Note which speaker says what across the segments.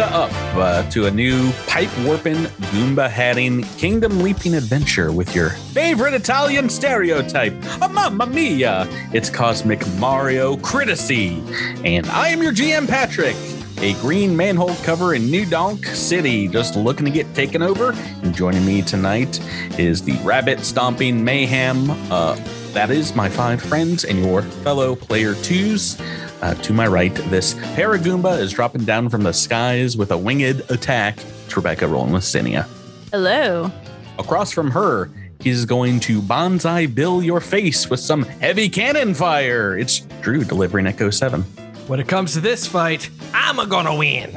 Speaker 1: up uh, to a new pipe warping, Goomba hatting, kingdom leaping adventure with your favorite Italian stereotype. A mamma mia! It's Cosmic Mario Critici. And I am your GM, Patrick. A green manhole cover in New Donk City, just looking to get taken over. And joining me tonight is the rabbit stomping mayhem. Uh, that is my five friends and your fellow player twos. Uh, to my right, this Paragoomba is dropping down from the skies with a winged attack. It's Rebecca rolling with Zinnia.
Speaker 2: Hello.
Speaker 1: Across from her, he's going to Banzai Bill your face with some heavy cannon fire. It's Drew delivering Echo 7.
Speaker 3: When it comes to this fight, I'm a gonna win.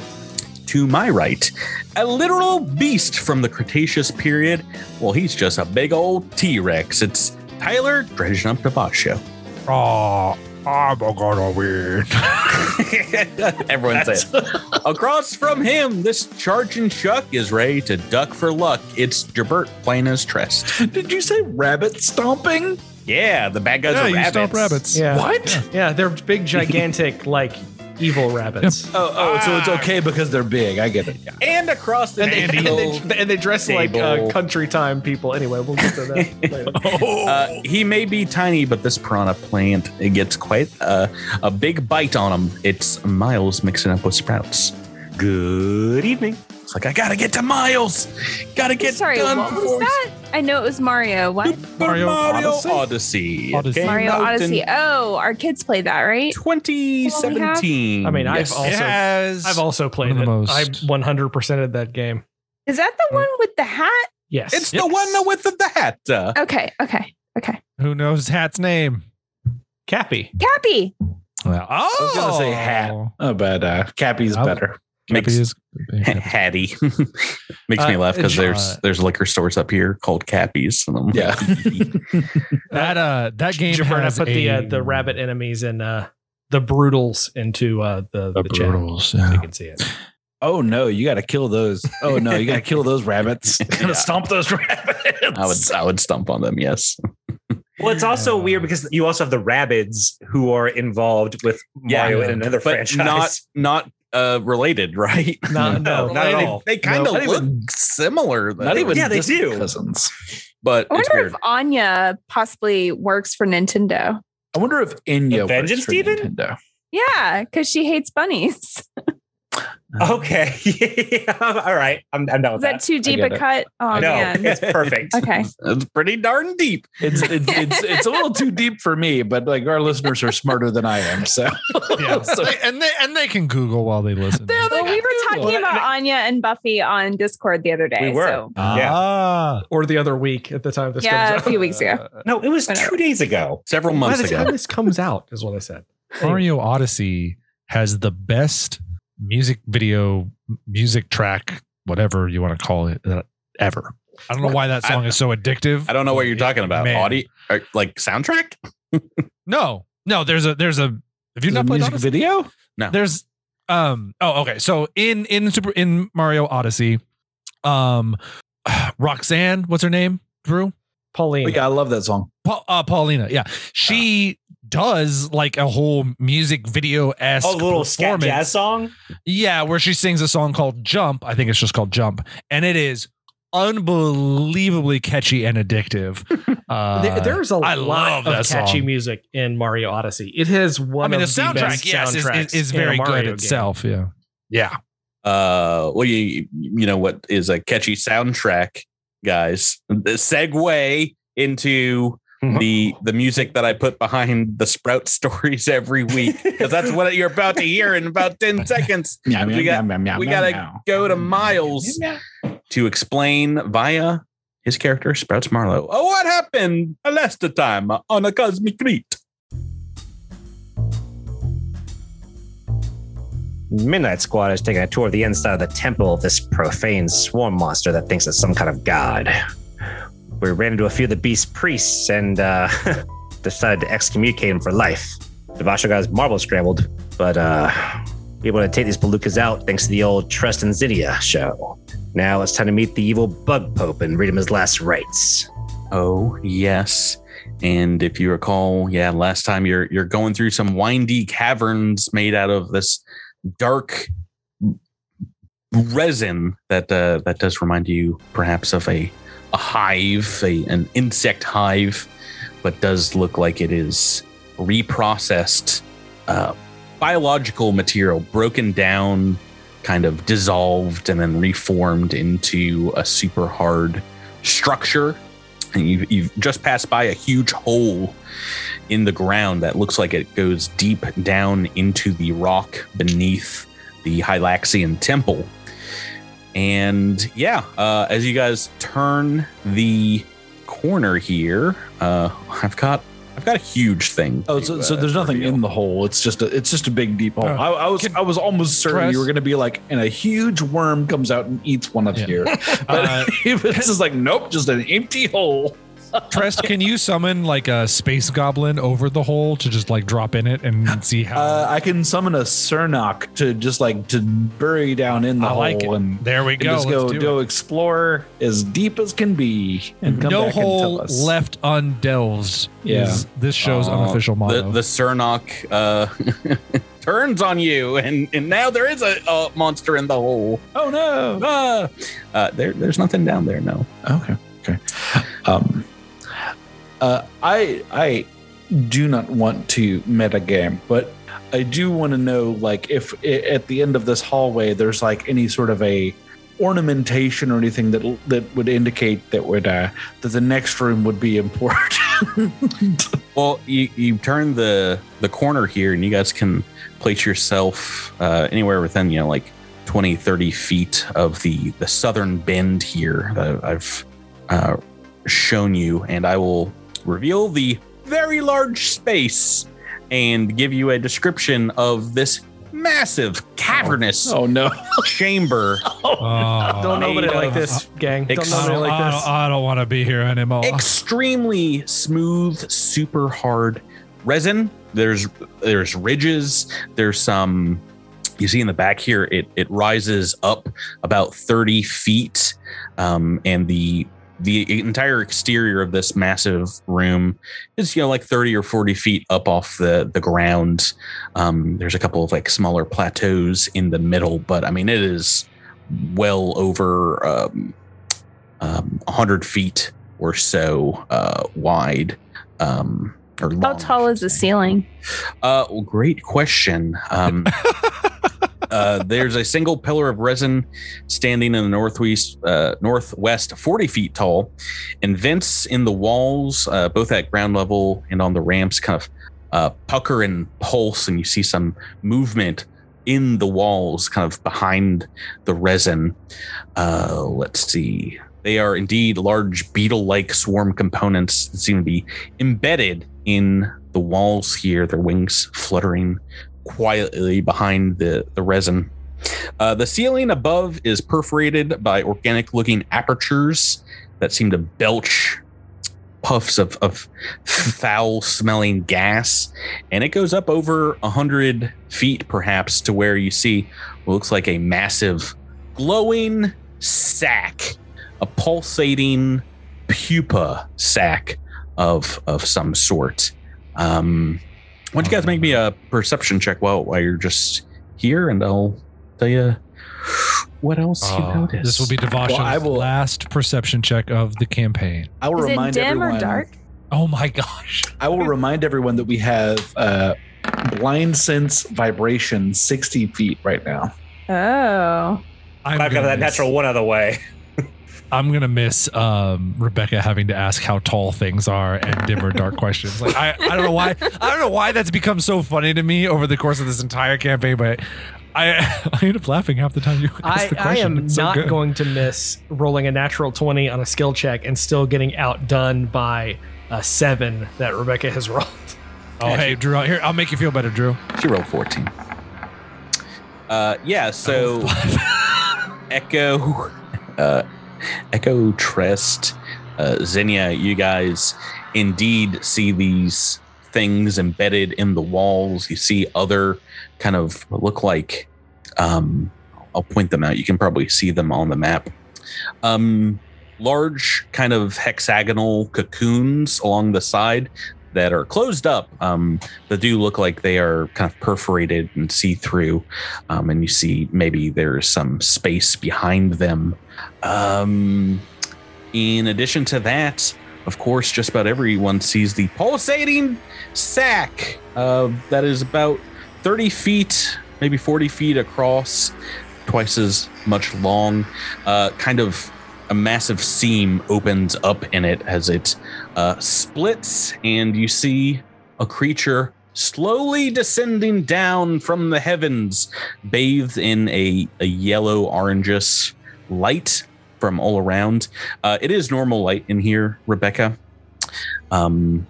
Speaker 1: To my right, a literal beast from the Cretaceous period. Well, he's just a big old T Rex. It's Tyler dredging up the boss show.
Speaker 4: Oh, I'm gonna win.
Speaker 1: Everyone says. Across from him, this charging Chuck is ready to duck for luck. It's Jabert playing as Trest.
Speaker 5: Did you say rabbit stomping?
Speaker 1: Yeah, the bad guys
Speaker 4: yeah,
Speaker 1: are
Speaker 4: you
Speaker 1: rabbits.
Speaker 4: stomp rabbits.
Speaker 3: Yeah.
Speaker 5: What?
Speaker 3: Yeah, they're big, gigantic, like evil rabbits.
Speaker 5: Oh, oh, so it's okay because they're big. I get it. Yeah.
Speaker 1: And across the
Speaker 3: And they, and,
Speaker 1: table,
Speaker 3: they, and they dress like uh, country time people. Anyway, we'll get to that later.
Speaker 1: uh, he may be tiny, but this piranha plant it gets quite uh, a big bite on him. It's Miles mixing up with Sprouts. Good evening. It's like I gotta get to Miles. Gotta get
Speaker 2: Sorry,
Speaker 1: done
Speaker 2: what was
Speaker 1: before
Speaker 2: that? I know it was Mario. What?
Speaker 1: Super
Speaker 4: Mario
Speaker 1: Mario
Speaker 4: Odyssey?
Speaker 1: Odyssey. It
Speaker 4: Odyssey.
Speaker 1: came
Speaker 2: Mario
Speaker 1: out in
Speaker 2: Odyssey. Oh, our kids played that, right?
Speaker 1: 2017.
Speaker 3: I mean, I've also-
Speaker 4: It has
Speaker 3: I've also played
Speaker 4: one of
Speaker 3: it.
Speaker 4: the most-
Speaker 3: I 100%ed that game.
Speaker 2: Is that the one with the hat?
Speaker 3: Yes.
Speaker 1: It's the one with the, the hat. Uh,
Speaker 2: Okay, okay, okay.
Speaker 4: Who knows Hat's name?
Speaker 3: Cappy.
Speaker 2: Cappy.
Speaker 4: Well, oh,
Speaker 5: I was gonna say hat. Oh, but uh, Cappy's
Speaker 4: I-
Speaker 5: better.
Speaker 1: Makes,
Speaker 4: is
Speaker 1: Hattie makes me
Speaker 3: Uh,
Speaker 1: laugh because there's
Speaker 4: uh,
Speaker 1: there's liquor stores up here called Cappies. And I'm like,
Speaker 5: Yeah.
Speaker 4: that. Uh, that game
Speaker 3: Jaberna
Speaker 4: has
Speaker 3: put the uh, the rabbit enemies and uh, the Broodals into uh, the, the,
Speaker 4: the
Speaker 3: chat.
Speaker 4: Broodals.
Speaker 3: So you can see it.
Speaker 5: Oh no, you got to kill those. Oh no, you got to kill those rabbits. Gotta
Speaker 1: Yeah.
Speaker 5: stomp those rabbits.
Speaker 1: I would I would stump on them. Yes.
Speaker 6: Well, it's also
Speaker 4: Uh,
Speaker 6: weird because you also have the Rabbids who are involved with Mario
Speaker 4: Yeah.
Speaker 6: in another
Speaker 1: but
Speaker 6: franchise.
Speaker 1: not not uh related, right?
Speaker 3: No, no,
Speaker 6: not at
Speaker 1: They-
Speaker 6: all.
Speaker 1: They kind of
Speaker 5: not
Speaker 1: look
Speaker 5: even-
Speaker 1: similar, though.
Speaker 5: Not even
Speaker 6: Yeah, they do.
Speaker 5: cousins.
Speaker 1: but
Speaker 2: I
Speaker 1: it's
Speaker 2: wonder
Speaker 1: weird.
Speaker 2: if Anya possibly works for Nintendo.
Speaker 5: I wonder if Anya works
Speaker 6: Vengeance
Speaker 5: for
Speaker 6: Demon?
Speaker 5: Nintendo.
Speaker 2: Yeah, because she hates bunnies.
Speaker 6: Okay. All right. I'm, I'm done
Speaker 2: Is
Speaker 6: with
Speaker 2: that
Speaker 6: that.
Speaker 2: too deep
Speaker 5: get
Speaker 2: a
Speaker 5: it.
Speaker 2: cut? Oh
Speaker 6: no,
Speaker 2: man.
Speaker 6: it's perfect.
Speaker 2: Okay.
Speaker 1: It's pretty darn deep.
Speaker 5: It's, it's it's it's a little too deep for me, but like our listeners are smarter than I am. So
Speaker 4: Yeah.
Speaker 5: So-
Speaker 4: and they and they can Google while they listen.
Speaker 2: Well, we were talking about Anya and Buffy on Discord the other day.
Speaker 6: We were.
Speaker 2: So
Speaker 6: Yeah.
Speaker 4: Ah,
Speaker 3: Or the other week at the time this
Speaker 2: yeah, a
Speaker 3: comes out.
Speaker 2: few weeks ago.
Speaker 6: No, it was
Speaker 2: Whatever.
Speaker 6: two days ago.
Speaker 1: Several
Speaker 3: By
Speaker 1: months
Speaker 3: the time
Speaker 1: ago.
Speaker 3: this comes out, is what I said.
Speaker 4: Mario Odyssey has the best music video, music track, whatever you want to call it, uh, ever. I don't know why that song
Speaker 1: I-
Speaker 4: is so addictive.
Speaker 1: I don't know what you're talking about.
Speaker 4: Man.
Speaker 1: Audio, or, like soundtrack?
Speaker 4: No, no. There's a there's a. Have you
Speaker 5: Is it
Speaker 4: not
Speaker 5: a
Speaker 4: played
Speaker 5: music
Speaker 4: Odyssey?
Speaker 5: video? No.
Speaker 4: There's um. Oh, okay. So in in super in Mario Odyssey, um, Roxanne, what's her name? Drew.
Speaker 3: Pauline.
Speaker 5: Oh, yeah, I love that song.
Speaker 4: Pa- uh, Paulina, yeah, she does like a whole music video esque
Speaker 6: Oh, little scat jazz song.
Speaker 4: Yeah, where she sings a song called Jump. I think it's just called Jump. And it is unbelievably catchy and addictive. Uh,
Speaker 3: There- there's a
Speaker 4: I
Speaker 3: lot
Speaker 4: love
Speaker 3: of catchy
Speaker 4: song.
Speaker 3: music in Mario Odyssey. It has one
Speaker 4: I mean, the
Speaker 3: of the,
Speaker 4: soundtrack,
Speaker 3: best
Speaker 4: yes, is,
Speaker 3: soundtracks
Speaker 4: is, is very
Speaker 3: Mario
Speaker 4: good
Speaker 3: game.
Speaker 4: itself. Yeah. Yeah.
Speaker 1: Uh, well, you you know what is a catchy soundtrack, guys? The segue into Mm-hmm. the the music that I put behind the Sprout stories every week because that's what you're about to hear in about ten seconds.
Speaker 5: Meow, meow,
Speaker 1: We got-
Speaker 5: meow, meow,
Speaker 1: we gotta. Go to Miles to explain via his character Sprouts Marlowe. Oh, what happened last time on a cosmic reach?
Speaker 6: Midnight Squad is taking a tour of the inside of the temple of this profane swarm monster that thinks it's some kind of god. We ran into a few of the beast priests and uh, decided to excommunicate him for life. Devasho got his marble scrambled, but uh, we able to take these Balukas out thanks to the old Trest and Zydia show. Now it's time to meet the evil Bug Pope and read him his last rites.
Speaker 1: Oh, yes. And if you recall, yeah, last time you're you're going through some windy caverns made out of this dark resin that uh, that does remind you perhaps of a a hive, a, an insect hive, but does look like it is reprocessed uh, biological material, broken down, kind of dissolved, and then reformed into a super hard structure. And you've, you've just passed by a huge hole in the ground that looks like it goes deep down into the rock beneath the Hylaxian temple. And yeah, uh, as you guys turn the corner here, uh, I've got I've got a huge thing.
Speaker 5: Oh,
Speaker 1: to,
Speaker 5: so, so
Speaker 1: uh,
Speaker 5: there's nothing
Speaker 1: reveal.
Speaker 5: in the hole. It's just a it's just a big deep hole.
Speaker 4: Oh.
Speaker 5: I, I was
Speaker 4: Can-
Speaker 5: I was almost certain
Speaker 4: Tress-
Speaker 5: you were going to be like, and a huge worm comes out and eats one of
Speaker 4: Yeah.
Speaker 5: here. But
Speaker 4: Uh,
Speaker 5: this is like, nope, just an empty hole.
Speaker 4: Trest, can you summon like a space goblin over the hole to just like drop in it and see how?
Speaker 5: Uh, I can summon a Cernok to just like to bury down in the
Speaker 4: I
Speaker 5: hole
Speaker 4: like it.
Speaker 5: and,
Speaker 4: there we go.
Speaker 5: just go
Speaker 4: Let's do
Speaker 5: go
Speaker 4: it.
Speaker 5: explore as deep as can be and come
Speaker 4: no
Speaker 5: back and
Speaker 4: hole
Speaker 5: tell us.
Speaker 4: left undelved.
Speaker 5: Yeah.
Speaker 4: is this show's
Speaker 1: Uh,
Speaker 4: unofficial motto.
Speaker 1: The, the Cernok uh, turns on you, and, and now there is a, a monster in the hole.
Speaker 5: Oh no.
Speaker 1: Ah! Uh, there, there's nothing down there. No.
Speaker 5: Okay. Okay. Um, uh, I I do not want to meta game, but I do want to know, like, if at the end of this hallway there's like any sort of a ornamentation or anything that that would indicate that would uh, that the next room would be important.
Speaker 1: Well, you, you turn the the corner here, and you guys can place yourself uh, anywhere within you know like 20, 30 feet of the the southern bend here that I've uh, shown you, and I will reveal the very large space and give you a description of this massive cavernous
Speaker 5: oh no!
Speaker 1: chamber
Speaker 4: Oh.
Speaker 3: Don't nobody
Speaker 1: Made
Speaker 3: like this, gang. Don't
Speaker 1: ex-
Speaker 4: I
Speaker 3: nobody
Speaker 4: don't,
Speaker 3: like
Speaker 4: I
Speaker 3: this.
Speaker 4: don't, I don't want to be here anymore.
Speaker 1: extremely smooth, super hard resin. There's there's ridges. There's some you see in the back here. It it rises up about thirty feet, um, and the the entire exterior of this massive room is you know like 30 or 40 feet up off the the ground um there's a couple of like smaller plateaus in the middle but i mean it is well over um um 100 feet or so uh wide um or
Speaker 2: How
Speaker 1: long, I
Speaker 2: tall is the ceiling?
Speaker 1: Uh, well, great question. Um, uh, there's a single pillar of resin standing in the northwest, uh, northwest, 40 feet tall, and vents in the walls, uh, both at ground level and on the ramps, kind of uh, pucker and pulse, and you see some movement in the walls, kind of behind the resin. Uh, let's see. They are indeed large beetle-like swarm components that seem to be embedded in the walls here, their wings fluttering quietly behind the, the resin. Uh, the ceiling above is perforated by organic looking apertures that seem to belch puffs of, of foul smelling gas. And it goes up over a hundred feet, perhaps, to where you see what looks like a massive glowing sack, a pulsating pupa sack of of some sort. Um, why don't you guys make me a perception check while while you're just here, and I'll tell you what else you
Speaker 4: Oh,
Speaker 1: notice.
Speaker 4: this will be Devash's
Speaker 5: Well, I will-
Speaker 4: last perception check of the campaign.
Speaker 5: I will
Speaker 2: Is it
Speaker 5: remind
Speaker 2: dim
Speaker 5: everyone.
Speaker 2: or dark?
Speaker 4: Oh my gosh.
Speaker 5: I will remind everyone that we have uh, blind sense vibration 60 feet right now.
Speaker 2: Oh.
Speaker 4: I'm
Speaker 6: I've got
Speaker 4: gonna
Speaker 6: that natural one other way.
Speaker 4: I'm gonna miss um, Rebecca having to ask how tall things are and dim or dark questions. Like I, I don't know why I don't know why that's become so funny to me over the course of this entire campaign, but I I end up laughing half the time you ask
Speaker 3: I,
Speaker 4: the question.
Speaker 3: I am
Speaker 4: It's so
Speaker 3: not
Speaker 4: good.
Speaker 3: going to miss rolling a natural 20 on a skill check and still getting outdone by a seven that Rebecca has rolled.
Speaker 4: Oh hey Drew, here I'll make you feel better, Drew.
Speaker 1: She rolled 14. Uh, yeah, so Echo, uh, Echo Trest, uh, Zinnia, you guys indeed see these things embedded in the walls. You see other kind of look like, um, I'll point them out. You can probably see them on the map. Um, large kind of hexagonal cocoons along the side that are closed up um, that do look like they are kind of perforated and see through. Um, and you see maybe there's some space behind them. Um, in addition to that, of course, just about everyone sees the pulsating sack uh, that is about 30 feet, maybe 40 feet across, twice as much long. Uh, kind of a massive seam opens up in it as it uh, splits, and you see a creature slowly descending down from the heavens, bathed in a, a yellow orangish light from all around. Uh, it is normal light in here, Rebecca. Um,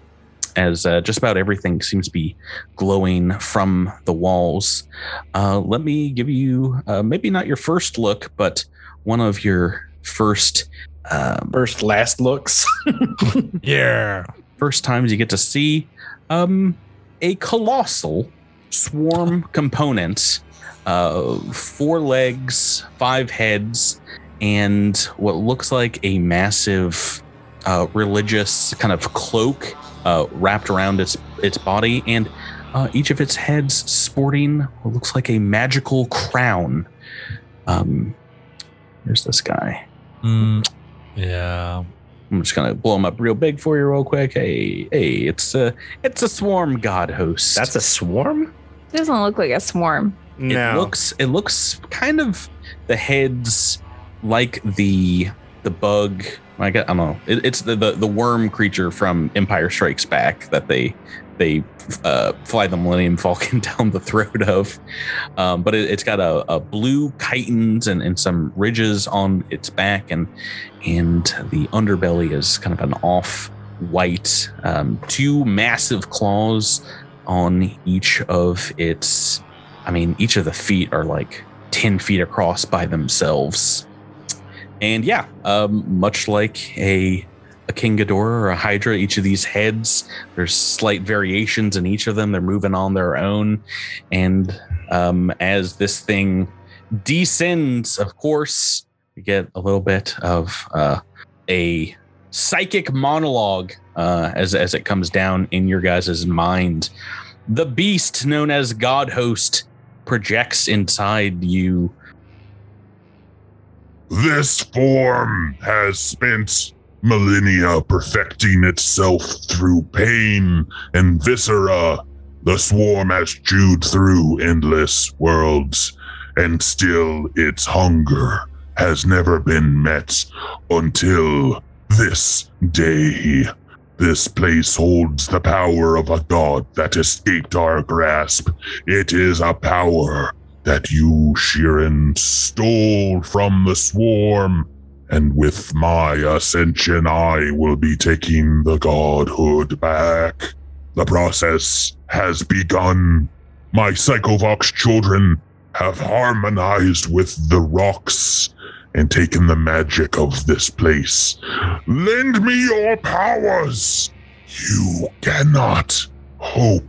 Speaker 1: as uh, just about everything seems to be glowing from the walls. Uh, let me give you uh, maybe not your first look, but one of your first um,
Speaker 5: First, last looks.
Speaker 4: Yeah.
Speaker 1: first times you get to see um, a colossal swarm component uh, four legs five heads and what looks like a massive uh, religious kind of cloak uh, wrapped around its its body and uh, each of its heads sporting what looks like a magical crown um, here's this guy
Speaker 4: Mm, yeah.
Speaker 1: I'm just gonna blow them up real big for you, real quick. Hey, hey, it's a it's a swarm god host.
Speaker 6: That's a swarm?
Speaker 2: It Doesn't look like a swarm.
Speaker 1: it looks it looks kind of the heads like the the bug. I got I don't know. It, it's the, the the worm creature from Empire Strikes Back that they they uh, fly the Millennium Falcon down the throat of. Um, but it, it's got a, a blue chitons and, and some ridges on its back, and and the underbelly is kind of an off white. Um, two massive claws on each of its. I mean, each of the feet are like ten feet across by themselves. And yeah, um, much like a a King Ghidorah or a Hydra, each of these heads, there's slight variations in each of them. They're moving on their own. And um, as this thing descends, of course, you get a little bit of uh, a psychic monologue uh, as, as it comes down in your guys' mind. The beast known as God Host projects inside you.
Speaker 7: This form has spent millennia perfecting itself through pain and viscera. The swarm has chewed through endless worlds, and still its hunger has never been met until this day. This place holds the power of a god that escaped our grasp. It is a power that you, Shirren, stole from the swarm. And with my ascension, I will be taking the godhood back. The process has begun. My Psychovox children have harmonized with the rocks and taken the magic of this place. Lend me your powers. You cannot hope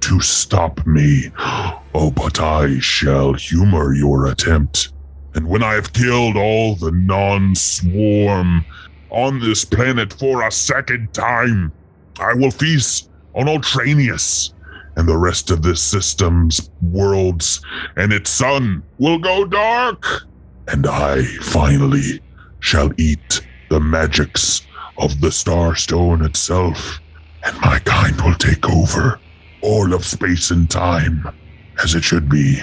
Speaker 7: to stop me. Oh, but I shall humor your attempt. And when I have killed all the non swarm on this planet for a second time, I will feast on Ultranius and the rest of this system's worlds, and its sun will go dark. And I finally shall eat the magics of the Starstone itself, and my kind will take over all of space and time as it should be,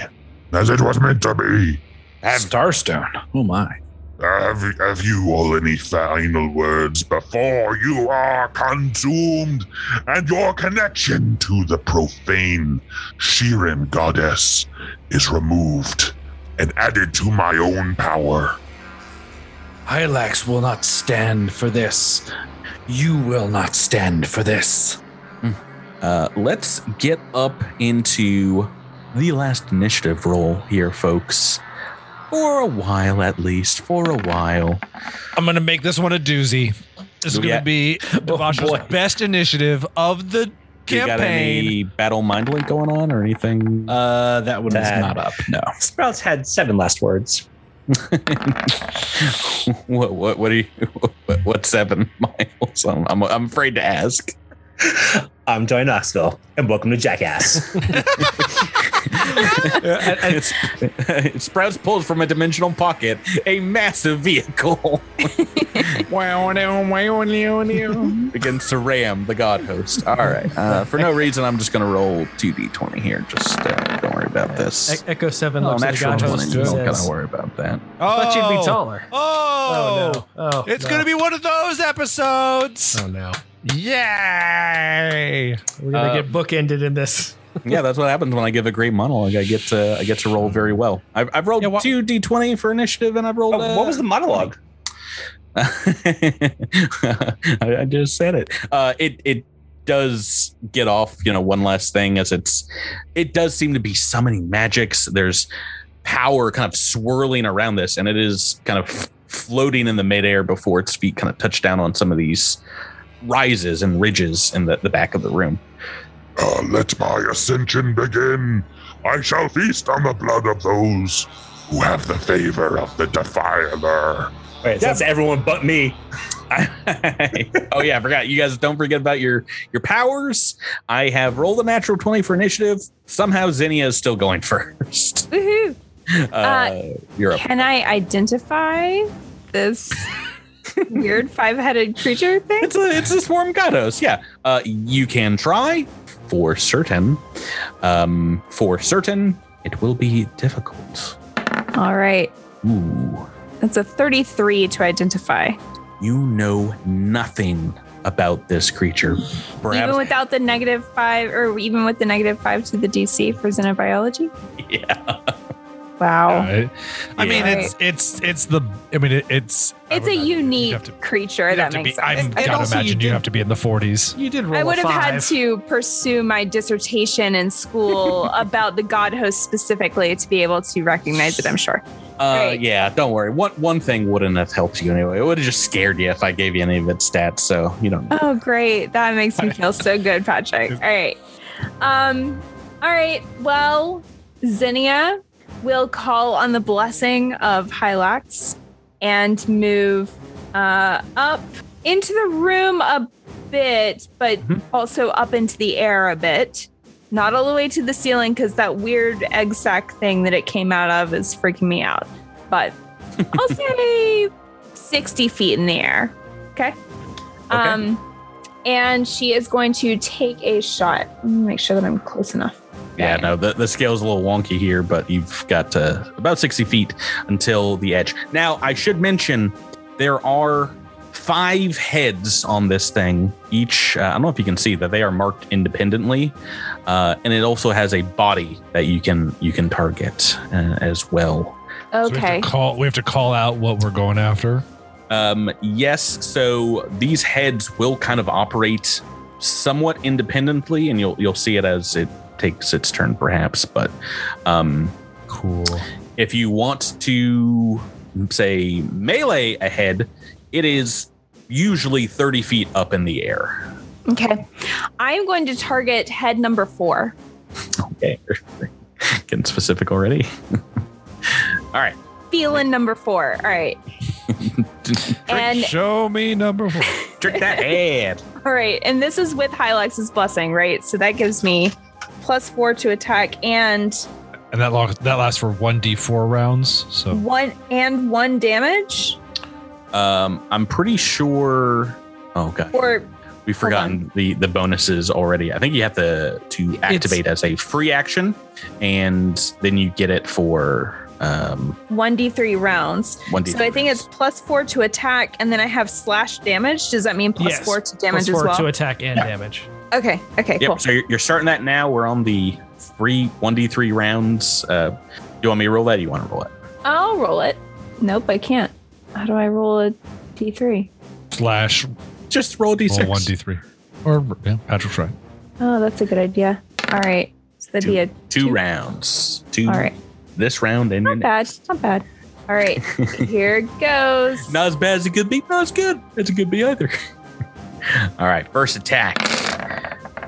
Speaker 7: as it was meant to be.
Speaker 5: Starstone. Oh my.
Speaker 7: Have, have you all any final words before you are consumed and your connection to the profane Shirren goddess is removed and added to my own power?
Speaker 5: Hylax will not stand for this. You will not stand for this.
Speaker 1: Uh, let's get up into the last initiative roll here, folks. For a while, at least. For a while.
Speaker 4: I'm gonna make this one a doozy. This is gonna be Devasha's
Speaker 5: boy.
Speaker 4: best initiative of the
Speaker 1: Do you got any battle mind link going on or anything?
Speaker 5: Uh, that one is not up. No.
Speaker 6: Sprouts had seven last words.
Speaker 1: what what what do you what, what seven miles? I'm, I'm I'm afraid to ask.
Speaker 6: I'm Johnny Knoxville, and welcome to Jackass.
Speaker 1: it, it sprouts pulls from a dimensional pocket a massive vehicle. Begins to ram the god host. All right. Uh, for no reason, I'm just going to roll 2d20 here. Just uh, don't worry about this.
Speaker 3: E- Echo Seven
Speaker 1: Oh,
Speaker 3: looks at the god
Speaker 1: 20.
Speaker 3: host
Speaker 1: Don't gotta worry about that.
Speaker 3: I "Thought you'd
Speaker 4: Oh.
Speaker 3: be taller."
Speaker 4: Oh,
Speaker 3: Oh no! Oh,
Speaker 4: It's
Speaker 3: no.
Speaker 4: gonna be one of those episodes.
Speaker 3: Oh no!
Speaker 4: Yay!
Speaker 3: We're gonna
Speaker 1: Uh,
Speaker 3: get bookended in this.
Speaker 1: yeah, that's what happens when I give a great monologue. I get to I get to roll very well. I've, I've rolled
Speaker 4: Yeah, wha-
Speaker 1: two d20 for initiative, and I've rolled.
Speaker 6: Oh, what was the monologue?
Speaker 1: I, I just said it. Uh, it it does get off, you know, one last thing as it's it does seem to be summoning magics. There's power kind of swirling around this, and it is kind of floating in the midair before its feet kind of touch down on some of these rises and ridges in the, the back of the room.
Speaker 7: Uh, let my ascension begin. I shall feast on the blood of those who have the favor of the defiler.
Speaker 6: Wait, so that's everyone but me.
Speaker 1: oh yeah, I forgot. You guys don't forget about your your powers. I have rolled a natural 20 for initiative. Somehow Zinnia is still going first.
Speaker 2: Woohoo!
Speaker 1: Uh, you're up.
Speaker 2: Can I identify this weird five-headed creature thing?
Speaker 1: It's a it's a swarm gatos. Yeah. Uh, you can try for certain. Um, for certain, it will be difficult.
Speaker 2: All right.
Speaker 1: Ooh,
Speaker 2: That's a 33 to identify.
Speaker 1: you know nothing about this creature. Perhaps,
Speaker 2: Even without the negative five, or even with the negative five to the DC for xenobiology?
Speaker 1: yeah.
Speaker 2: Wow.
Speaker 4: Right. I mean,
Speaker 2: Yeah.
Speaker 4: it's it's it's the. I mean, it, it's.
Speaker 2: It's a unique
Speaker 4: to-
Speaker 2: creature. That
Speaker 4: have
Speaker 2: makes
Speaker 4: be,
Speaker 2: sense.
Speaker 4: I'm
Speaker 3: And
Speaker 4: gotta
Speaker 3: also you
Speaker 4: imagine you
Speaker 3: did-
Speaker 4: have to be in the 40s.
Speaker 3: You did roll.
Speaker 2: I would
Speaker 3: a
Speaker 2: have had to pursue my dissertation in school about the god host specifically to be able to recognize it, I'm sure.
Speaker 1: Uh,
Speaker 2: Right.
Speaker 1: yeah, don't worry. One one thing wouldn't have helped you anyway. It would have just scared you if I gave you any of its stats. So you don't. Know.
Speaker 2: Oh, great. That makes me feel so good, Patrick. All right. Um, all right. Well, Zinnia will call on the blessing of Hylax and move uh, up into the room a bit, but
Speaker 1: Mhm.
Speaker 2: also up into the air a bit. Not all the way to the ceiling because that weird egg sac thing that it came out of is freaking me out. But I'll say 60 feet in the air. Okay. Um, and she is going to take a shot. Let me make sure that I'm close enough.
Speaker 1: Yeah, no, the, the scale's a little wonky here, but you've got uh, about 60 feet until the edge. Now, I should mention there are five heads on this thing. Each, uh, I don't know if you can see that they are marked independently, uh, and it also has a body that you can you can target uh, as well.
Speaker 4: So we have
Speaker 2: Okay.
Speaker 4: to call. We have to call out what we're going after.
Speaker 1: Um, yes, so these heads will kind of operate somewhat independently, and you'll you'll see it as it takes its turn, perhaps. But um,
Speaker 4: Cool.
Speaker 1: if you want to say melee ahead, it is usually 30 feet up in the air.
Speaker 2: Okay. I'm going to target head number four.
Speaker 1: Okay, getting specific already. All right.
Speaker 2: Feeling number four. All right. And
Speaker 4: Show me number four.
Speaker 1: Trick that head.
Speaker 2: all right. And this is with Hylax's blessing, right? So that gives me plus four to attack and
Speaker 4: And that lasts that lasts for one d four rounds. So
Speaker 2: one and one damage.
Speaker 1: Um, I'm pretty sure. Oh god,
Speaker 2: Or
Speaker 1: we've forgotten the the bonuses already. I think you have to to activate as a free action, and then you get it for um
Speaker 2: one d3 rounds.
Speaker 1: 1D3
Speaker 2: So I think it's plus four to attack, and then I have slash damage. Does that mean plus
Speaker 3: Yes,
Speaker 2: four to damage
Speaker 3: Plus four
Speaker 2: as well?
Speaker 3: to attack and damage.
Speaker 2: Okay. Okay.
Speaker 1: Yep.
Speaker 2: Cool.
Speaker 1: So you're, you're starting that now. We're on the free one d three rounds. Uh, do you want me to roll that? Or you want to roll it?
Speaker 2: I'll roll it. Nope, I can't. How do I roll a d3?
Speaker 4: slash
Speaker 1: Just roll a d
Speaker 4: roll
Speaker 1: six.
Speaker 4: one d three. Or yeah, Patrick's right.
Speaker 2: Oh, that's a good idea. All right. So that'd be a
Speaker 1: Two
Speaker 2: two.
Speaker 1: rounds. Two.
Speaker 2: All right.
Speaker 1: This round and
Speaker 2: Not
Speaker 1: then
Speaker 2: bad. Not bad. All right. Here goes.
Speaker 1: Not as bad as it could be. Not as good as it could be either. All right, first attack.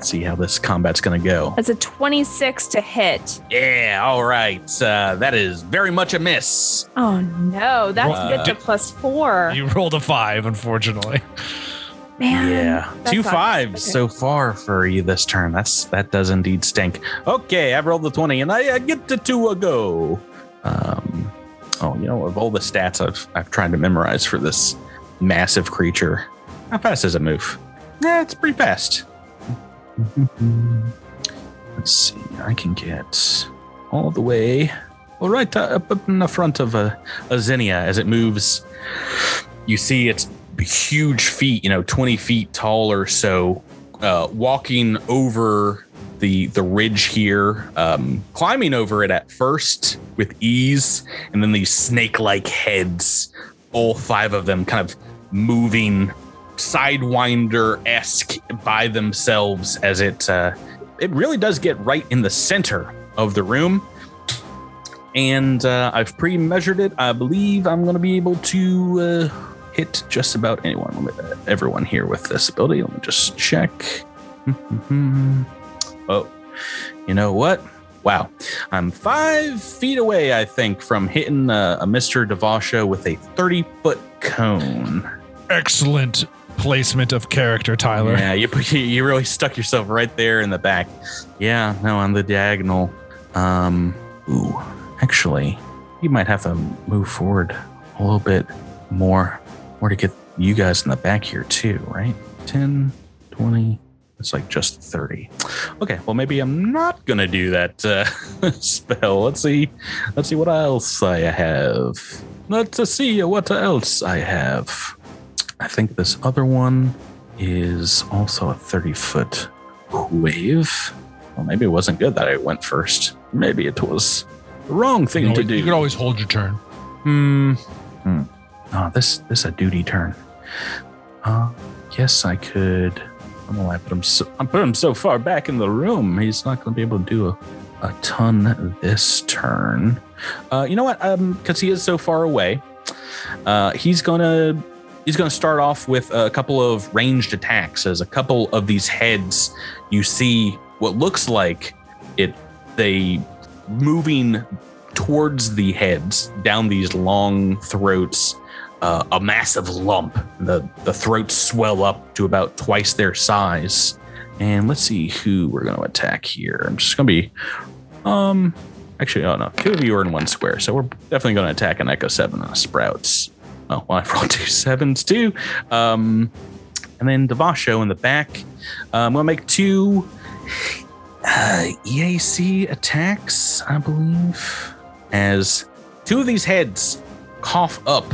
Speaker 1: Let's see how this combat's gonna go.
Speaker 2: That's a 26 to hit.
Speaker 1: Yeah, all right. Uh, that is very much a miss.
Speaker 2: Oh no, that's
Speaker 1: Uh,
Speaker 2: good to plus four.
Speaker 4: You rolled a five, unfortunately.
Speaker 2: Man.
Speaker 1: yeah,
Speaker 2: that
Speaker 1: two
Speaker 2: sucks.
Speaker 1: fives
Speaker 2: Okay.
Speaker 1: so far for you this turn. That's that does indeed stink. Okay, I've rolled the twenty, and I, I get to two a go. Um, oh, you know, of all the stats I've I've tried to memorize for this massive creature, how fast does it move? Yeah, it's pretty fast. Let's see. I can get all the way, all right, uh, up in the front of a, a zinnia as it moves. You see its huge feet, you know, 20 feet tall or so, uh, walking over the the ridge here, um, climbing over it at first with ease, and then these snake-like heads, all five of them, kind of moving sidewinder-esque by themselves as it uh, it really does get right in the center of the room. And uh, I've pre-measured it. I believe I'm going to be able to uh, hit just about anyone, everyone here with this ability. Let me just check. oh, you know what? Wow, I'm five feet away, I think, from hitting uh, a Mr. Devasha with a 30 foot cone.
Speaker 4: Excellent placement of character, Tyler.
Speaker 1: Yeah, you you really stuck yourself right there in the back. Yeah, no, on the diagonal. Um, ooh, actually, you might have to move forward a little bit more, more to get you guys in the back here too, right? 10, 20. It's like just 30. Okay, well maybe I'm not gonna do that uh, spell. Let's see. Let's see what else I have. Let's see what else I have. I think this other one is also a 30 foot wave. Well, maybe it wasn't good that I went first. Maybe it was the wrong thing
Speaker 4: can
Speaker 1: to
Speaker 4: always,
Speaker 1: do.
Speaker 4: you could always hold your turn.
Speaker 1: Hmm. Hmm. Oh, this this a duty turn. Uh, yes, I could. I don't know why I put him. So, I put him so far back in the room. He's not going to be able to do a, a ton this turn. Uh, you know what? Um, because he is so far away, uh, he's gonna he's gonna start off with a couple of ranged attacks. As a couple of these heads, you see what looks like it. They moving towards the heads down these long throats uh, a massive lump. The the throats swell up to about twice their size. And let's see who we're going to attack here. I'm just going to be um actually oh no. Two of you are in one square so we're definitely going to attack an echo 7 and a sprouts oh well i've rolled two sevens too um and then devasho in the back i'm going to make two uh, EAC attacks, I believe, as two of these heads cough up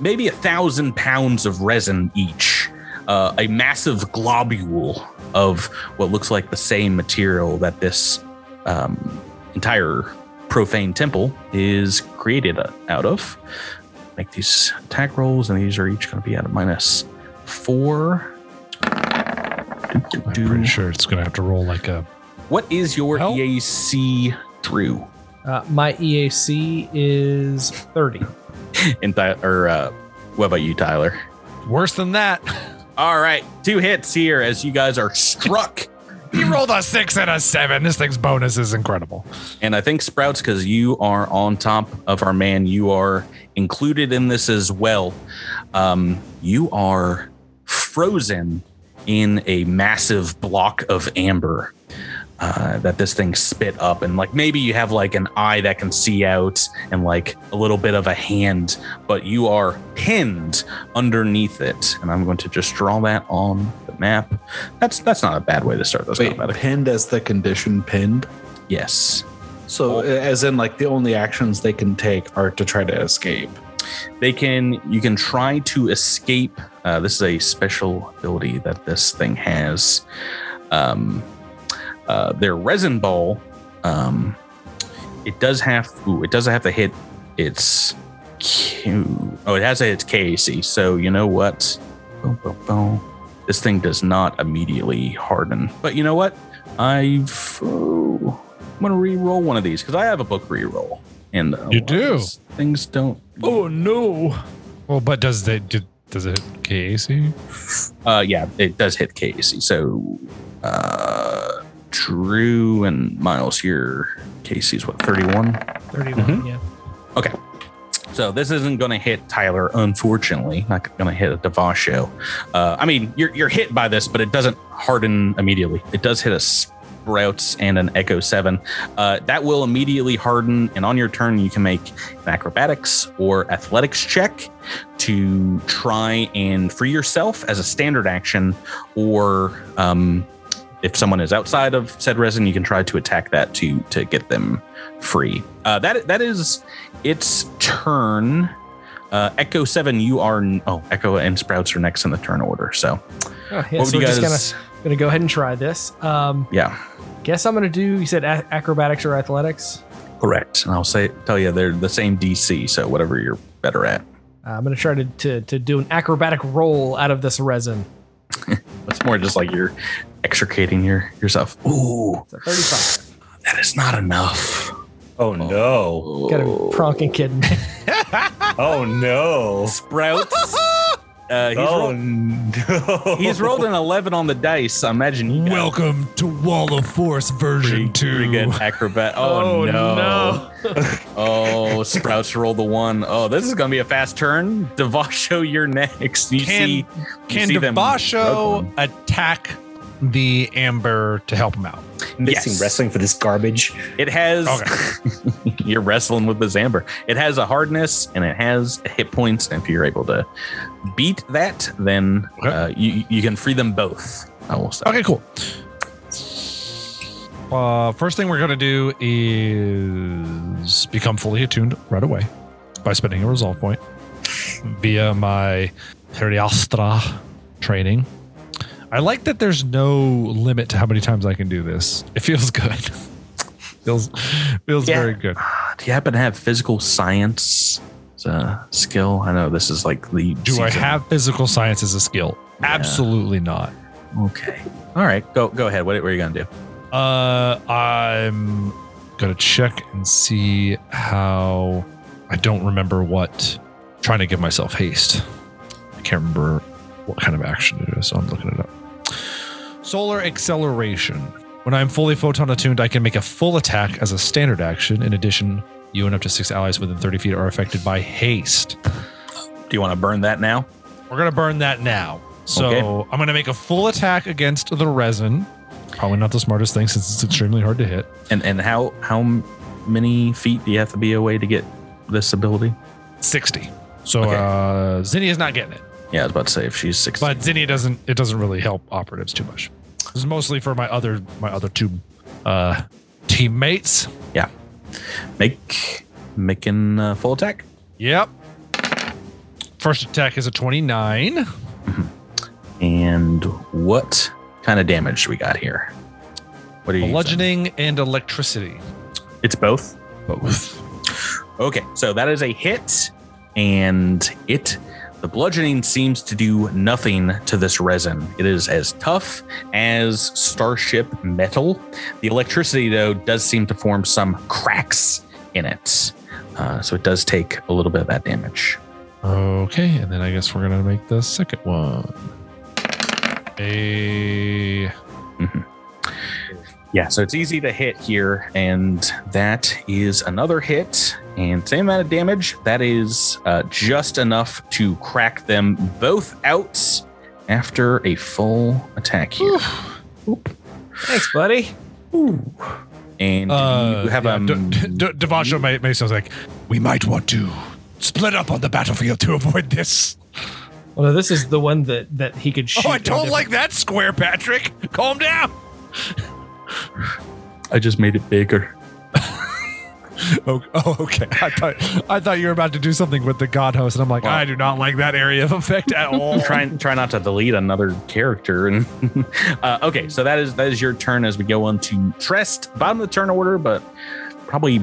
Speaker 1: maybe a thousand pounds of resin each, uh, a massive globule of what looks like the same material that this um, entire profane temple is created out of. Make these attack rolls, and these are each going to be at a minus four.
Speaker 4: I'm pretty sure it's going to have to roll like a.
Speaker 1: What is your
Speaker 4: Well-
Speaker 1: EAC through?
Speaker 3: Uh, my EAC is 30.
Speaker 1: In Ty- or uh, what about you, Tyler?
Speaker 4: Worse than that.
Speaker 1: All right, two hits here as you guys are struck.
Speaker 4: You rolled a six and a seven. This thing's bonus is incredible.
Speaker 1: And I think Sprouts, because you are on top of our man, you are included in this as well. Um, you are frozen in a massive block of amber uh, that this thing spit up. And like maybe you have like an eye that can see out and like a little bit of a hand, but you are pinned underneath it. And I'm going to just draw that on the map. That's that's not a bad way to start this
Speaker 5: Wait,
Speaker 1: combat.
Speaker 5: pinned as the condition pinned.
Speaker 1: Yes.
Speaker 5: So, as in, like the only actions they can take are to try to escape.
Speaker 1: they can you can try to escape uh, this is a special ability that this thing has um, uh, their resin ball um, it does have ooh, it doesn't have to hit its Q. oh it has to hit its KAC so you know what Boom, boom, boom. this thing does not immediately harden but you know what I've oh, I'm gonna re-roll one of these because I have a book re-roll and uh,
Speaker 4: You do?
Speaker 1: things don't
Speaker 3: Oh, no.
Speaker 4: Well, but does it do- does it hit KAC?
Speaker 1: Uh, yeah, it does hit KAC. So, uh, Drew and Miles here. KAC's what, 31?
Speaker 3: 31, yeah. Okay.
Speaker 1: So this isn't going to hit Tyler, unfortunately. Not going to hit a Devasho. Uh, I mean, you're you're hit by this, but it doesn't harden immediately. It does hit a Sprouts and an Echo Seven. Uh, that will immediately harden, and on your turn, you can make an acrobatics or athletics check to try and free yourself as a standard action, or um, if someone is outside of said resin, you can try to attack that to to get them free. Uh, that that is its turn. Uh, Echo Seven, you are oh Echo and Sprouts are next in the turn order. So
Speaker 3: Oh, yeah, so we're
Speaker 1: guys?
Speaker 3: just gonna gonna go ahead and try this. Um,
Speaker 1: yeah,
Speaker 3: guess I'm gonna do. You said a- acrobatics or athletics.
Speaker 1: correct. And I'll say tell you they're the same DC, so whatever you're better at.
Speaker 3: Uh, I'm gonna try to, to to do an acrobatic roll out of this resin.
Speaker 1: It's more just like you're extricating your yourself. Ooh,
Speaker 3: It's a 35.
Speaker 1: that is not enough.
Speaker 6: Oh no!
Speaker 3: Got a pronking kidding me.
Speaker 6: Oh no!
Speaker 1: Sprouts. Uh, he's,
Speaker 6: Oh
Speaker 1: rolled,
Speaker 6: no!
Speaker 1: he's rolled an 11 on the dice. I imagine you got
Speaker 4: Welcome to Wall of Force version two.
Speaker 1: pretty good acrobat. Oh, no.
Speaker 3: no.
Speaker 1: Oh, Sprouts rolled the one. Oh, this is going to be a fast turn. Devasho, you're next. You
Speaker 4: Can-
Speaker 1: see, you
Speaker 4: Can
Speaker 1: see them
Speaker 4: Devasho
Speaker 1: struggling.
Speaker 4: attack the amber to help him out?
Speaker 6: Missing
Speaker 1: Yes.
Speaker 6: wrestling for this garbage.
Speaker 1: It has.
Speaker 4: Okay.
Speaker 1: you're wrestling with this amber. It has a hardness and it has hit points. And if you're able to beat that, then
Speaker 4: Okay.
Speaker 1: uh, you you can free them both. I will say.
Speaker 4: Okay, cool. Uh, first thing we're gonna do is become fully attuned right away by spending a resolve point via my Heriastra training. I like that there's no limit to how many times I can do this. It feels good. feels feels
Speaker 1: Yeah.
Speaker 4: very good.
Speaker 1: Do you happen to have physical science as a skill? I know this is like the.
Speaker 4: Do I have physical science as a skill? Absolutely not.
Speaker 1: Okay. All right. Go go ahead. What, what are you gonna do?
Speaker 4: Uh, I'm gonna check and see how. I don't remember what. Trying to give myself haste. I can't remember what kind of action it is, so I'm looking it up. Solar acceleration. When I'm fully photon attuned, I can make a full attack as a standard action. In addition, you and up to six allies within 30 feet are affected by haste.
Speaker 1: Do you want to burn that now?
Speaker 4: We're gonna burn that now. So
Speaker 1: Okay.
Speaker 4: I'm gonna make a full attack against the resin. Probably not the smartest thing since it's extremely hard to hit.
Speaker 1: And and how how many feet do you have to be away to get this ability?
Speaker 4: 60. So
Speaker 1: Okay.
Speaker 4: uh Zinnia's not getting it.
Speaker 1: Yeah, I was about to say if she's six.
Speaker 4: But Zinnia doesn't it doesn't really help operatives too much. This is mostly for my other my other two uh teammates. Yeah.
Speaker 1: Make making uh, full attack.
Speaker 4: Yep. First attack is a 29.
Speaker 1: And what kind of damage we got here? What are you? using?
Speaker 4: Bludgeoning and electricity.
Speaker 1: It's both.
Speaker 4: Both.
Speaker 1: Okay, so that is a hit, and it the bludgeoning seems to do nothing to this resin. It is as tough as starship metal. The electricity, though, does seem to form some cracks in it, uh, so it does take a little bit of that damage.
Speaker 4: Okay, and then I guess we're gonna make the second one. A
Speaker 1: Yeah, so it's easy to hit here, and that is another hit, and same amount of damage. That is uh, just enough to crack them both out after a full attack here.
Speaker 3: Thanks, buddy.
Speaker 1: And
Speaker 4: uh,
Speaker 1: you have
Speaker 4: yeah,
Speaker 1: a
Speaker 4: D- D- D- Devasho may, may sounds like we might want to split up on the battlefield to avoid this.
Speaker 3: Well, no, this is the one that that he could shoot.
Speaker 4: Oh, I don't like that square, Patrick. Calm down.
Speaker 1: I just made it bigger.
Speaker 4: Oh, oh, okay. I thought I thought you were about to do something with the god host, and I'm like,
Speaker 1: Well-
Speaker 4: I do not like that area of effect at all.
Speaker 1: try try not to delete another character and uh, okay so that is that is your turn as we go on to Trest bottom of the turn order but probably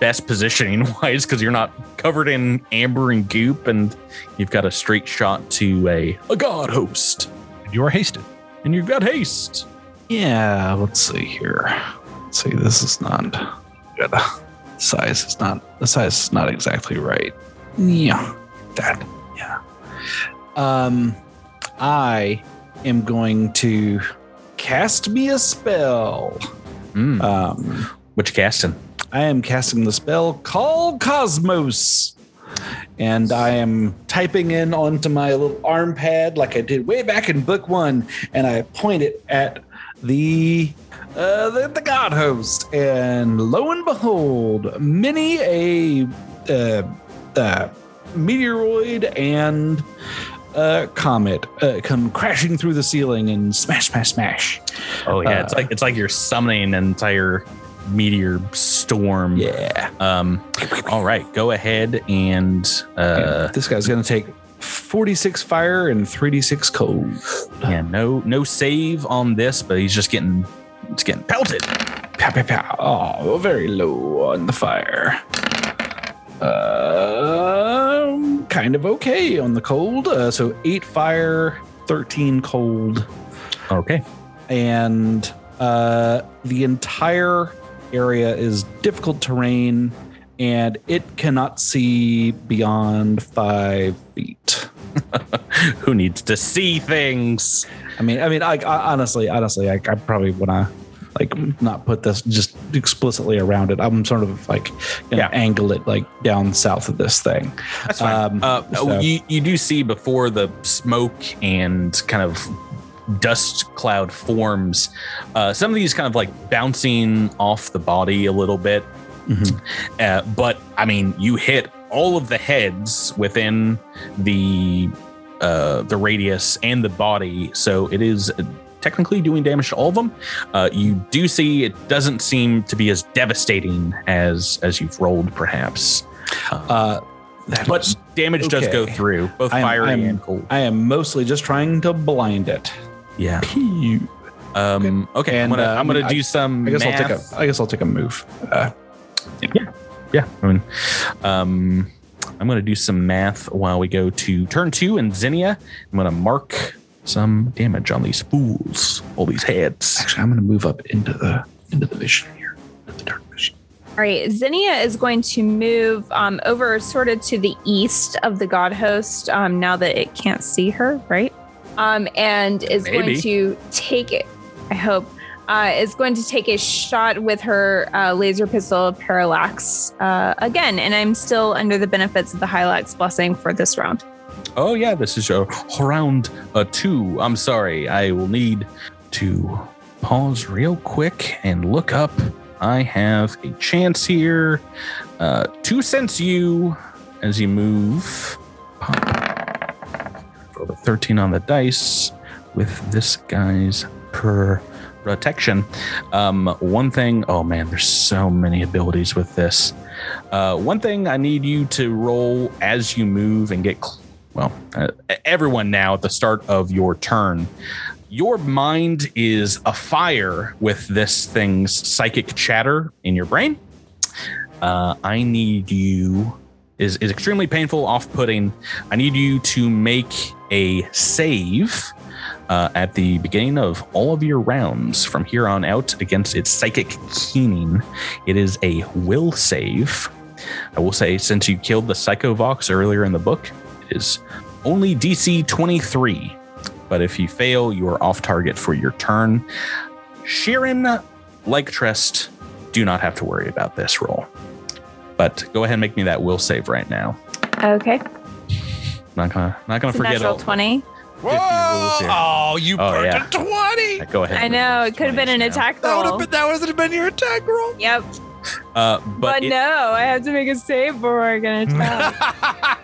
Speaker 1: best positioning wise because you're not covered in amber and goop and you've got a straight shot to a, a god host And
Speaker 4: you are hasted.
Speaker 1: and you've got haste
Speaker 5: Yeah, let's see here. Let's see, this is not good. Size is not the size is not exactly right. Yeah. That. Yeah. Um I am going to cast me a spell.
Speaker 1: mm.
Speaker 5: Um
Speaker 1: what you casting
Speaker 5: I am casting the spell Call Cosmos. and I am typing in onto my little arm pad like I did way back in book one, and I point it at the uh, the, the god host, and lo and behold, many a uh, uh, meteoroid and uh, comet uh, come crashing through the ceiling and smash, smash, smash.
Speaker 1: Oh yeah, it's
Speaker 5: Uh,
Speaker 1: like it's like you're summoning an entire meteor storm.
Speaker 5: Yeah.
Speaker 1: Um. All right, go ahead and uh.
Speaker 5: this guy's gonna take 46 fire and 3d6 cold.
Speaker 1: Yeah, no no save on this, but he's just getting it's getting pelted.
Speaker 5: Pow, pow, pow. Oh, very low on the fire. Um, kind of okay on the cold. Uh, so eight fire, 13 cold,
Speaker 1: Okay.
Speaker 5: and uh, the entire area is difficult terrain, and it cannot see beyond five feet.
Speaker 1: Who needs to see things?
Speaker 5: I mean, I mean, I, I honestly, honestly, I, I probably want to like not put this just explicitly around it. I'm sort of like gonna
Speaker 1: Yeah.
Speaker 5: angle it like down south of this thing.
Speaker 1: That's fine.
Speaker 5: Um,
Speaker 1: uh,
Speaker 5: so-
Speaker 1: you, you do see before the smoke and kind of dust cloud forms, uh, some of these kind of like bouncing off the body a little bit.
Speaker 5: Mhm.
Speaker 1: Uh, but I mean, you hit all of the heads within the uh, the radius and the body, so it is technically doing damage to all of them. Uh, you do see it doesn't seem to be as devastating as as you've rolled, perhaps.
Speaker 5: Uh, that
Speaker 1: But
Speaker 5: is-
Speaker 1: damage does go through both
Speaker 5: I'm-
Speaker 1: fiery
Speaker 5: I'm-
Speaker 1: and cold.
Speaker 5: I am mostly just trying to blind it.
Speaker 1: Yeah.
Speaker 5: Pew.
Speaker 1: Um. Okay. I'm
Speaker 5: And,
Speaker 1: gonna
Speaker 5: uh,
Speaker 1: I'm gonna
Speaker 5: I-
Speaker 1: do some.
Speaker 5: I guess I'll take a. I guess I'll take a move. Uh,
Speaker 1: Yeah. I mean, um, I'm gonna do some math while we go to turn two and Zinnia. I'm gonna mark some damage on these fools, all these heads.
Speaker 5: actually, I'm going to move up into the into the vision here, into the dark vision.
Speaker 2: All right, Zinnia is going to move um, over sort of to the east of the god host um, now that it can't see her, right? Um, and is
Speaker 1: Maybe.
Speaker 2: going to take it, I hope, uh, is going to take a shot with her uh, laser pistol parallax uh, again. And I'm still under the benefits of the Hylax blessing for this round.
Speaker 1: Oh yeah, this is a round uh, two. I'm sorry, I will need to pause real quick and look up. I have a chance here uh, to sense you as you move. Pop. Roll a 13 on the dice with this guy's protection. Um, one thing, oh man, there's so many abilities with this. Uh, one thing I need you to roll as you move and get cl- well, uh, everyone now at the start of your turn, your mind is afire with this thing's psychic chatter in your brain. Uh, I need you is is extremely painful, off-putting. I need you to make a save uh, at the beginning of all of your rounds from here on out against its psychic keening. It is a will save. I will say, since you killed the Psychovox earlier in the book, it is only DC 23. But if you fail, you are off target for your turn. Shirren, like Trest, do not have to worry about this roll. But go ahead and make me that will save right now.
Speaker 2: Okay.
Speaker 1: Not gonna, not gonna
Speaker 2: It's
Speaker 1: forget
Speaker 2: natural
Speaker 1: all
Speaker 2: 20.
Speaker 1: 50 rules here.
Speaker 4: Oh, you
Speaker 1: Oh,
Speaker 4: burnt
Speaker 1: yeah.
Speaker 4: a 20.
Speaker 1: Go ahead.
Speaker 2: I know. It could have been an attack
Speaker 4: That would
Speaker 2: roll.
Speaker 4: have been that would have been your attack roll.
Speaker 2: Yep.
Speaker 1: Uh,
Speaker 2: But,
Speaker 1: but it-
Speaker 2: no, I have to make a save before I can attack.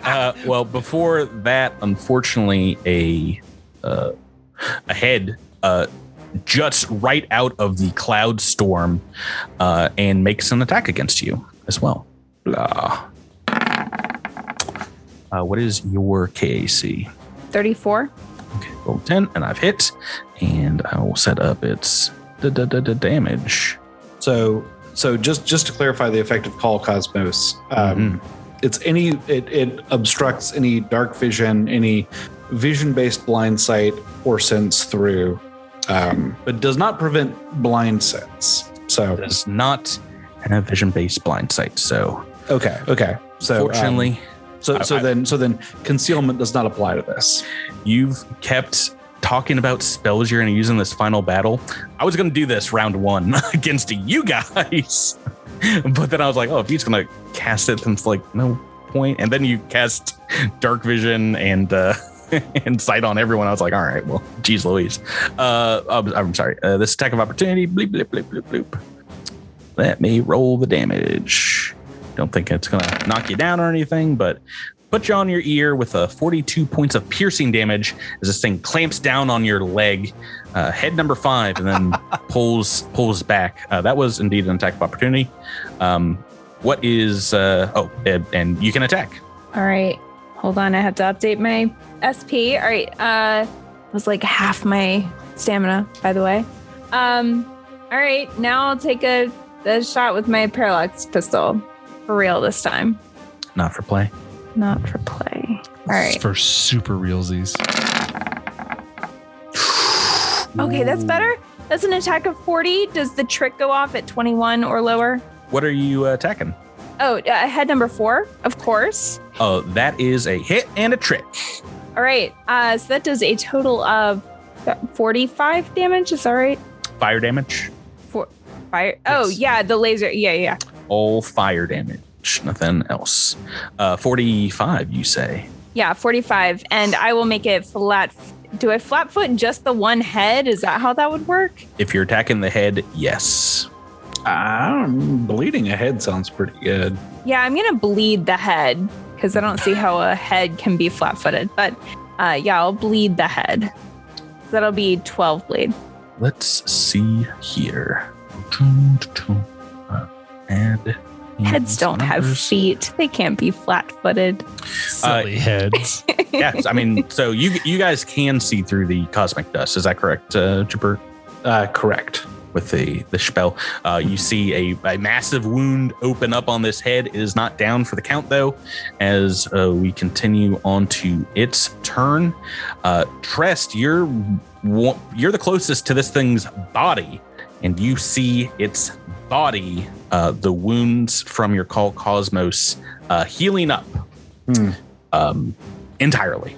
Speaker 1: uh, well, before that, unfortunately, a uh, a head uh, juts right out of the cloud storm uh, and makes an attack against you as well. Blah. Uh, what is your KAC?
Speaker 2: 34.
Speaker 1: Okay, roll 10, and I've hit, and I will set up its da- da- da- da- damage.
Speaker 5: So, so just just to clarify the effect of Call Cosmos, um, it's any it, it obstructs any dark vision, any vision-based blind sight or sense through, um, but does not prevent blind sense. So,
Speaker 1: It does not have vision-based blind sight, so
Speaker 5: okay, okay. So, um,
Speaker 1: fortunately,
Speaker 5: so so
Speaker 1: I- I-
Speaker 5: then so then concealment does not apply to this.
Speaker 1: you've kept talking about spells you're going to use in this final battle. I was going to do this round one against you guys, but then I was like, oh, if he's going to cast it, then it's like, no, point. point, and then you cast dark vision and uh, and sight on everyone. I was like, all right, well, geez, Louise. Uh, I'm, I'm sorry. Uh, this attack of opportunity. Bleep bleep bleep bleep bleep. Let me roll the damage. Don't think it's gonna knock you down or anything, but put you on your ear with a 42 points of piercing damage as this thing clamps down on your leg, uh, head number five, and then pulls pulls back. Uh, that was indeed an attack of opportunity. Um, what is uh, oh, and, and you can attack.
Speaker 2: All right. Hold on. I have to update my SP. All right. Uh, was like half my stamina, by the way. Um, all right. Now I'll take a, a shot with my parallax pistol. For real this time.
Speaker 1: Not for play.
Speaker 2: Not for play. All right. This.
Speaker 4: For super realsies.
Speaker 2: Okay, that's better. That's an attack of 40. Does the trick go off at 21 or lower?
Speaker 1: What are you uh, attacking?
Speaker 2: Oh, uh, head number four, of course.
Speaker 1: Oh, that is a hit and a trick.
Speaker 2: All right. Uh, so that does a total of 45 damage. Is that right?
Speaker 1: Fire damage.
Speaker 2: For fire. Oh,
Speaker 1: Yes.
Speaker 2: yeah. The laser. Yeah, yeah.
Speaker 1: All fire damage. Nothing else. Uh, 45, you say.
Speaker 2: Yeah, 45. And I will make it flat. Do I flat foot just the one head? Is that how that would work?
Speaker 1: If you're attacking the head, yes.
Speaker 5: Um, bleeding ahead sounds pretty good.
Speaker 2: Yeah, I'm going to bleed the head because I don't see how a head can be flat footed. But uh, yeah, I'll bleed the head. So that'll be 12 bleed.
Speaker 1: Let's see here. Add
Speaker 2: Heads don't have feet. They can't be flat footed.
Speaker 4: Silly heads.
Speaker 1: yes, I mean, so you you guys can see through the cosmic dust. Is that correct, uh, Jabert?
Speaker 5: Uh, correct.
Speaker 1: With the the spell, uh, you see a, a massive wound open up on this head. It is not down for the count though, as uh, we continue on to its turn. Uh, Trest, you're you're the closest to this thing's body, and you see its body, uh, the wounds from your call cosmos, uh, healing up
Speaker 5: Hmm.
Speaker 1: um, entirely.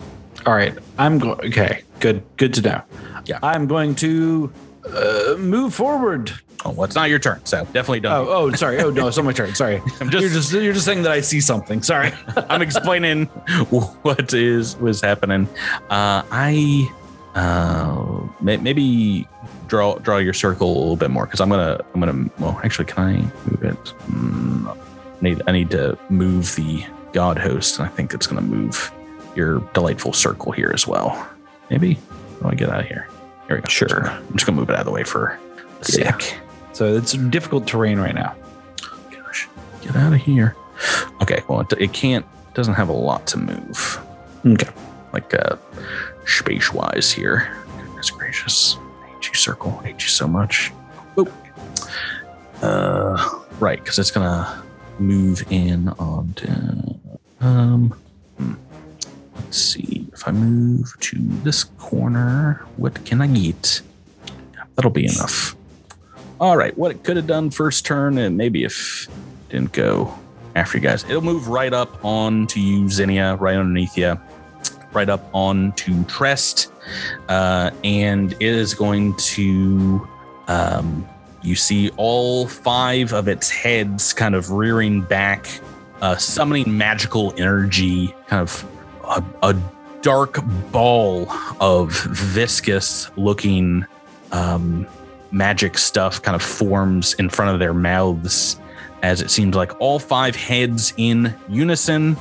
Speaker 5: All right, I'm going. Okay, good. Good to know.
Speaker 1: Yeah.
Speaker 5: I'm going to uh, move forward.
Speaker 1: Oh, well, it's not your turn, so definitely don't.
Speaker 5: Oh, oh, sorry. Oh no, it's not my turn. Sorry.
Speaker 1: I'm just-
Speaker 5: you're just you're just saying that I see something. Sorry.
Speaker 1: I'm explaining what is was happening. Uh, I uh, may, maybe draw draw your circle a little bit more because I'm gonna I'm gonna well actually can I move it? Mm, I need I need to move the god host and I think it's gonna move your delightful circle here as well. Maybe. How do I get out of here? Here we go. Sure. I'm just gonna move it out of the way for the
Speaker 5: Yeah.
Speaker 1: sake.
Speaker 5: So it's difficult terrain right now.
Speaker 1: Gosh, get out of here. Okay, well, it, it can't, doesn't have a lot to move,
Speaker 5: Okay.
Speaker 1: like uh, space wise here. Goodness gracious. You, Circle. I hate you so much. Boop. Uh, right, because it's to move in on to, um, hmm. let's see. If I move to this corner, what can I get? That'll be enough. All right, what it could have done first turn, and maybe if didn't go after you guys, it'll move right up on to you, Zinnia, right underneath you, right up onto Trest, uh, and it is going to. Um, you see all five of its heads kind of rearing back, uh, summoning magical energy, kind of a, a dark ball of viscous looking um, magic stuff kind of forms in front of their mouths as it seems like all five heads in unison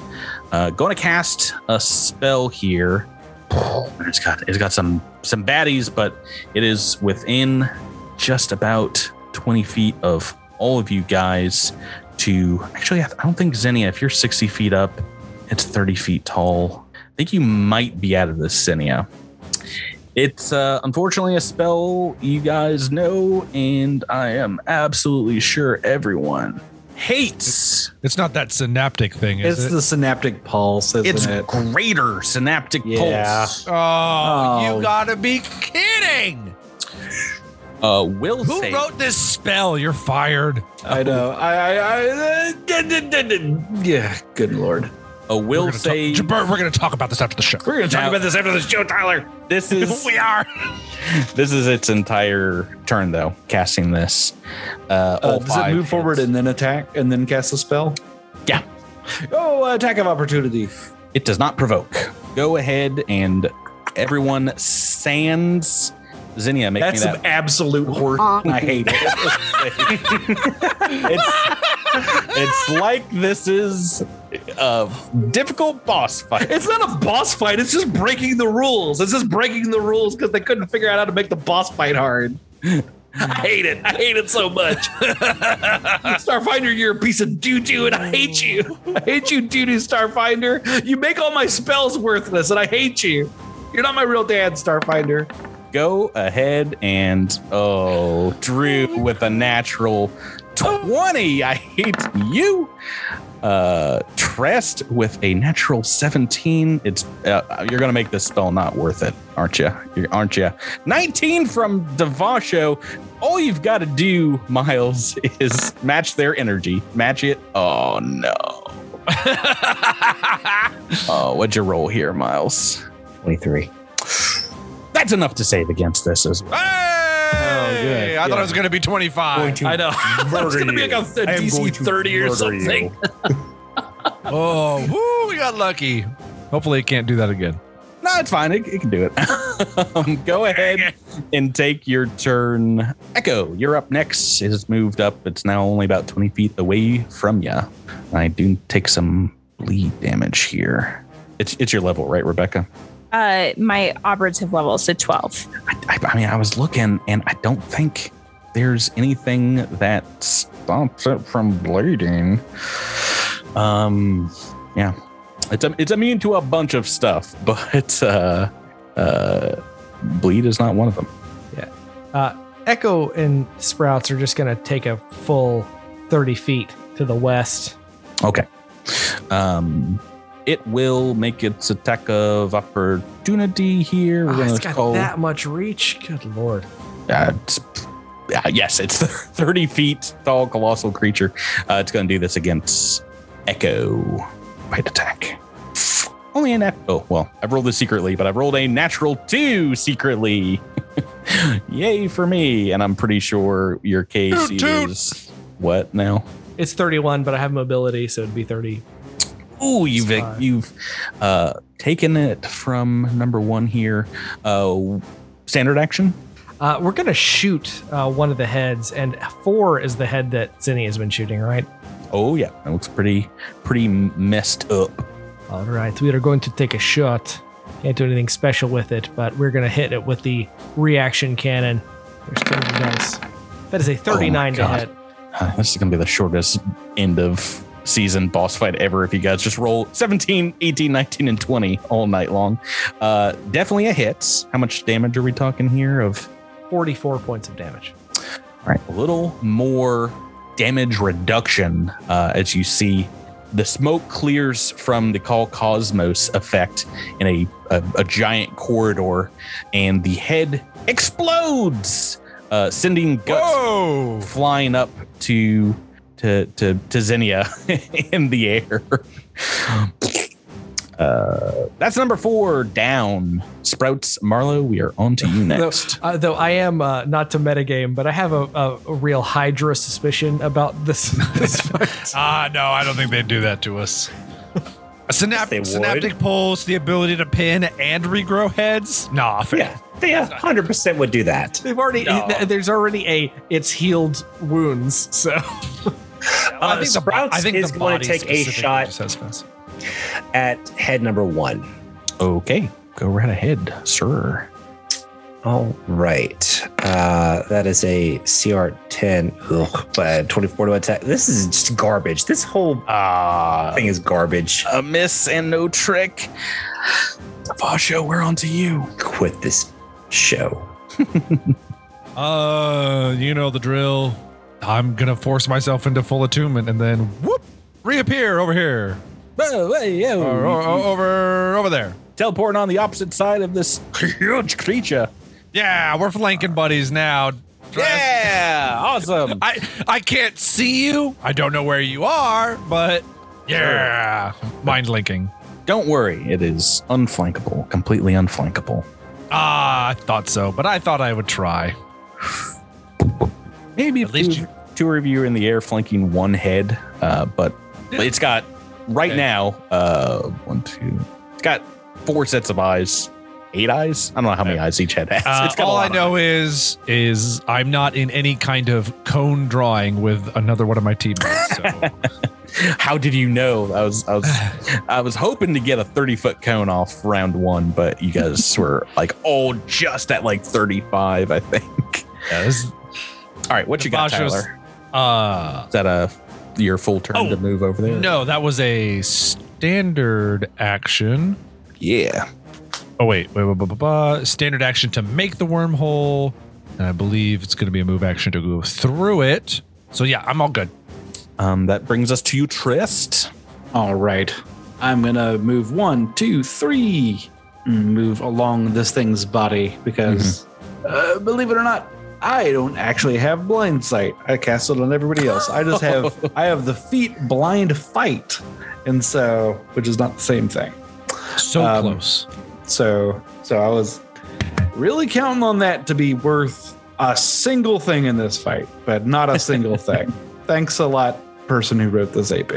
Speaker 1: uh, going to cast a spell here. It's got it's got some some baddies but it is within just about 20 feet of all of you guys to actually i don't think Zinnia if you're 60 feet up it's 30 feet tall. I think you might be out of this Zinnia. It's uh, unfortunately a spell you guys know, and I am absolutely sure everyone hates.
Speaker 4: It's not that synaptic thing, is
Speaker 5: It's
Speaker 4: it?
Speaker 5: the synaptic pulse, isn't
Speaker 1: It's
Speaker 5: it?
Speaker 1: greater synaptic
Speaker 5: Yeah.
Speaker 1: pulse.
Speaker 4: oh,
Speaker 5: Oh.
Speaker 4: you gotta be kidding!
Speaker 1: Uh, will
Speaker 4: Who
Speaker 1: save.
Speaker 4: wrote this spell? You're fired.
Speaker 5: I know. I, I, I yeah. Good lord.
Speaker 1: A will
Speaker 4: We're gonna
Speaker 1: save.
Speaker 4: Talk, Jabert, we're gonna talk about this after the show.
Speaker 5: We're gonna talk
Speaker 1: Now-
Speaker 5: about this after the show, Tyler.
Speaker 1: This is
Speaker 4: we are.
Speaker 1: this is its entire turn though. Casting this. Uh,
Speaker 5: Uh,
Speaker 1: all
Speaker 5: does it
Speaker 1: five
Speaker 5: move forward
Speaker 1: hits.
Speaker 5: and then attack and then cast a spell?
Speaker 1: Yeah.
Speaker 5: Oh, attack of opportunity.
Speaker 1: It does not provoke. Go ahead and everyone sands. Zinnia, make
Speaker 5: That's
Speaker 1: me
Speaker 5: some
Speaker 1: that.
Speaker 5: absolute horse. I hate it.
Speaker 1: it's, it's like this is a difficult boss fight.
Speaker 5: It's not a boss fight. It's just breaking the rules. It's just breaking the rules because they couldn't figure out how to make the boss fight hard. I hate it. I hate it so much. Starfinder, you're a piece of doo doo, and I hate you. I hate you, doo doo Starfinder. You make all my spells worthless, and I hate you. You're not my real dad, Starfinder.
Speaker 1: Go ahead and oh, Drew with a natural 20. I hate you. Uh Trest with a natural 17. It's uh, you're gonna make this spell not worth it, aren't you? Aren't you? 19 from Devasho. All you've got to do, Miles, is match their energy. Match it. Oh no. oh, what'd you roll here, Miles?
Speaker 6: 23.
Speaker 1: That's enough to save against this as well.
Speaker 4: Hey! I thought it was going to be 25.
Speaker 5: I know. It's gonna be like a, a DC 30 or something.
Speaker 4: Oh, woo, we got lucky. Hopefully, it can't do that again.
Speaker 1: No, it's fine. It, it can do it. um, go ahead and take your turn. Echo, you're up next. It has moved up. It's now only about 20 feet away from you. I do take some bleed damage here. It's it's your level, right, Rebecca?
Speaker 2: Uh, my operative level is a 12.
Speaker 1: I, I, I mean, I was looking, and I don't think there's anything that stops it from bleeding. Um, yeah, it's it's immune to a bunch of stuff, but uh, uh, bleed is not one of them. Yeah.
Speaker 3: Uh, Echo and Sprouts are just going to take a full 30 feet to the west.
Speaker 1: Okay. Um, it will make its attack of opportunity here. We're
Speaker 3: Ah,
Speaker 1: gonna
Speaker 3: it's got
Speaker 1: call-
Speaker 3: that much reach. Good lord.
Speaker 1: Uh, it's, uh, yes, it's the 30 feet tall colossal creature. Uh, it's going to do this against Echo. Bite attack. Only a nat. Oh, well, I've rolled this secretly, but I've rolled a natural two secretly. Yay for me. And I'm pretty sure your case
Speaker 4: Toot, toot.
Speaker 1: is what now?
Speaker 3: It's 31, but I have mobility, so it'd be 30.
Speaker 1: Ooh, you've you've uh, taken it from number one here. Uh, standard action.
Speaker 3: Uh, we're going to shoot uh, one of the heads, and four is the head that Zinni has been shooting, right?
Speaker 1: Oh yeah, it looks pretty pretty messed up.
Speaker 3: All right, we are going to take a shot. Can't do anything special with it, but we're going to hit it with the reaction cannon. There's two dice. That is a 39 to
Speaker 1: God.
Speaker 3: hit.
Speaker 1: Uh, this is gonna be the shortest end of season boss fight ever if you guys just roll 17 18 19 and 20 all night long uh definitely a hit how much damage are we talking here of
Speaker 3: 44 points of damage.
Speaker 1: All right, a little more damage reduction uh, as you see the smoke clears from the Call Cosmos effect in a, a, a giant corridor, and the head explodes, uh, sending guts
Speaker 4: Whoa!
Speaker 1: flying up to to to, to Zinnia in the air. Uh, that's number four down. Sprouts Marlowe, we are on to you
Speaker 3: Though,
Speaker 1: next.
Speaker 3: uh, though I am uh, not to metagame, but I have a, a, a real Hydra suspicion about this, this fight.
Speaker 4: Ah, no, I don't think they'd do that to us. A synap-
Speaker 6: They would.
Speaker 4: synaptic pulse, the ability to pin and regrow heads? Nah, fair.
Speaker 6: Yeah, they 100% would do that.
Speaker 3: They've already
Speaker 4: No.
Speaker 3: there's already a it's healed wounds. So
Speaker 6: Uh, I think
Speaker 4: the,
Speaker 6: Sprouts
Speaker 4: I think
Speaker 6: is
Speaker 4: the
Speaker 6: going to take a shot
Speaker 4: just has fast.
Speaker 6: at head number one.
Speaker 1: Okay, go right ahead, sir.
Speaker 6: All right. Uh, that is a CR 10, ugh, but 24 to attack. This is just garbage. This whole
Speaker 1: Ah,
Speaker 6: thing is garbage.
Speaker 1: a miss and no trick. Vasha, we're on to you.
Speaker 6: Quit this show.
Speaker 4: Uh, you know the drill. I'm gonna force myself into full attunement and then whoop, reappear over here.
Speaker 1: Oh, hey.
Speaker 4: Or, or- or- over over there.
Speaker 1: Teleporting on the opposite side of this huge creature.
Speaker 4: Yeah, we're flanking buddies now.
Speaker 1: Yeah, awesome.
Speaker 4: I I can't see you. I don't know where you are, but yeah, mind linking.
Speaker 1: Don't worry, it is unflankable, completely unflankable.
Speaker 4: Ah, I thought so, but I thought I would try.
Speaker 1: Maybe
Speaker 4: At least
Speaker 1: two,
Speaker 4: you-
Speaker 1: two of you in the air flanking one head, uh, but it's got right
Speaker 4: Okay.
Speaker 1: now, uh, one, two. It's got four sets of eyes, eight eyes. I don't know how many eyes each head has.
Speaker 4: Uh,
Speaker 1: it's got
Speaker 4: all I know is is I'm not in any kind of cone drawing with another one of my teammates. So
Speaker 1: How did you know? I was I was I was hoping to get a 30 foot cone off round one, but you guys were like all just at like 35, I think.
Speaker 4: yeah, this,
Speaker 1: All right, what you got,
Speaker 4: Basha's-
Speaker 1: Tyler?
Speaker 4: uh,
Speaker 1: Is that a your full turn
Speaker 4: Oh,
Speaker 1: to move over there?
Speaker 4: no, that was a standard action.
Speaker 1: Yeah.
Speaker 4: Oh wait, wait, wait, wait, wait, wait. standard action to make the wormhole, and I believe it's going to be a move action to go through it. So yeah, I'm all good.
Speaker 1: Um, that brings us to you, Trest.
Speaker 5: All right. I'm gonna move one, two, three, move along this thing's body because, uh, believe it or not, I don't actually have blind sight. I cast it on everybody else. I just have I have the feet blind fight, and so which is not the same thing.
Speaker 4: So
Speaker 5: Um,
Speaker 4: close.
Speaker 5: So so I was really counting on that to be worth a single thing in this fight, but not a single thing. Thanks a lot, person who wrote this AP.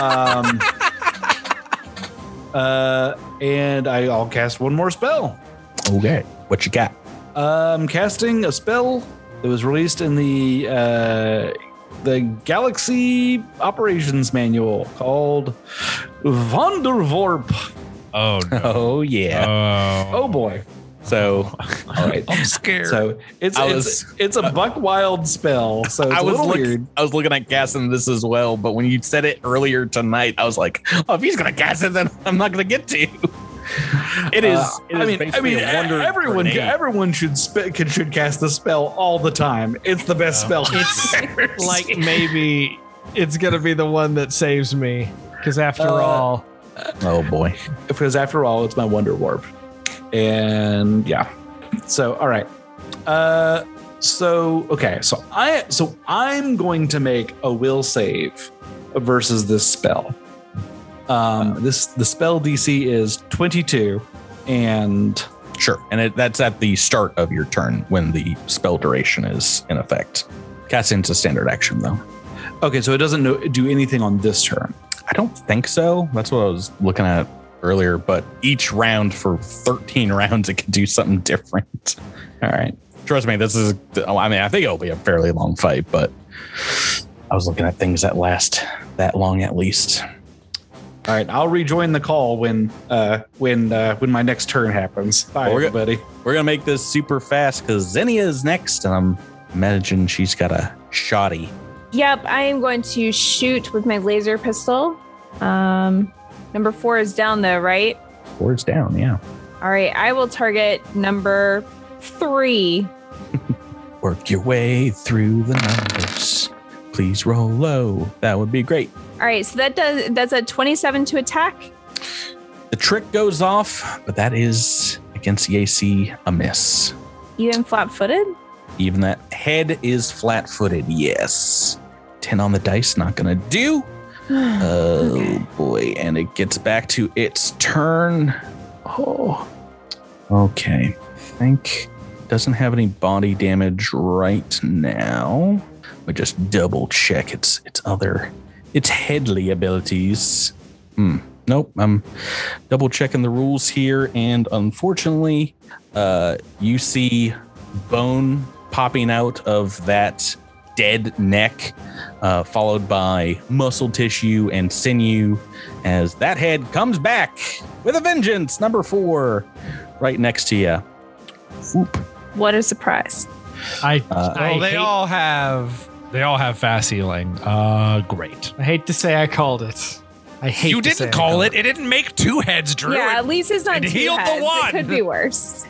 Speaker 5: Um, uh, and I, I'll cast one more spell.
Speaker 1: Okay. What you got?
Speaker 5: Um, casting a spell that was released in the uh, the Galaxy Operations Manual called Vondervorp.
Speaker 4: Oh no.
Speaker 1: Oh yeah.
Speaker 4: Oh,
Speaker 5: Oh boy!
Speaker 1: so
Speaker 5: All right.
Speaker 4: I'm scared.
Speaker 5: So it's
Speaker 1: I
Speaker 5: it's, it's a buck wild spell. So it's
Speaker 1: I
Speaker 5: a
Speaker 1: was
Speaker 5: little
Speaker 1: look-
Speaker 5: weird.
Speaker 1: I was looking at casting this as well, but when you said it earlier tonight, I was like, "Oh, if he's gonna cast it, then I'm not gonna get to." It is.
Speaker 5: Uh,
Speaker 1: it
Speaker 5: I
Speaker 1: is
Speaker 5: mean, I mean,
Speaker 1: a
Speaker 5: everyone
Speaker 1: grenade.
Speaker 5: everyone should sp- can, should cast the spell all the time. It's the best spell.
Speaker 3: It's like maybe it's gonna be the one that saves me because after
Speaker 5: Uh,
Speaker 3: all,
Speaker 1: Oh boy.
Speaker 5: because after all, it's my Wonder Warp. And yeah. So all right. Uh so okay, so I so I'm going to make a will save versus this spell. Um this the spell DC is 22 and
Speaker 1: Sure, and it, that's at the start of your turn when the spell duration is in effect. Casting's a standard action, though.
Speaker 5: okay, so it doesn't know, do anything on this turn.
Speaker 1: I don't think so. That's what I was looking at earlier. But each round for 13 rounds, it can do something different.
Speaker 5: All right.
Speaker 1: Trust me, this is. I mean, I think it'll be a fairly long fight, but I was looking at things that last that long at least.
Speaker 5: All right, I'll rejoin the call when uh when uh when my next turn happens. Bye
Speaker 1: Well, we're go-
Speaker 5: everybody.
Speaker 1: We're gonna make this super fast because Zinnia is next, and I'm imagining she's got a shoddy.
Speaker 2: Yep, I am going to shoot with my laser pistol. Um, number four is down though, right?
Speaker 1: Four's down, yeah.
Speaker 2: All right, I will target number three.
Speaker 1: Work your way through the numbers. Please roll low. That would be great.
Speaker 2: All right, so that does that's a 27 to attack.
Speaker 1: The trick goes off, but that is against the AC a miss.
Speaker 2: Even flat footed.
Speaker 1: Even that head is flat footed. Yes. 10 on the dice, not gonna do. Oh
Speaker 2: Okay.
Speaker 1: boy. And it gets back to its turn. Oh. Okay. I think doesn't have any body damage right now. We just double check its its other its headly abilities. Hmm. Nope. I'm double checking the rules here, and unfortunately, uh, you see bone popping out of that dead neck, uh, followed by muscle tissue and sinew, as that head comes back with a vengeance. Number four, right next to you. Whoop.
Speaker 2: What a surprise.
Speaker 3: I
Speaker 1: Uh,
Speaker 3: I,
Speaker 4: oh, they
Speaker 3: hate,
Speaker 4: all have they all have fast healing. Uh, great.
Speaker 3: I hate to say I called it. I hate
Speaker 4: You
Speaker 3: to say
Speaker 4: didn't
Speaker 3: I
Speaker 4: call
Speaker 3: called
Speaker 4: it. It didn't make two heads, Drew.
Speaker 2: yeah,
Speaker 4: It-
Speaker 2: at least it's not
Speaker 4: it
Speaker 2: two
Speaker 4: healed the
Speaker 2: heads.
Speaker 4: one.
Speaker 2: It could be worse.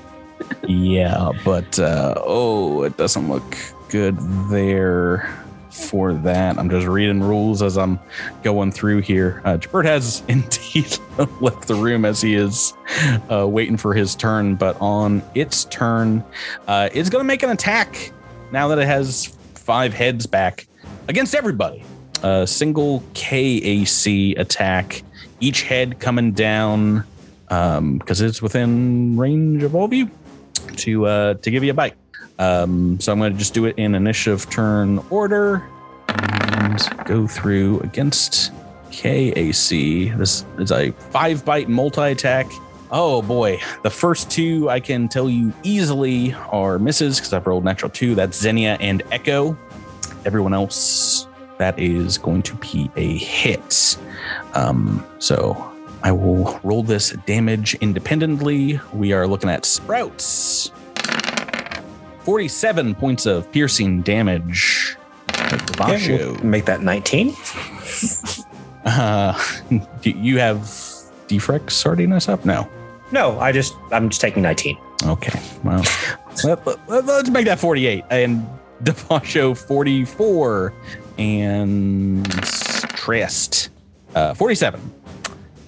Speaker 1: Yeah, but uh, oh, it doesn't look good there for that. I'm just reading rules as I'm going through here. Uh, Jabert has indeed left the room as he is uh, waiting for his turn, but on its turn, uh, it's going to make an attack now that it has five heads back against everybody. A single KAC attack, each head coming down because it's within range of all of you to uh, to give you a bite. Um, so I'm going to just do it in initiative turn order and go through against KAC. This is a five bite multi attack. Oh boy, the first two I can tell you easily are misses because I've rolled natural two. That's Zinnia and Echo. Everyone else, that is going to be a hit. Um, so I will roll this damage independently. We are looking at Sprouts. 47 points of piercing damage.
Speaker 6: Okay, we'll make that 19.
Speaker 1: Uh, you have Defrex starting us up? No.
Speaker 6: No, I just I'm just taking 19.
Speaker 1: Okay. Well, let, us make that 48. And Devasho 44. And Trest uh, 47.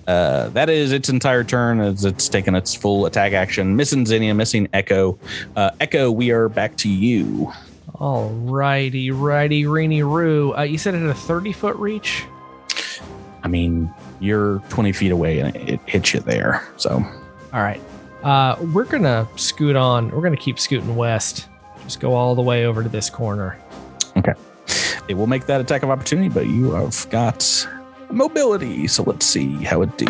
Speaker 1: Uh, that is its entire turn as it's taken its full attack action. Missing Zinnia, missing Echo. Uh, Echo, we are back to you.
Speaker 3: All righty, righty, Rainy Roo. Uh, you said it had a 30 foot reach?
Speaker 1: I mean, you're 20 feet away and it, it hits you there. So,
Speaker 3: All right. Uh, we're going to scoot on. We're going to keep scooting west. Just go all the way over to this corner. Okay.
Speaker 1: It will make that attack of opportunity, but you have got mobility. So let's see how it do.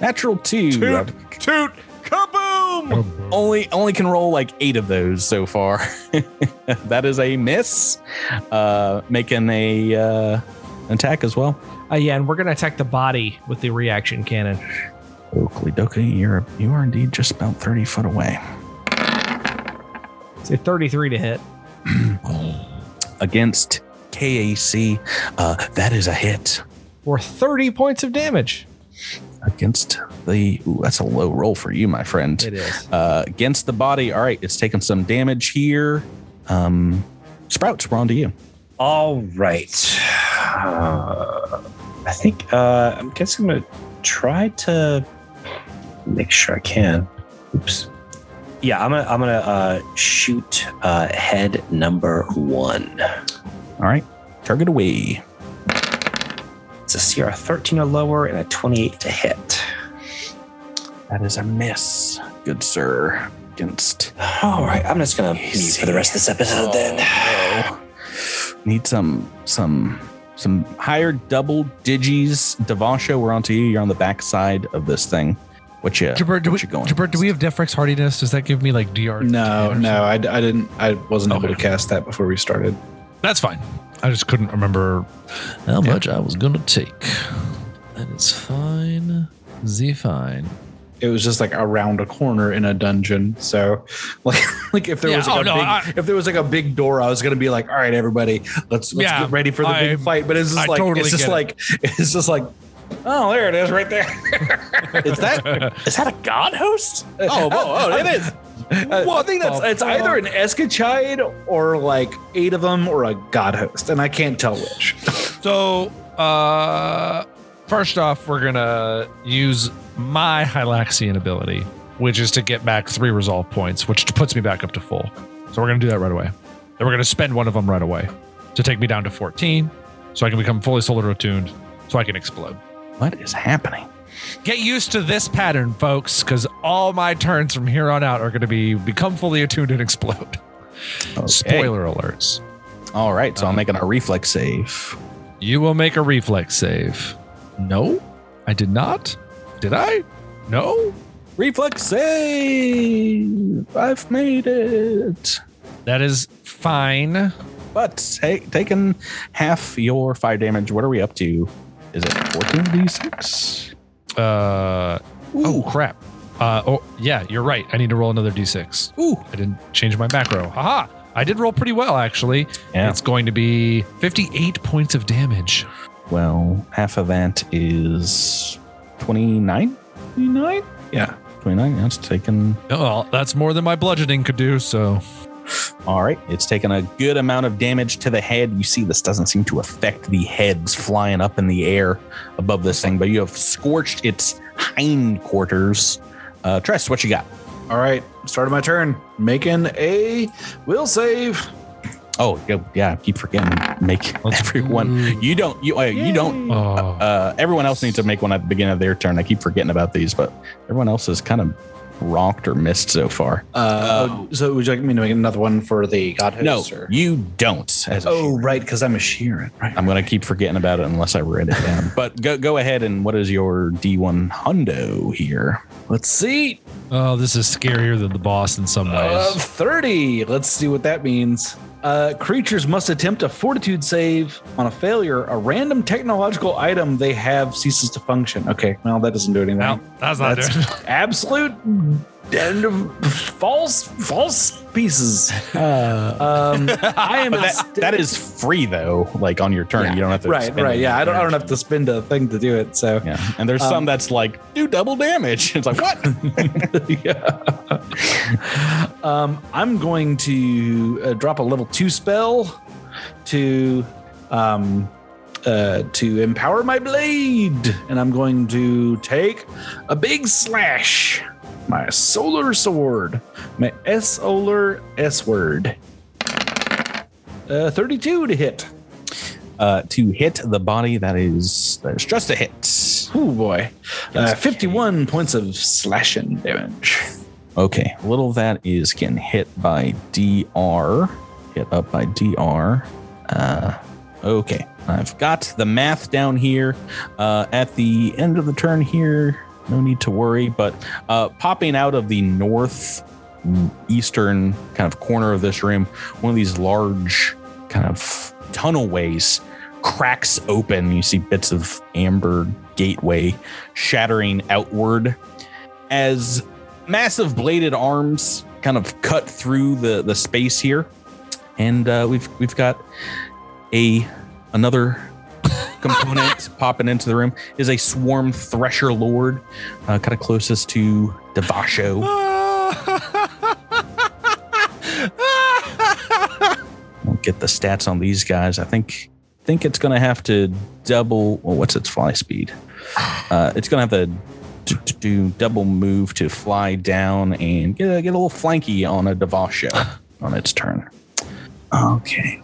Speaker 1: Natural two.
Speaker 3: Toot! toot, Kaboom!
Speaker 1: only only can roll like eight of those so far. that is a miss. Uh, making a uh, attack as well.
Speaker 3: Uh, yeah, and we're going to attack the body with the reaction cannon.
Speaker 1: Oakley Dokie, you're you are indeed just about thirty foot away.
Speaker 3: Say 33 to hit.
Speaker 1: Against KAC, uh, that is a hit.
Speaker 3: For 30 points of damage.
Speaker 1: Against the ooh, that's a low roll for you, my friend.
Speaker 3: It is.
Speaker 1: Uh, against the body. All right, it's taking some damage here. Um, Sprouts, we're on to you.
Speaker 6: All right. Uh, I think uh, I'm guessing I'm gonna try to make sure I can. Oops. Yeah, I'm gonna I'm gonna uh, shoot uh, head number one.
Speaker 1: All right, target away.
Speaker 6: It's a CR 13 or lower and a 28 to hit.
Speaker 1: That is a miss. Good sir. Against
Speaker 6: All right, I'm just gonna mute for the rest of this episode then.
Speaker 1: Oh, no. Need some some some higher double digis. Devasho, we're on to you. You're on the back side of this thing. What you
Speaker 4: Jabert, do we,
Speaker 1: what you going?
Speaker 4: Jabert, do we have Defrex hardiness? Does that give me like DR?
Speaker 5: No, no. I, I didn't. I wasn't able to cast that before we started.
Speaker 4: That's fine. I just couldn't remember how much I was gonna take. That is fine. Z fine.
Speaker 5: It was just like around a corner in a dungeon. So, like, like if there
Speaker 4: Yeah,
Speaker 5: was like
Speaker 4: oh,
Speaker 5: a
Speaker 4: no,
Speaker 5: big,
Speaker 4: I-
Speaker 5: if there was like a big door, I was gonna be like, all right, everybody, let's let's
Speaker 4: Yeah,
Speaker 5: get ready for the
Speaker 4: I-
Speaker 5: big fight. But it's just
Speaker 4: I
Speaker 5: like
Speaker 4: totally
Speaker 5: it's just
Speaker 4: get it.
Speaker 5: like it's just like, oh, there it is, right there.
Speaker 1: is that is that a god host? Oh, oh, oh it is.
Speaker 5: well, I think that's it's either an Escachide or like eight of them or a god host, and I can't tell which.
Speaker 4: So, uh, first off, we're gonna use my Hylaxian ability, which is to get back three resolve points, which puts me back up to full. So we're gonna do that right away. Then we're gonna spend one of them right away to take me down to 14, so I can become fully solar attuned, so I can explode.
Speaker 1: What is happening?
Speaker 4: Get used to this pattern, folks, because all my turns from here on out are gonna be become fully attuned and explode.
Speaker 1: Okay.
Speaker 4: Spoiler alerts.
Speaker 1: All right, so I'm um, making a reflex save.
Speaker 4: You will make a reflex save. No, I did not. Did I? No.
Speaker 1: Reflex save. I've made it.
Speaker 4: That is fine.
Speaker 1: But hey, taking half your fire damage. What are we up to? Is it 14 d6?
Speaker 4: Uh oh crap. Uh oh yeah, you're right. I need to roll another d6.
Speaker 1: Ooh.
Speaker 4: I didn't change my macro. Haha. I did roll pretty well actually.
Speaker 1: Yeah.
Speaker 4: It's going to be 58 points of damage.
Speaker 1: Well, half of that is 29.
Speaker 5: 29? Yeah.
Speaker 1: 29. That's taken.
Speaker 4: Oh, well, that's more than my bludgeoning could do, so
Speaker 1: All right. It's taken a good amount of damage to the head. You see, this doesn't seem to affect the heads flying up in the air above this thing, but you have scorched its hindquarters. Uh, Trest, what you got?
Speaker 5: All right. Started my turn. Making a will save.
Speaker 1: Oh, yeah, yeah. I keep forgetting. Make
Speaker 4: Let's
Speaker 1: everyone. You don't. You. Uh, you don't.
Speaker 4: oh.
Speaker 1: Uh, everyone else needs to make one at the beginning of their turn. I keep forgetting about these, but everyone else is kind of rocked or missed so far.
Speaker 5: Uh, oh, so would you like me to make another one for the god
Speaker 1: No,
Speaker 5: host? or-
Speaker 1: you don't. As
Speaker 5: Oh, right, because I'm a Shirren. Right.
Speaker 1: I'm gonna keep forgetting about it unless I write it down. but go go ahead and what is your D1 hundo here?
Speaker 5: Let's see.
Speaker 4: Oh, this is scarier than the boss in some
Speaker 5: Uh,
Speaker 4: ways.
Speaker 5: 30. Let's see what that means. Uh, creatures must attempt a fortitude save. On a failure, a random technological item they have ceases to function. Okay, well, that doesn't do anything.
Speaker 4: no, that's not
Speaker 5: That's
Speaker 4: doing.
Speaker 5: absolute and false false pieces. Um, I am
Speaker 1: that that is free though. Like on your turn,
Speaker 5: Yeah.
Speaker 1: you don't have to.
Speaker 5: right,
Speaker 1: spend
Speaker 5: right. Yeah, I don't. I don't have to spend a thing to do it. So
Speaker 1: Yeah, and there's some
Speaker 5: Um,
Speaker 1: that's like do double damage. It's like what?
Speaker 5: yeah. um, I'm going to uh, drop a level two spell to um, uh, to empower my blade, and I'm going to take a big slash. My solar sword, my solar S word. Uh, 32 to hit.
Speaker 1: uh, to hit the body, that is that is just a hit.
Speaker 5: Oh boy, uh,
Speaker 1: Yes.
Speaker 5: 51 points of slashing damage.
Speaker 1: Okay, a little of that is getting hit by DR. Hit up by DR. Uh, okay, I've got the math down here. Uh, at the end of the turn here, no need to worry, but uh, popping out of the north eastern kind of corner of this room, one of these large kind of tunnel ways cracks open. You see bits of amber gateway shattering outward as massive bladed arms kind of cut through the the space here, and uh, we've we've got a another component popping into the room is a swarm thresher lord, uh, kind of closest to Devasho. We'll get the stats on these guys. I think think it's gonna have to double. Well, what's its fly speed? Uh, it's have to do, do- do double move to fly down and get a, get a little flanky on a Devasho on its turn. Okay.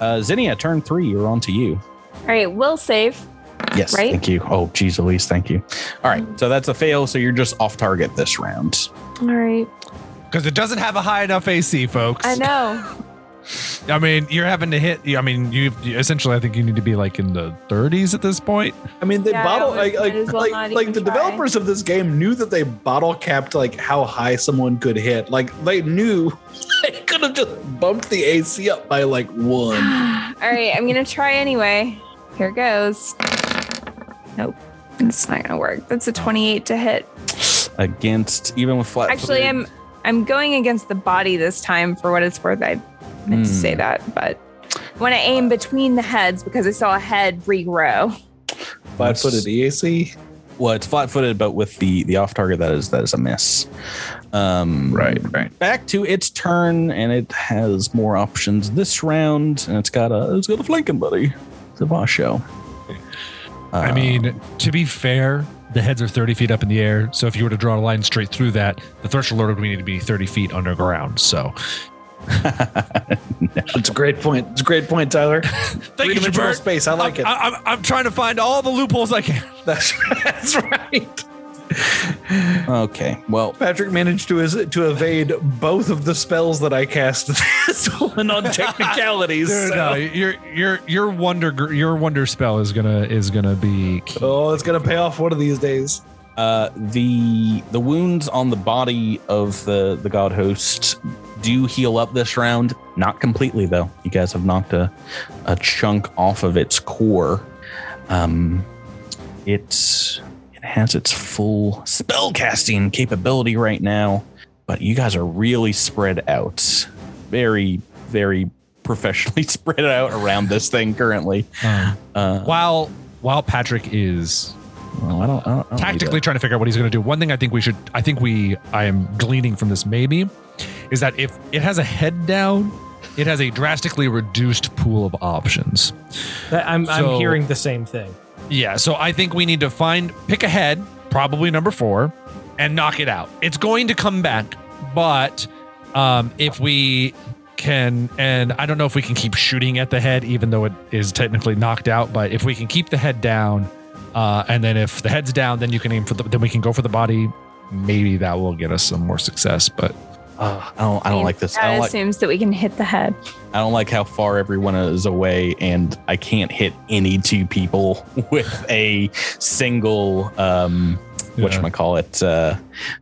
Speaker 1: Uh, Zinnia, turn three. You're on to you.
Speaker 2: All right, will save.
Speaker 1: Yes,
Speaker 2: Right?
Speaker 1: thank you. Oh, geez, Elise, thank you. All right, so that's a fail. So you're just off target this round.
Speaker 2: All right.
Speaker 4: Because it doesn't have a high enough AC, folks.
Speaker 2: I know.
Speaker 4: I mean, you're having to hit. I mean, you you- essentially. I think you need to be like in the 30s at this point.
Speaker 5: I mean, they
Speaker 2: Yeah,
Speaker 5: bottle
Speaker 2: we
Speaker 5: like like
Speaker 2: well
Speaker 5: like, like the
Speaker 2: try.
Speaker 5: developers of this game knew that they bottle capped like how high someone could hit. Like they knew they could have just bumped the AC up by like one.
Speaker 2: All right, I'm gonna try anyway. Here goes. Nope, it's not gonna work. That's a 28 to hit.
Speaker 1: Against even with flat.
Speaker 2: Actually, I'm I'm going against the body this time. For what it's worth, I meant to say
Speaker 1: Hmm.
Speaker 2: that, but I want to aim between the heads because I saw a head regrow.
Speaker 5: Five footed EAC.
Speaker 1: Well, it's flat-footed, but with the the off target, that is that is a miss. Um,
Speaker 5: Right, right.
Speaker 1: Back to its turn, and it has more options this round, and it's got a it's got a flanking buddy. It's a boss show.
Speaker 4: I uh, mean, to be fair, the heads are 30 feet up in the air. So if you were to draw a line straight through that, the thresher Lord would need to be 30 feet underground. So
Speaker 5: It's a great point. It's a great point, Tyler.
Speaker 4: thank you,
Speaker 5: Three-dimensional
Speaker 4: Jabert.
Speaker 5: space. I like it.
Speaker 4: I, am I'm trying to find all the loopholes I can.
Speaker 5: That's that's right.
Speaker 1: okay, well,
Speaker 5: Patrick managed to to evade both of the spells that I cast this one on technicalities.
Speaker 4: Dude,
Speaker 5: so-
Speaker 4: no, your your your wonder your wonder spell is gonna is gonna be key.
Speaker 5: Oh, it's gonna pay off one of these days.
Speaker 1: uh, the the wounds on the body of the the god host do heal up this round. Not completely though. You guys have knocked a a chunk off of its core. Um, it's it has its full spellcasting capability right now, but you guys are really spread out, very very professionally spread out around this thing currently.
Speaker 4: Um,
Speaker 1: Uh,
Speaker 4: while while Patrick is
Speaker 1: well, I don't, I don't, I don't
Speaker 4: tactically trying to figure out what he's going to do. One thing I think we should, I think we, I am gleaning from this maybe, is that if it has a head down, it has a drastically reduced pool of options.
Speaker 3: That- I'm,
Speaker 4: So-
Speaker 3: I'm hearing the same thing.
Speaker 4: Yeah, so I think we need to find, pick a head, probably number four, and knock it out. It's going to come back, but um, if we can, and I don't know if we can keep shooting at the head, even though it is technically knocked out, but if we can keep the head down, uh, and then if the head's down, then you can aim for the, then we can go for the body maybe that will get us some more success. But
Speaker 1: Uh, I don't. I don't like this. I
Speaker 2: That
Speaker 1: don't like.
Speaker 2: assumes that we can hit the head.
Speaker 1: I don't like how far everyone is away, and I can't hit any two people with a single um, what
Speaker 4: Yeah.
Speaker 1: you call it, uh,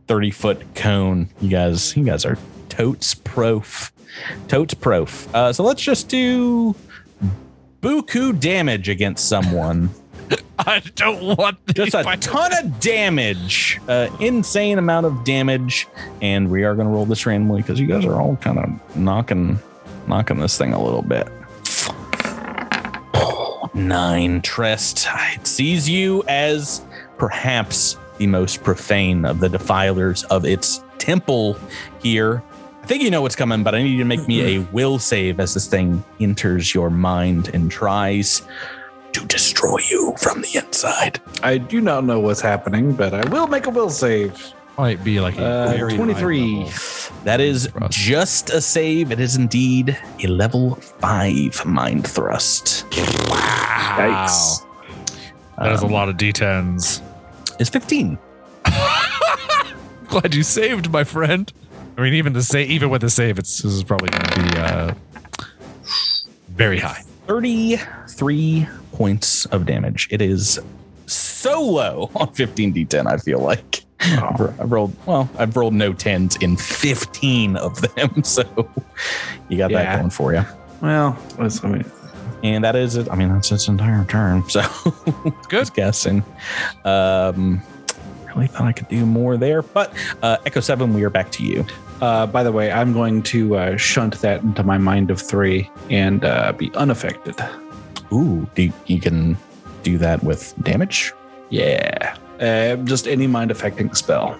Speaker 1: thirty foot cone. You guys, you guys are totes prof, totes prof. Uh, so let's just do buku damage against someone.
Speaker 4: I don't want
Speaker 1: Just a ton of damage, uh, insane amount of damage, and we are going to roll this randomly because you guys are all kind of knocking, knocking this thing a little bit. Nine Trest it sees you as perhaps the most profane of the defilers of its temple here. I think you know what's coming, but I need you to make me a will save as this thing enters your mind and tries to destroy you from the inside.
Speaker 5: I do not know what's happening, but I will make a will save.
Speaker 4: might be like a
Speaker 5: Uh, 23.
Speaker 1: That is just a save. It is indeed a level five mind thrust.
Speaker 5: Yikes.
Speaker 4: That is a
Speaker 1: Um,
Speaker 4: lot of D10s.
Speaker 1: It's 15.
Speaker 4: Glad you saved, my friend. I mean, even the save, even with the save, it's this is probably going to be uh, very high.
Speaker 1: 33 points of damage. It is so low on 15d10, I feel like. I've, I've rolled, well, I've rolled no 10s in 15 of them. So you got that going for you.
Speaker 5: Well, let's, I mean,
Speaker 1: And that is it. I mean, that's its entire turn. So
Speaker 4: Good.
Speaker 1: Just guessing. Um, really thought I could do more there, but uh, Echo Seven, we are back to you.
Speaker 5: uh, by the way, I'm going to uh, shunt that into my mind of three and uh, be unaffected.
Speaker 1: Ooh, do you, you can do that with damage?
Speaker 5: Yeah. Uh, just any mind affecting spell.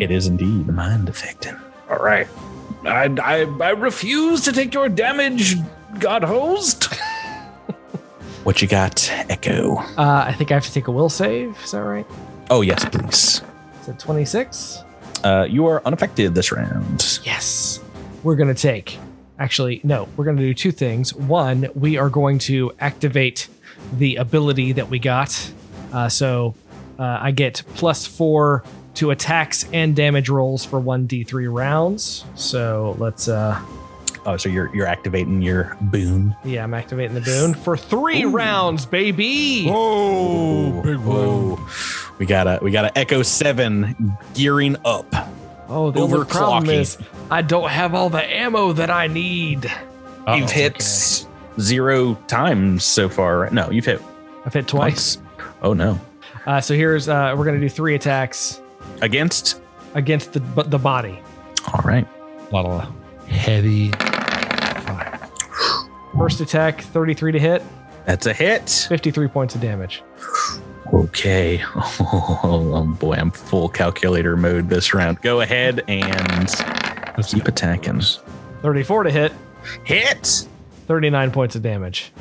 Speaker 1: It is indeed mind affecting.
Speaker 5: All right. I, I, I refuse to take your damage, God host.
Speaker 1: What you got, Echo?
Speaker 3: Uh, I think I have to take a will save. Is that right?
Speaker 1: Oh yes, please.
Speaker 3: Is it 26?
Speaker 1: Uh, you are unaffected this round.
Speaker 3: Yes. We're going to take. Actually, no, we're going to do two things. One, we are going to activate the ability that we got. Uh, so uh, I get plus four to attacks and damage rolls for 1d3 rounds. So let's, uh,
Speaker 1: Oh, so you're you're activating your boon.
Speaker 3: yeah, I'm activating the boon for three rounds, baby.
Speaker 4: Whoa, big
Speaker 1: Whoa. We got a we got a Echo Seven gearing up.
Speaker 3: Oh, the only problem is I don't have all the ammo that I need.
Speaker 4: Uh-oh.
Speaker 1: you've hit zero times so far. right? No, you've hit
Speaker 3: I've hit twice.
Speaker 1: once. Oh no.
Speaker 3: Uh, so here's uh, we're gonna do three attacks
Speaker 1: Against.
Speaker 3: against the bu- the body.
Speaker 1: All right.
Speaker 4: A lot of heavy fire.
Speaker 3: First attack, 33 to hit,
Speaker 1: That's a hit.
Speaker 3: 53 points of damage.
Speaker 1: Okay. Oh, boy, I'm full calculator mode this round. Go ahead and
Speaker 4: Let's
Speaker 1: keep attacking.
Speaker 3: 34 to hit,
Speaker 1: Hit.
Speaker 3: 39 points of damage.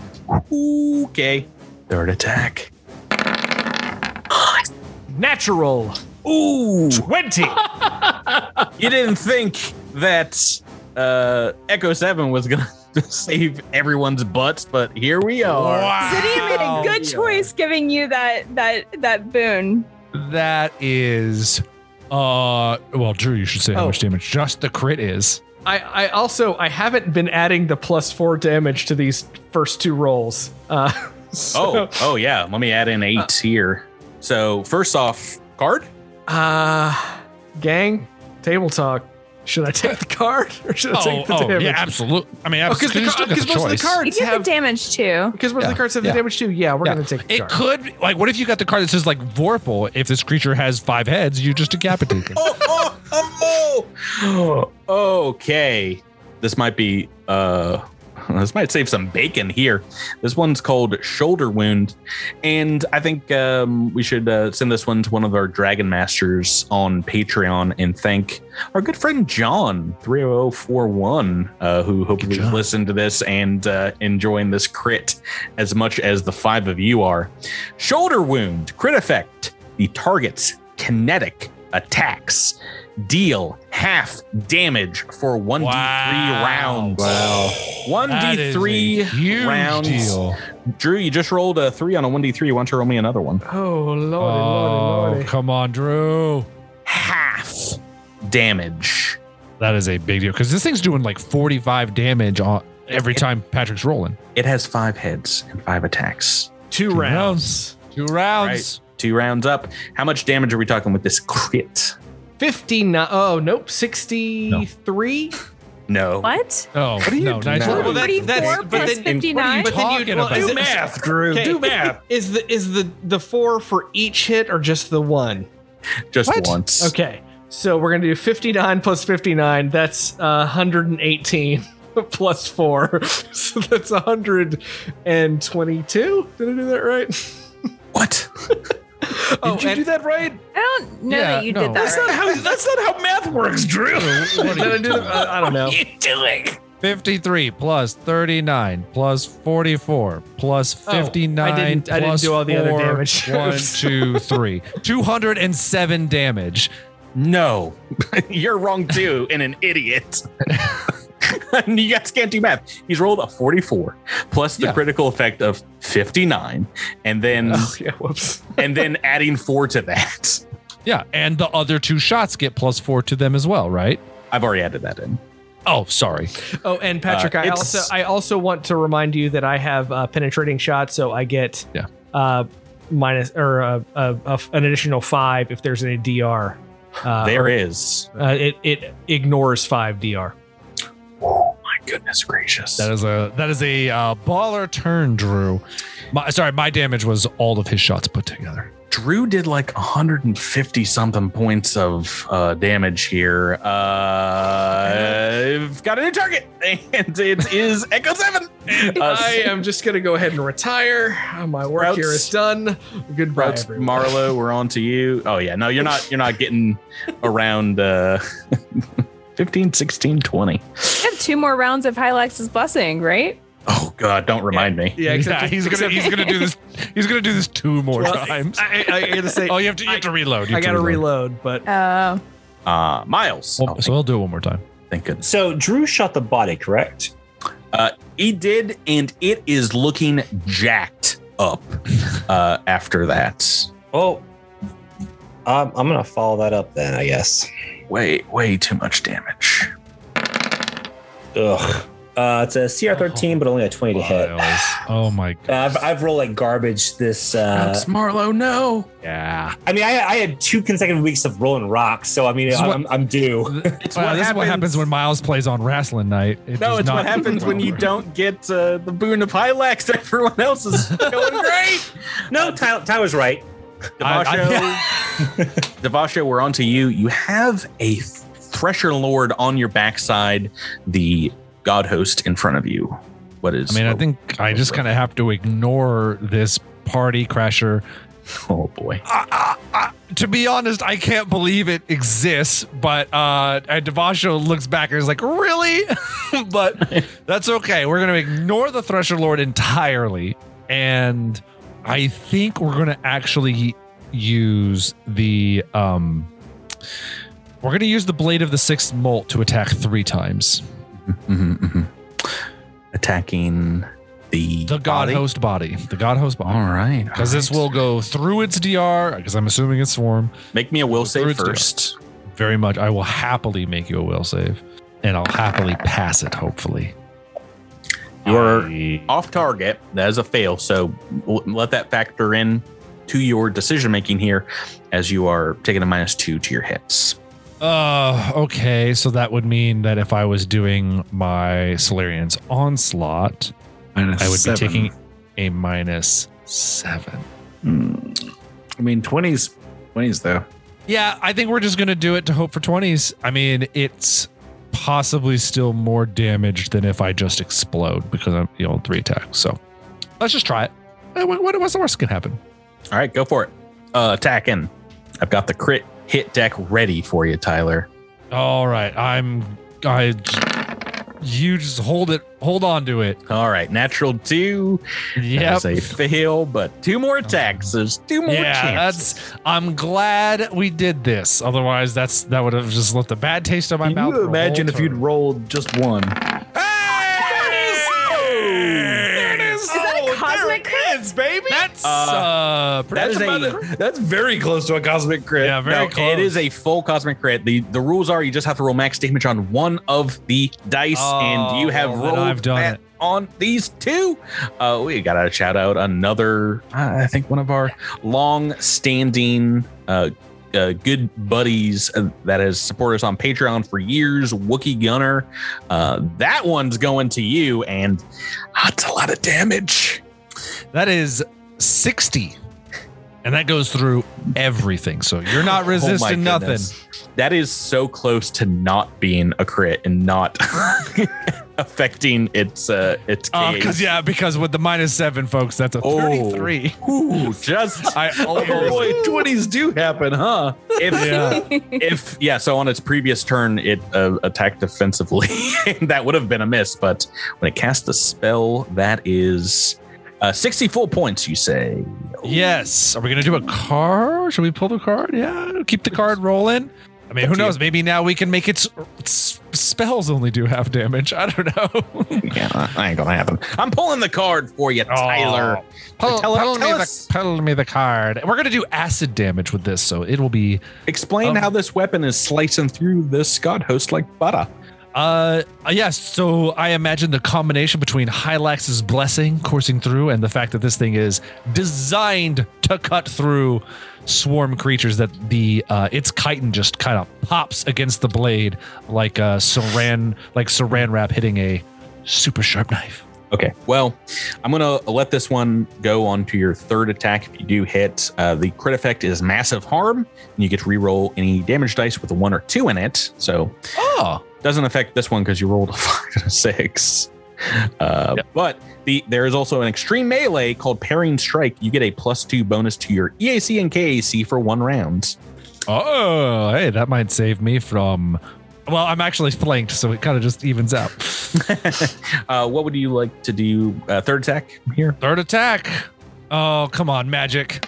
Speaker 1: Okay. Third attack.
Speaker 3: Natural
Speaker 1: Ooh.
Speaker 3: 20.
Speaker 1: You didn't think that uh, Echo 7 was going to save everyone's butts, but here we are.
Speaker 2: Zidian made a good choice giving you that that that boon.
Speaker 4: That is, uh, well, Drew, you should say how
Speaker 3: Oh.
Speaker 4: much damage just the crit is.
Speaker 3: I, I also I haven't been adding the plus four damage to these first two rolls. Uh, so,
Speaker 1: Oh, oh yeah. Let me add in eight here. So first off, card.
Speaker 3: uh, gang, table talk. Should I take the card or should I take the damage?
Speaker 4: Oh, yeah, absolutely. I mean,
Speaker 3: Because
Speaker 4: absolutely.
Speaker 3: because most of the
Speaker 2: You
Speaker 3: cards
Speaker 2: get the
Speaker 3: have
Speaker 2: damage too.
Speaker 3: because most of
Speaker 4: Yeah,
Speaker 3: the cards have
Speaker 4: yeah.
Speaker 3: the damage too. Yeah, we're
Speaker 4: Yeah.
Speaker 3: gonna take the card.
Speaker 4: It
Speaker 3: card.
Speaker 4: could like what if you got the card that says like Vorpal? If this creature has five heads, you just decapitate them.
Speaker 1: oh, oh, oh. okay. This might be uh this might save some bacon here. This one's called Shoulder Wound. And I think um, we should uh, send this one to one of our Dragon Masters on Patreon and thank our good friend John, 30041, uh, who hopefully listened to this and uh, enjoying this crit as much as the five of you are. Shoulder Wound, crit effect. The target's kinetic attacks deal half damage for 1d3
Speaker 4: Wow.
Speaker 1: rounds.
Speaker 5: Wow.
Speaker 4: That is a
Speaker 1: 1d3
Speaker 4: huge
Speaker 1: rounds.
Speaker 4: deal.
Speaker 1: Drew, you just rolled a three on a 1d3. Why don't you roll me another one?
Speaker 3: Oh lordy,
Speaker 4: Oh,
Speaker 3: lordy, lordy.
Speaker 4: come on, Drew.
Speaker 1: Half damage.
Speaker 4: That is a big deal because this thing's doing like 45 damage on every time Patrick's rolling.
Speaker 1: It has five heads and five attacks.
Speaker 3: Two,
Speaker 4: Two
Speaker 3: rounds.
Speaker 4: Two rounds.
Speaker 1: Two rounds up. How much damage are we talking with this crit?
Speaker 3: 59. Oh, nope. 63.
Speaker 1: No.
Speaker 2: What?
Speaker 4: Oh,
Speaker 5: What are you
Speaker 4: no,
Speaker 5: doing
Speaker 4: nice
Speaker 5: now?
Speaker 4: roll.
Speaker 3: Well, that-
Speaker 2: 44
Speaker 3: that's- but
Speaker 2: plus
Speaker 3: then-
Speaker 2: 59?
Speaker 3: But then you well,
Speaker 4: about? Do
Speaker 5: math, Drew.
Speaker 3: Okay.
Speaker 5: Do math.
Speaker 3: Is the is the the four for each hit or just the one?
Speaker 1: Just
Speaker 4: What?
Speaker 1: once.
Speaker 3: Okay. So we're gonna do 59 plus 59. That's uh, 118 plus four. So that's 122. Did I do that right?
Speaker 1: What?
Speaker 3: Oh,
Speaker 5: Did you
Speaker 3: and-
Speaker 5: do that right?
Speaker 2: I don't know
Speaker 4: Yeah,
Speaker 2: that you
Speaker 4: no.
Speaker 2: did that
Speaker 5: That's
Speaker 2: right.
Speaker 5: not how. That's not how math works, Drew.
Speaker 3: Did I do that? I don't know.
Speaker 1: what you doing?
Speaker 4: 53 plus 39 plus 44 plus
Speaker 3: Oh,
Speaker 4: 59
Speaker 3: I didn't- I didn't do all the other
Speaker 4: four.
Speaker 3: damage.
Speaker 4: One, two, three. 207 damage.
Speaker 1: No. You're wrong too, and an idiot. you guys can't do math. He's rolled a 44 plus the
Speaker 4: Yeah.
Speaker 1: critical effect of 59, and then
Speaker 3: Oh, yeah. Whoops.
Speaker 1: and then adding four to that.
Speaker 4: Yeah, and the other two shots get plus four to them as well, right?
Speaker 1: I've already added that in.
Speaker 4: Oh, sorry.
Speaker 3: Oh, and Patrick,
Speaker 1: Uh,
Speaker 3: I also I also want to remind you that I have uh, penetrating shot, so I get
Speaker 4: Yeah.
Speaker 3: uh, minus or uh, uh, an additional five if there's any DR. Uh,
Speaker 1: There
Speaker 3: or-
Speaker 1: is.
Speaker 3: Uh, it it ignores five DR.
Speaker 1: Oh my goodness gracious.
Speaker 4: That is a that is a uh, baller turn, Drew. My, sorry, my damage was all of his shots put together.
Speaker 1: Drew did like 150 something points of uh, damage here. Uh, I've got a new target, and it is Echo 7. Uh,
Speaker 3: I am just gonna go ahead and retire. Uh, My work
Speaker 1: Sprouts.
Speaker 3: here is done. Goodbye,
Speaker 1: Sprouts,
Speaker 3: everyone.
Speaker 1: Marlowe, we're on to you. Oh yeah, no, you're not. You're not getting around uh, 15, 16, 20.
Speaker 2: You have two more rounds of Hylax's blessing, right?
Speaker 1: Oh god, don't remind me.
Speaker 3: yeah, except
Speaker 4: yeah, he's gonna he's gonna do this. He's gonna do this two more
Speaker 3: Well,
Speaker 4: times.
Speaker 3: I, I, I gotta say,
Speaker 4: oh, you have to you have to reload. You
Speaker 3: I gotta reload, but
Speaker 2: Uh,
Speaker 1: Uh, Miles.
Speaker 4: Well,
Speaker 1: Oh,
Speaker 4: so I'll do it one more time.
Speaker 1: thank goodness.
Speaker 6: So Drew shot the body, correct?
Speaker 1: Uh, He did, and it is looking jacked up uh, after that.
Speaker 6: Well, um, I'm gonna follow that up then, I guess.
Speaker 1: Way, way too much damage.
Speaker 6: Ugh. Uh, it's a CR13, but only a 20 to hit.
Speaker 4: Oh my god.
Speaker 6: Uh, I've, I've rolled like garbage this. Uh,
Speaker 1: That's Marlowe. No,
Speaker 4: Yeah.
Speaker 6: I mean, I, I had two consecutive weeks of rolling rocks, so I mean,
Speaker 4: This is what-
Speaker 6: I'm, I'm due.
Speaker 1: it's
Speaker 4: Wow,
Speaker 1: what
Speaker 4: this is what happens when Miles plays on wrestling night. It
Speaker 1: No, it's what
Speaker 4: not-
Speaker 1: happens when you don't get uh, the boon of Hylax. Everyone else is going great.
Speaker 6: No, Ty, Ty was right.
Speaker 1: Devasho, Devasho, we're on to you. You have a Thresher Lord on your backside, the God Host in front of you. What is?
Speaker 4: I mean, I think I just kind of have to ignore this party crasher.
Speaker 1: Oh boy.
Speaker 4: Uh, uh, to be honest, I can't believe it exists. But uh, and Devasho looks back and is like, "Really?" but that's okay. We're gonna ignore the Thresher Lord entirely, and I think we're gonna actually use the um. We're gonna use the blade of the sixth molt to attack three times.
Speaker 1: Mhm, mhm. Attacking the
Speaker 4: The God
Speaker 1: body?
Speaker 4: Host body. The God Host body.
Speaker 1: All right.
Speaker 4: Because this will go through its DR, because I'm assuming it's swarm.
Speaker 1: make me a will save
Speaker 4: its door.
Speaker 1: first.
Speaker 4: Very much. I will happily make you a will save. And I'll happily pass it, hopefully.
Speaker 1: You're
Speaker 4: I-
Speaker 1: off target. That is a fail. So l- let that factor in to your decision making here, as you are taking a minus two to your hits.
Speaker 4: Uh, okay. So that would mean that if I was doing my Solarian's onslaught,
Speaker 5: Minus
Speaker 4: I would
Speaker 5: seven.
Speaker 4: be taking a minus seven.
Speaker 5: Hmm. I mean, twenties, twenties though.
Speaker 4: Yeah, I think we're just going to do it to hope for 20s. I mean, it's possibly still more damage than if I just explode because I'm, you know, three attacks. So let's just try it. Eh, What, what, what's the worst that can happen?
Speaker 1: All right, go for it. Uh, attack in. I've got the crit hit deck ready for you, Tyler.
Speaker 4: All right. I'm, I, you just hold it, hold on to it.
Speaker 1: All right, natural two.
Speaker 4: Yep.
Speaker 1: That's a fail, but two more attacks. There's two more
Speaker 4: Yeah,
Speaker 1: chances.
Speaker 4: that's. I'm glad we did this. Otherwise, that's that would have just left a bad taste in my
Speaker 5: Can
Speaker 4: mouth.
Speaker 5: you imagine if you'd rolled just one?
Speaker 4: There it is.
Speaker 2: Is that a oh, cosmic crit?
Speaker 3: baby.
Speaker 4: That That's
Speaker 1: Uh,
Speaker 4: uh,
Speaker 1: that is
Speaker 4: much
Speaker 1: a-
Speaker 5: That's very close to a cosmic crit.
Speaker 4: yeah, very
Speaker 1: No,
Speaker 4: close.
Speaker 1: It is a full cosmic crit. The the rules are you just have to roll max damage on one of the dice, and you have
Speaker 4: Oh, then
Speaker 1: rolled
Speaker 4: I've done
Speaker 1: that
Speaker 4: it.
Speaker 1: on these two. Uh, we got to shout out another. I I think one of our long-standing. Uh, uh, good buddies uh, that has supported us on Patreon for years, Wookie Gunner. Uh, that one's going to you, and that's a lot of damage.
Speaker 4: That is 60. And that goes through everything. So you're not resisting
Speaker 1: Oh
Speaker 4: nothing.
Speaker 1: goodness. That is so close to not being a crit and not affecting its uh its
Speaker 4: Oh, because yeah, because with the minus seven, folks, that's a
Speaker 1: Oh.
Speaker 4: 33.
Speaker 1: Ooh, just
Speaker 4: I
Speaker 5: Oh boy, twenties do happen, huh?
Speaker 1: if
Speaker 4: Yeah.
Speaker 1: if yeah. So on its previous turn, it uh, attacked defensively. that would have been a miss, but when it cast the spell, that is uh, sixty full points. You say?
Speaker 4: Yes. Are we gonna do a card? Should we pull the card? Yeah. Keep the card rolling. I mean, who
Speaker 1: to
Speaker 4: knows? Maybe now we can make its, its spells only do half damage. I don't know.
Speaker 1: Yeah, that ain't gonna happen. I'm pulling the card for you, Tyler.
Speaker 4: Pull,
Speaker 1: Tell-
Speaker 4: pull
Speaker 1: tell
Speaker 4: me the, pull me the card. We're gonna do acid damage with this, so it will be
Speaker 1: Explain
Speaker 4: Um,
Speaker 1: how this weapon is slicing through this god host like butter.
Speaker 4: Uh, uh, yes. So I imagine the combination between Hylax's blessing coursing through and the fact that this thing is designed to cut through swarm creatures that the uh, its chitin just kind of pops against the blade like a saran like saran wrap hitting a super sharp knife.
Speaker 1: Okay. Well, I'm gonna let this one go on to your third attack. If you do hit, uh, the crit effect is massive harm, and you get to re-roll any damage dice with a one or two in it. So
Speaker 4: Oh,
Speaker 1: doesn't affect this one because you rolled a five and a six. Uh, But the there is also an extreme melee called Parrying Strike. You get a plus two bonus to your EAC and KAC for one round.
Speaker 4: oh, hey, that might save me from. Well, I'm actually flanked, so it kind of just evens out.
Speaker 1: uh, what would you like to do? Uh, third attack here.
Speaker 4: Third attack. Oh, come on, magic.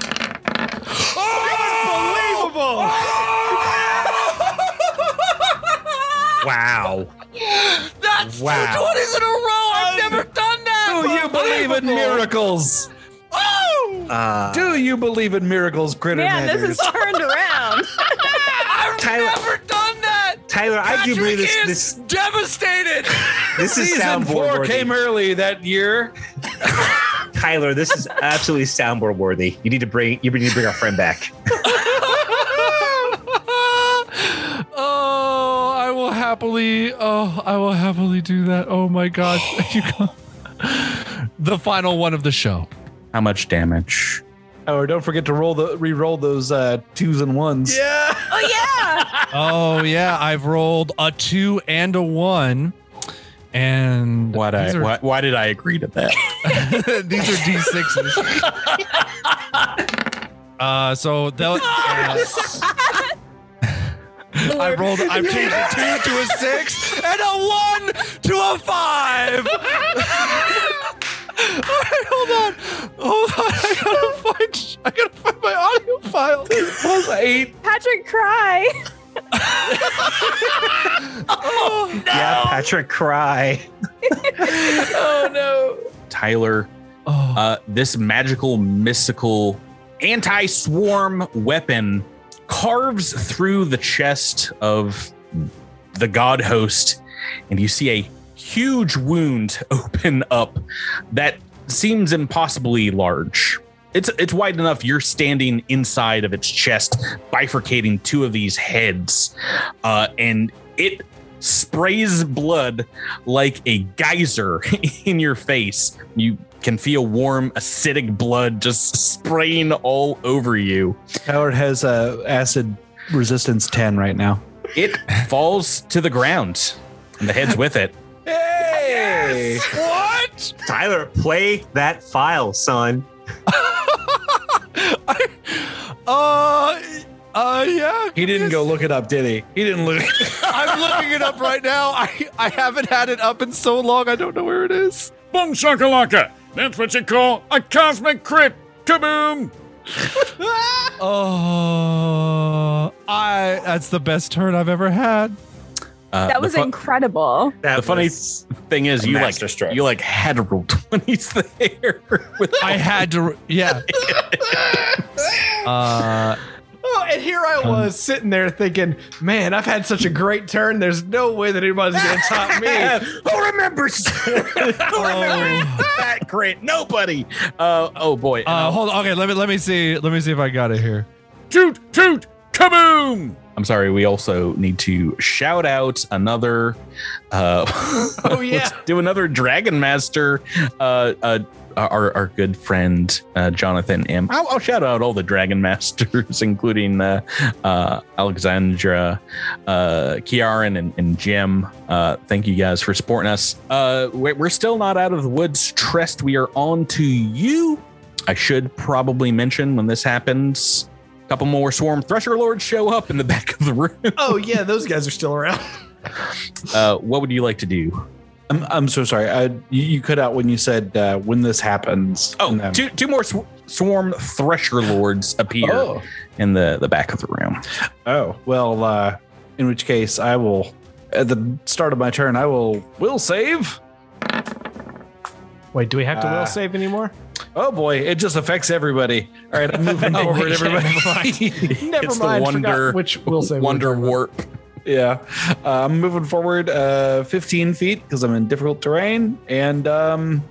Speaker 6: Wow.
Speaker 4: That's
Speaker 6: Wow.
Speaker 4: two 20s in a row. I've never done that.
Speaker 5: Do you believe in miracles?
Speaker 6: Uh,
Speaker 5: Do you believe in miracles, critter
Speaker 2: Man, this is turned around.
Speaker 4: I've
Speaker 6: Tyler-
Speaker 4: never done that.
Speaker 6: Tyler, I do believe this. This
Speaker 4: is devastated.
Speaker 6: this is
Speaker 5: Season
Speaker 6: soundboard
Speaker 5: four
Speaker 6: worthy.
Speaker 5: came early that year.
Speaker 6: Tyler, this is absolutely soundboard worthy. You need to bring you need to bring our friend back.
Speaker 4: oh, I will happily. Oh, I will happily do that. Oh my gosh. You go- the final one of the show.
Speaker 1: How much damage?
Speaker 5: Oh, don't forget to roll the re-roll those uh, twos and ones.
Speaker 4: Yeah.
Speaker 2: oh yeah.
Speaker 4: Oh yeah, I've rolled a two and a one. And
Speaker 1: Why did
Speaker 4: these
Speaker 1: I,
Speaker 4: are,
Speaker 1: why, why did I agree to that?
Speaker 4: these are D6s. uh, so they'll, uh, I rolled. I've changed a two to a six and a one to a five. All right, hold on, hold on. I gotta find. I gotta find my audio file.
Speaker 5: Plus eight.
Speaker 2: Patrick cry.
Speaker 4: Oh,
Speaker 6: Yeah, Patrick, cry.
Speaker 5: Oh no.
Speaker 1: Tyler,
Speaker 4: oh.
Speaker 1: uh, this magical, mystical, anti swarm weapon carves through the chest of the god host, and you see a huge wound open up that seems impossibly large. It's it's wide enough you're standing inside of its chest, bifurcating two of these heads, uh, and it sprays blood like a geyser in your face. You can feel warm, acidic blood just spraying all over you.
Speaker 5: Howard has uh, acid resistance 10 right now.
Speaker 1: It falls to the ground, and the head's with it.
Speaker 5: Hey!
Speaker 4: what?
Speaker 6: Tyler, play that file, son.
Speaker 4: I, uh, uh, yeah.
Speaker 5: He didn't go look it up, did he? He didn't look.
Speaker 4: I'm looking it up right now. I, I haven't had it up in so long. I don't know where it is.
Speaker 8: Boom shakalaka! That's what you call a cosmic crit! Kaboom!
Speaker 4: Oh, I. That's the best turn I've ever had.
Speaker 1: Uh,
Speaker 2: That was
Speaker 1: fu-
Speaker 2: incredible.
Speaker 6: That
Speaker 1: The funny thing is, you like
Speaker 6: masterstroke.
Speaker 1: you like had to roll twenties there. With
Speaker 4: I had to, yeah. uh,
Speaker 3: Oh, and here I was sitting there thinking, man, I've had such a great turn. There's no way that anybody's going to top me.
Speaker 1: Who remembers? Who remembers that crit? Nobody. Uh, oh boy.
Speaker 4: uh, hold on. Okay, let me let me see. Let me see if I got it here.
Speaker 8: Toot, toot, kaboom!
Speaker 1: I'm sorry. We also need to shout out another. Uh,
Speaker 3: Oh, yeah.
Speaker 1: let's do another Dragon Master. Uh, uh, our our good friend uh, Jonathan M. I'll, I'll shout out all the Dragon Masters, including uh, uh, Alexandra, uh, Kiaran, and, and Jim. Uh, thank you guys for supporting us. Uh, we're, still not out of the woods. Trest, we are on to you. I should probably mention when this happens. A couple more swarm thresher lords show up in the back of the room.
Speaker 3: Oh, yeah, those guys are still around.
Speaker 1: Uh, what would you like to do?
Speaker 5: I'm, I'm so sorry. I, you, you cut out when you said uh, when this happens.
Speaker 1: Oh,
Speaker 5: and then-
Speaker 1: two, two more sw- swarm thresher lords appear
Speaker 5: Oh,
Speaker 1: in the, the back of the room.
Speaker 5: oh. Well, uh, in which case I will, at the start of my turn, I will will save.
Speaker 3: Wait, do we have to
Speaker 5: Uh,
Speaker 3: will save anymore?
Speaker 5: Oh boy, it just affects everybody. All right, I'm moving
Speaker 3: Oh,
Speaker 5: forward,
Speaker 3: wait,
Speaker 5: everybody.
Speaker 3: Never
Speaker 1: it's the wonder-
Speaker 3: which will save.
Speaker 1: Wonder
Speaker 3: talking about.
Speaker 1: warp.
Speaker 5: Yeah, uh, I'm moving forward uh, 15 feet because I'm in difficult terrain, and um,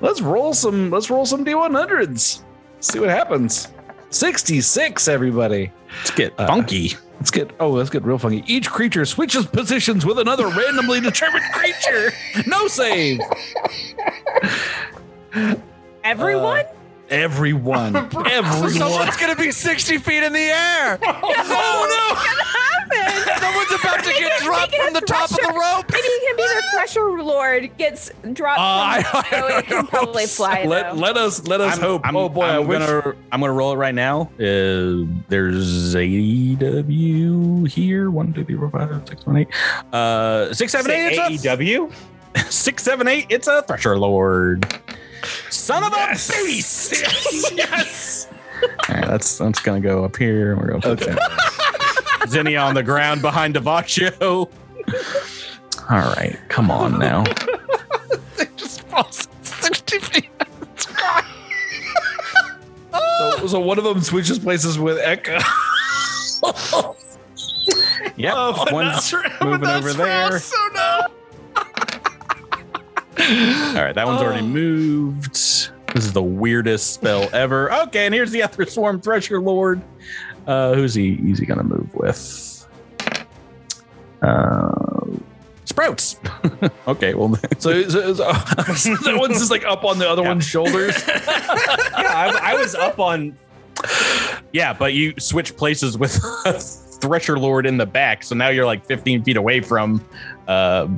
Speaker 5: let's roll some. Let's roll some d100s. See what happens. 66, everybody.
Speaker 1: Let's get
Speaker 5: Uh,
Speaker 1: funky.
Speaker 5: Let's get oh, let's get real funky. Each creature switches positions with another randomly determined creature. No save.
Speaker 2: Everyone?
Speaker 5: Everyone. Everyone.
Speaker 4: Someone's gonna be sixty feet in the air. Someone's about to get dropped from the top of the rope.
Speaker 2: Maybe he can be the Thresher Lord gets dropped.
Speaker 4: Uh,
Speaker 2: from,
Speaker 4: I-
Speaker 2: oh, it can probably fly.
Speaker 5: let, let us let us hope. oh boy, I
Speaker 1: I'm
Speaker 5: wish-
Speaker 1: gonna I'm gonna roll it right now. Uh, there's AEW here. One, two, three, four, five, six, seven, eight. Uh, six, seven, eight. It's a
Speaker 6: AEW.
Speaker 1: six, seven, eight. It's a Thresher Lord. Son of a beast!
Speaker 3: yes. yes.
Speaker 1: All right, that's that's gonna go up here. We're gonna put Zinnia on the ground behind Devasho. All right, come on now.
Speaker 4: Just falls sixty feet.
Speaker 5: so, so one of them switches places with Echo.
Speaker 1: Yep,
Speaker 3: Oh, but
Speaker 1: one's
Speaker 3: that's right,
Speaker 1: moving over there.
Speaker 3: Ross, So no.
Speaker 1: All right, that one's already oh. moved. This is the weirdest spell ever. Okay, and here's the other swarm thresher lord. Uh, who's he? Is he gonna move with? Uh, sprouts. okay, well,
Speaker 5: So, so, so, so that one's just like up on the other one's shoulders.
Speaker 6: Yeah, I, I was up on.
Speaker 1: yeah, but you switch places with thresher lord in the back, so now you're like 15 feet away from. Uh,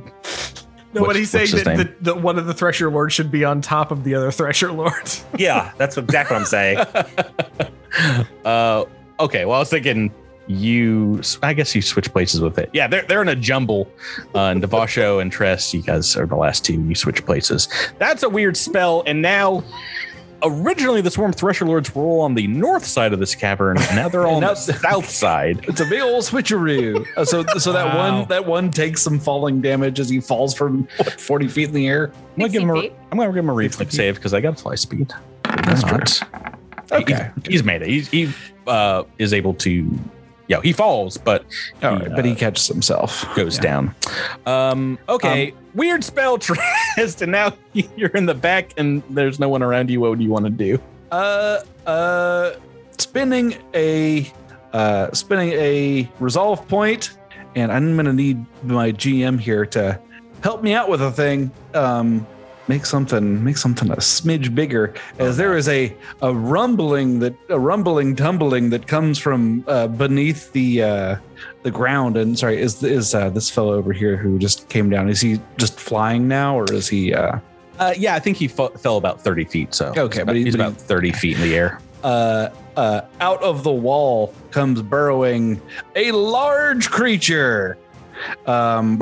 Speaker 3: No,
Speaker 1: What's-
Speaker 3: but he's saying
Speaker 1: what's his
Speaker 3: that the, the, one of the Thresher Lords should be on top of the other Thresher Lords.
Speaker 6: Yeah, that's exactly what I'm saying.
Speaker 1: uh, okay, well, I was thinking you. I guess you switch places with it. Yeah, they're they're in a jumble. Uh, and Devasho and Trest, you guys are the last two. You switch places. That's a weird spell. And now, originally the Swarm Thresher Lords were all on the north side of this cavern. And now they're all on the south side.
Speaker 5: It's a big old switcheroo. Uh, so, so that
Speaker 4: Wow.
Speaker 5: one that one takes some falling damage as he falls from 40 feet in the air.
Speaker 1: I'm gonna give him. A,
Speaker 2: 60 feet.
Speaker 1: I'm gonna give him a reflex save because I got fly speed. That's true.
Speaker 5: Okay.
Speaker 1: He's, he's made it. He's, he uh, is able to. Yeah, he falls, but he,
Speaker 5: right, but he
Speaker 1: uh,
Speaker 5: catches himself.
Speaker 1: goes down. Um, okay, weird spell Trest, and now you're in the back and there's no one around you. What would you want to do?
Speaker 5: Uh, uh, spinning a uh, spinning a resolve point, and I'm gonna need my GM here to help me out with a thing. Um, make something make something a smidge bigger, as there is a a rumbling that a rumbling tumbling that comes from uh, beneath the uh, the ground. And sorry, is is uh, this fellow over here who just came down? Is he just flying now, or is he? Uh,
Speaker 1: Uh, yeah, I think he fell about 30 feet. So
Speaker 5: Okay,
Speaker 1: he's
Speaker 5: but he-
Speaker 1: he's
Speaker 5: but
Speaker 1: about 30 feet in the air.
Speaker 5: uh, uh, out of the wall comes burrowing a large creature. Um,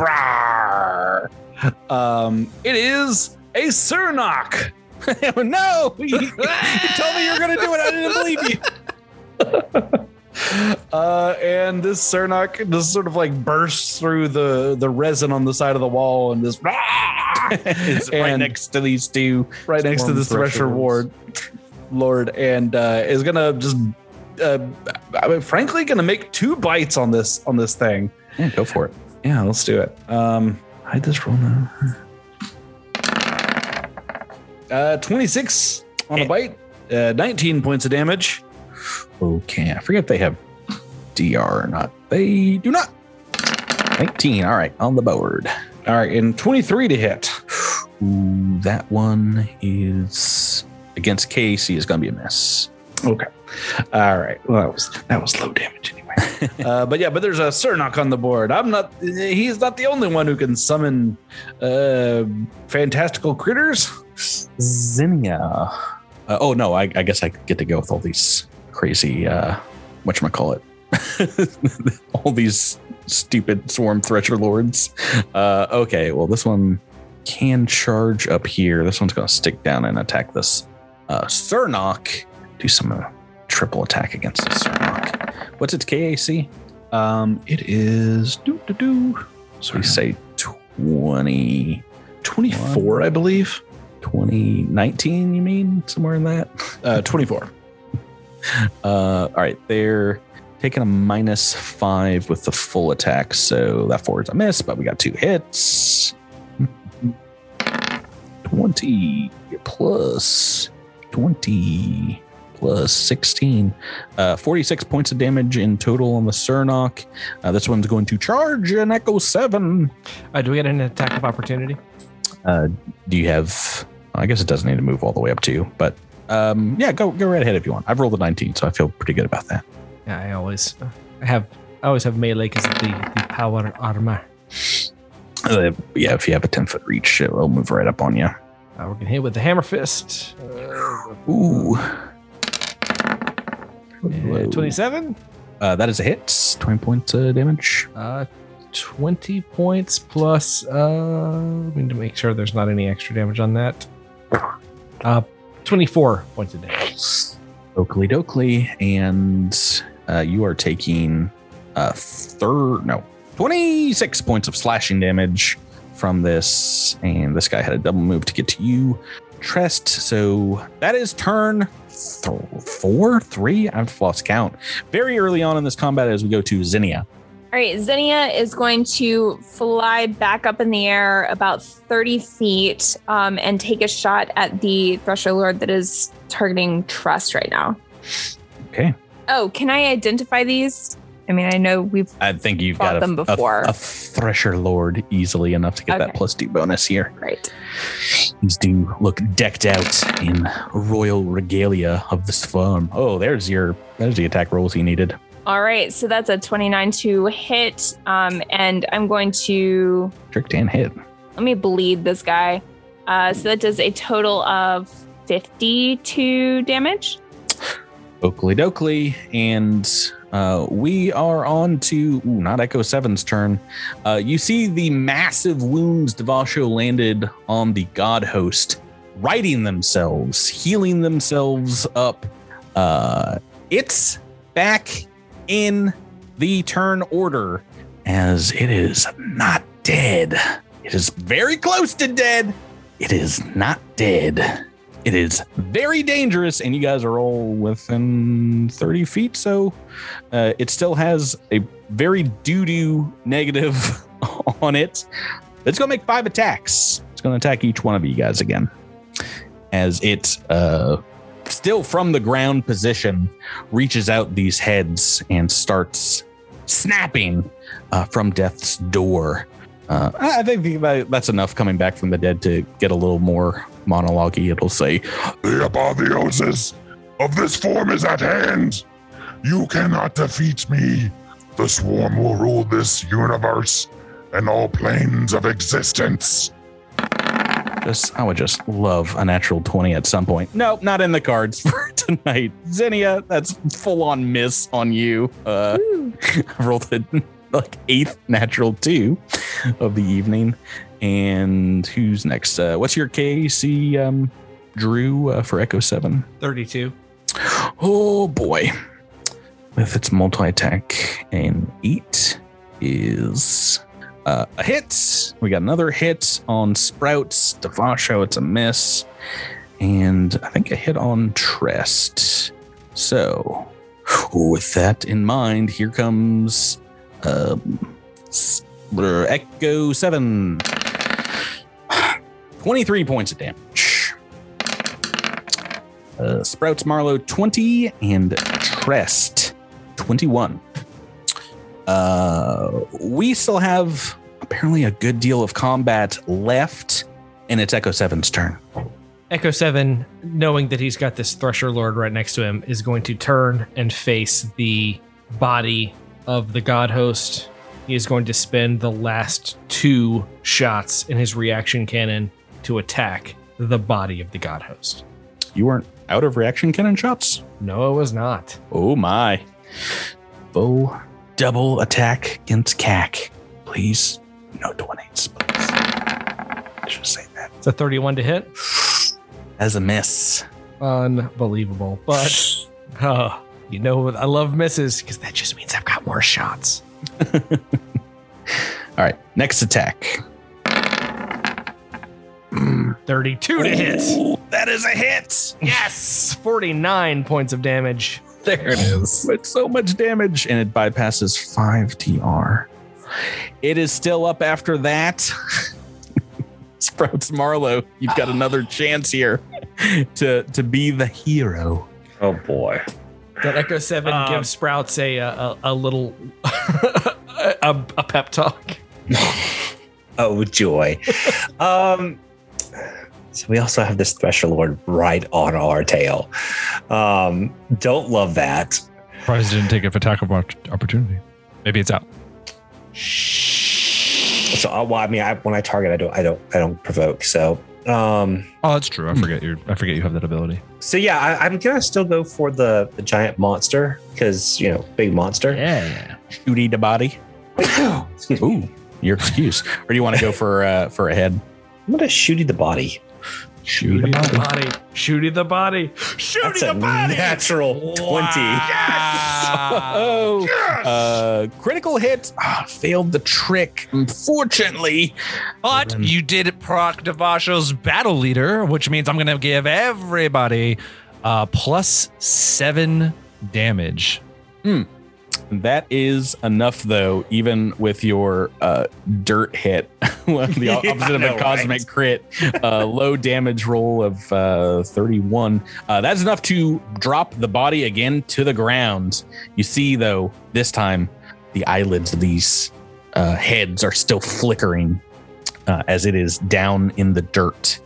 Speaker 5: um, it is a Cernok.
Speaker 1: no, you, you told me you were going to do it. I didn't believe you.
Speaker 5: Uh, and this Cernok just sort of like bursts through the the resin on the side of the wall and just
Speaker 1: it's right
Speaker 5: And-
Speaker 1: next to these two.
Speaker 5: right next to this Thresher Ward Lord, and uh, is gonna just, uh, I mean, frankly, gonna make two bites on this on this thing.
Speaker 1: Yeah, go for it.
Speaker 5: Yeah, let's do it. Um, hide this roll now. Uh, 26 on a bite, uh, 19 points of damage.
Speaker 1: Okay, I forget if they have DR or not. They do not. 19. All right, on the board.
Speaker 5: All right, and 23 to hit.
Speaker 1: Ooh, that one is against KC is going to be a miss.
Speaker 5: Okay. All right. Well, that was that was low damage anyway. uh, but yeah, but there's a Cernok on the board. I'm not. He's not the only one who can summon uh, fantastical critters.
Speaker 1: Zinnia. Uh, oh no, I, I guess I get to go with all these crazy. Uh, call it? all these stupid swarm thresher lords. Uh, okay, well this one can charge up here. This one's to stick down and attack this uh, Cernok. Do some uh, triple attack against this Cernok. What's its KAC?
Speaker 5: Um, it is do do do.
Speaker 1: So we say 20,
Speaker 5: 24, I believe.
Speaker 1: 2019, you mean? Somewhere in that?
Speaker 5: Uh, 24.
Speaker 1: Uh, all right, they're taking a minus five with the full attack, so that four forward's a miss, but we got two hits. 20 plus 20 plus 16. Uh, 46 points of damage in total on the Cernok. Uh, this one's going to charge an Echo 7.
Speaker 3: Uh, do we get an attack of opportunity?
Speaker 1: Uh, do you have? I guess it doesn't need to move all the way up to you, but um, yeah, go go right ahead if you want. I've rolled a 19, so I feel pretty good about that.
Speaker 3: Yeah, I always I have I always have melee because the, the power armor.
Speaker 1: Uh, yeah, if you have a 10 foot reach, it will move right up on you.
Speaker 3: Uh, we're gonna hit with the hammer fist. Uh,
Speaker 1: Ooh.
Speaker 3: uh, Twenty-seven.
Speaker 1: Uh, that is a hit. 20 points uh, damage.
Speaker 3: Uh, twenty points plus. Uh, we need to make sure there's not any extra damage on that. Uh, twenty-four points of damage.
Speaker 1: Oakley Dokley. And uh, you are taking uh, third, no, 26 points of slashing damage from this. And this guy had a double move to get to you, Trest. So that is turn th- four, three. I've lost count. Very early on in this combat as we go to Zinnia.
Speaker 2: All right, Zinnia is going to fly back up in the air about 30 feet um, and take a shot at the Thresher Lord that is targeting Trest right now.
Speaker 1: Okay.
Speaker 2: Oh, can I identify these? I mean, I know we've.
Speaker 1: I think you've got a,
Speaker 2: them before.
Speaker 1: a, a Thresher Lord easily enough to get that
Speaker 2: Okay.
Speaker 1: plus two bonus here.
Speaker 2: Right.
Speaker 1: These do look decked out in royal regalia of this farm. Oh, there's your there's the attack rolls you needed.
Speaker 2: All right, so that's a 29 to hit. Um, and I'm going to.
Speaker 1: Tricked and hit.
Speaker 2: Let me bleed this guy. Uh, so that does a total of 52 damage.
Speaker 1: Oakley Dokley, and uh, we are on to ooh, not Echo 7's turn. Uh, you see the massive wounds Devasho landed on the god host, righting themselves, healing themselves up. Uh, it's back in the turn order as it is not dead. It is very close to dead. It is not dead. It is very dangerous, and you guys are all within 30 feet. So uh, it still has a very doo doo negative on it. It's going to make five attacks. It's going to attack each one of you guys again. As it, uh, still from the ground position, reaches out these heads and starts snapping uh, from death's door. Uh, I think that's enough coming back from the dead to get a little more monologue It'll say,
Speaker 7: The apotheosis of this form is at hand. You cannot defeat me. The swarm will rule this universe and all planes of existence.
Speaker 1: Just I would just love a natural 20 at some point. Nope, not in the cards for tonight. Zinnia, that's full on miss on you. Uh I rolled a like eighth natural two of the evening. And who's next? Uh what's your KC um Drew uh, for Echo 7?
Speaker 3: Thirty-two.
Speaker 1: Oh boy. with its multi attack. and eight is uh, a hit. We got another hit on Sprouts. Devasho, it's a miss. And I think a hit on Trest. So, with that in mind, here comes um, Echo 7. 23 points of damage. Uh, Sprouts Marlowe 20 and Trest 21. Uh, we still have apparently a good deal of combat left, and it's Echo 7's turn.
Speaker 3: Echo 7, knowing that he's got this Thresher Lord right next to him, is going to turn and face the body of the God host. He is going to spend the last two shots in his reaction cannon to attack the body of the God host.
Speaker 1: You weren't out of reaction cannon shots?
Speaker 3: No, it was not.
Speaker 1: Oh my. Full double attack against KAC. Please, no 20s, please. I should say that.
Speaker 3: It's a 31 to hit.
Speaker 1: As a miss.
Speaker 3: Unbelievable. But, oh, you know? I love misses because that just means I've got more shots.
Speaker 1: All right, next attack.
Speaker 3: 32 to hit.
Speaker 1: Ooh, that is a hit.
Speaker 3: Yes, 49 points of damage.
Speaker 1: There it is. It's so much damage, and it bypasses 5 DR. It is still up after that. Sprouts Marlowe, you've got another chance here to to be the hero.
Speaker 6: Oh boy.
Speaker 3: That Echo 7
Speaker 6: Um,
Speaker 3: gives Sprouts a, a, a little a, a pep talk.
Speaker 6: Oh joy. um so we also have this Thresher Lord right on our tail. Um, don't love that.
Speaker 4: Surprised didn't take an attack of opportunity. Maybe it's out.
Speaker 6: So uh, well, I mean, I, when I target, I don't, I don't, I don't provoke. So, um,
Speaker 4: Oh, that's true. I forget you. I forget you have that ability.
Speaker 6: so yeah, I, I'm gonna still go for the the giant monster because you know, big monster.
Speaker 4: Yeah.
Speaker 1: Shooty the body.
Speaker 6: Excuse me.
Speaker 1: Ooh, your excuse. Or do you want to go for uh, for a head?
Speaker 6: I'm gonna shooty the body.
Speaker 1: Shooty
Speaker 3: Shooty the body. Shooty the body. Shooty
Speaker 6: That's
Speaker 3: the
Speaker 6: a
Speaker 3: body.
Speaker 6: natural twenty. Yes.
Speaker 1: Oh, uh, critical hit. Ah, failed the trick. Unfortunately,
Speaker 4: But
Speaker 1: Then-
Speaker 4: you did proc Devasho's battle leader, which means I'm going to give everybody uh, plus seven damage.
Speaker 1: That is enough, though. Even with your uh, dirt hit, the
Speaker 6: Yeah,
Speaker 1: opposite of
Speaker 6: I
Speaker 1: a cosmic
Speaker 6: right?
Speaker 1: crit, uh, low damage roll of uh, 31. Uh, that's enough to drop the body again to the ground. You see, though, this time the eyelids of these uh, heads are still flickering uh, as it is down in the dirt.